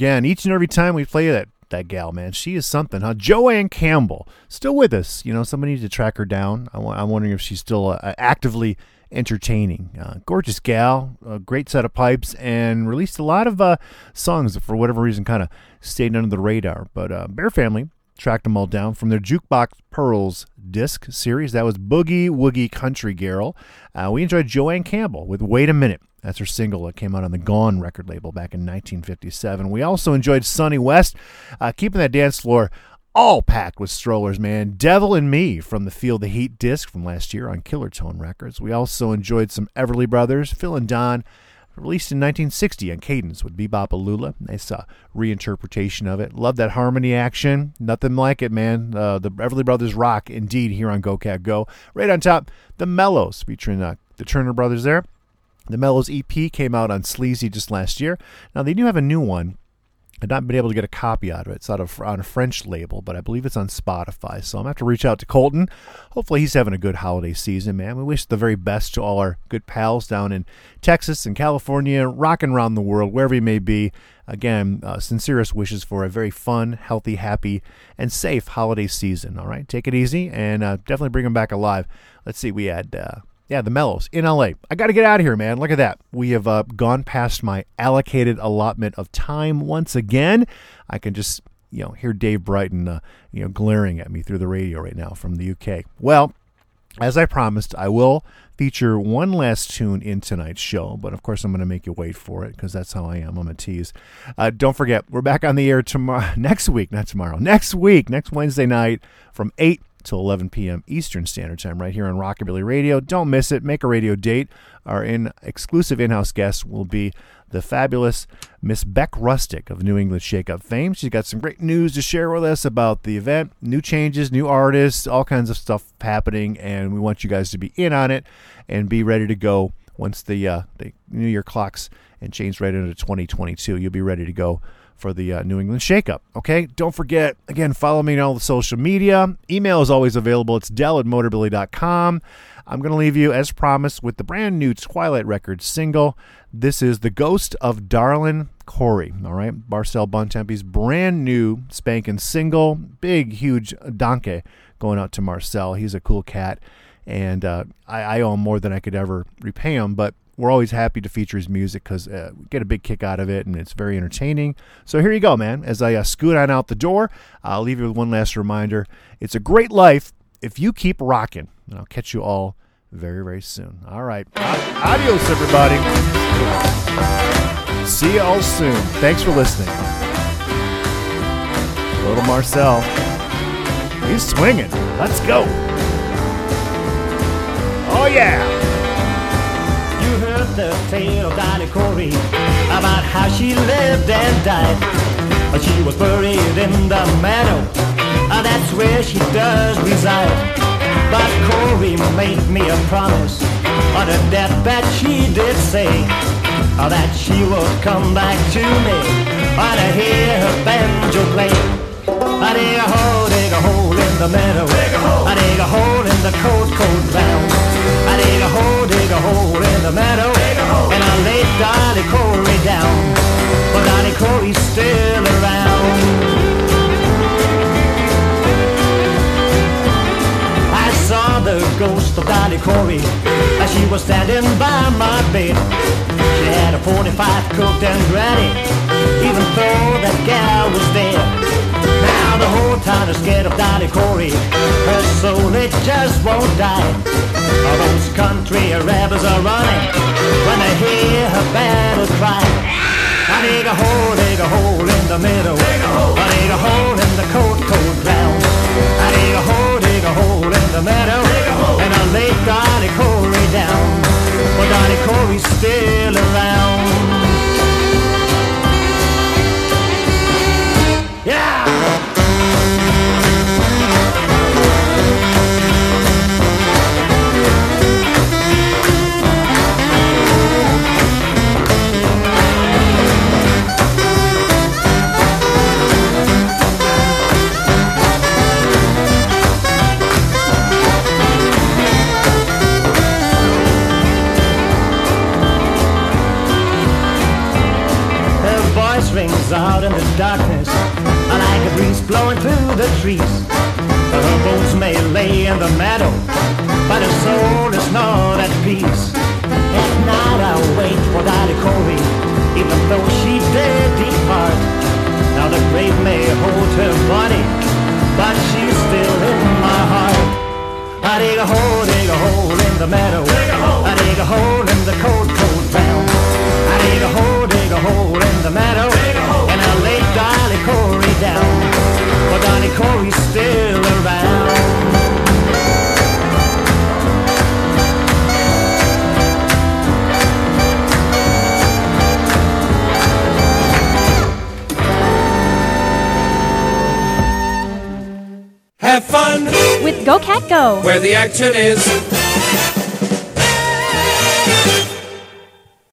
again. Each and every time we play that that gal, man, she is something, huh? Jo Ann Campbell, still with us. You know, somebody needs to track her down. I, am wondering if she's still uh, actively entertaining. Uh, gorgeous gal, a great set of pipes, and released a lot of uh, songs that, for whatever reason, kind of stayed under the radar. But uh, Bear Family tracked them all down from their Jukebox Pearls disc series. That was Boogie Woogie Country Girl. Uh, we enjoyed Jo Ann Campbell with Wait a Minute. That's her single that came out on the Gone record label back in 1957. We also enjoyed Sunny West, uh, keeping that dance floor all packed with strollers, man. Devil and Me from the Feel the Heat disc from last year on Killer Tone Records. We also enjoyed some Everly Brothers, Phil and Don, released in 1960 on Cadence with Be-Bop-A-Lula. Nice uh, reinterpretation of it. Love that harmony action. Nothing like it, man. Uh, the Everly Brothers rock indeed here on Go Cat Go. Right on top, the Mellows featuring uh, the Turner Brothers there. The Mellows EP came out on Sleazy just last year. Now they do have a new one. I've not been able to get a copy out of it. It's out of, on a French label, but I believe it's on Spotify. So I'm going to have to reach out to Colton. Hopefully, he's having a good holiday season, man. We wish the very best to all our good pals down in Texas and California, rocking around the world, wherever you may be. Again, uh, sincerest wishes for a very fun, healthy, happy, and safe holiday season. All right, take it easy and uh, definitely bring them back alive. Let's see, we had. Uh, yeah, the Mellows in LA. I got to get out of here, man. Look at that. We have uh, gone past my allocated allotment of time once again. I can just, you know, hear Dave Brighton, uh, you know, glaring at me through the radio right now from the UK. Well, as I promised, I will feature one last tune in tonight's show, but of course I'm going to make you wait for it because that's how I am. I'm a tease. Uh, don't forget, we're back on the air tomorrow, next week, not tomorrow, next week, next Wednesday night from 8 till 11 p.m. Eastern Standard Time right here on Rockabilly Radio. Don't miss it. Make a radio date. Our in exclusive in-house guest will be the fabulous Miss Beck Rustic of New England Shake-Up fame. She's got some great news to share with us about the event, new changes, new artists, all kinds of stuff happening, and we want you guys to be in on it and be ready to go once the uh, the New Year clocks and change right into 2022. You'll be ready to go for the uh, New England Shakeup. Okay, don't forget, again, follow me on all the social media. Email is always available. It's dell at motorbilly.com. I'm going to leave you, as promised, with the brand new Twilight Records single. This is The Ghost of Darlin Corey. All right, Marcel Bontempi's brand new spanking single. Big, huge donkey going out to Marcel. He's a cool cat, and uh, I, I owe him more than I could ever repay him, but we're always happy to feature his music because uh, we get a big kick out of it and it's very entertaining. So here you go, man. As I uh, scoot on out the door, I'll leave you with one last reminder. It's a great life if you keep rocking. And I'll catch you all very, very soon. All right. Adios, everybody. See you all soon. Thanks for listening. Little Marcel. He's swinging. Let's go. Oh, yeah. Heard the tale of Darlin Corey about how she lived and died. She was buried in the meadow, and that's where she does reside. But Corey made me a promise on her deathbed. She did say that she would come back to me when I hear her banjo play. I dig a hole, dig a hole in the meadow. I dig a hole in the cold, cold ground. I dig a hole, dig a hole in the meadow. And I lay Darlin Corey down. But Darlin Corey's still around. I saw the ghost of Darlin Corey as she was standing by my bed. She had a 45 cooked and ready, even though that gal was dead. The whole town is scared of Darlin Corey. Her soul, it just won't die. All those country rebels are running when they hear her battle cry. I dig a hole, dig a hole in the middle. I dig a hole in the cold, cold ground. I dig a hole, dig a hole in the meadow. And I lay Darlin Corey down. But Darlin Corey's still around. Hangs out in the darkness like a breeze blowing through the trees. Her bones may lay in the meadow, but her soul is not at peace. At night I wait for Darlin Corey, even though she did depart. Now the grave may hold her body, but she's still in my heart. I dig a hole, dig a hole in the meadow. Dig a hole. I dig a hole in the cold, cold ground. I dig a hole, dig a hole in the meadow. And I lay Darlin Corey down. But Darlin Corey's still around. Have fun With Go Cat Go. where the action is.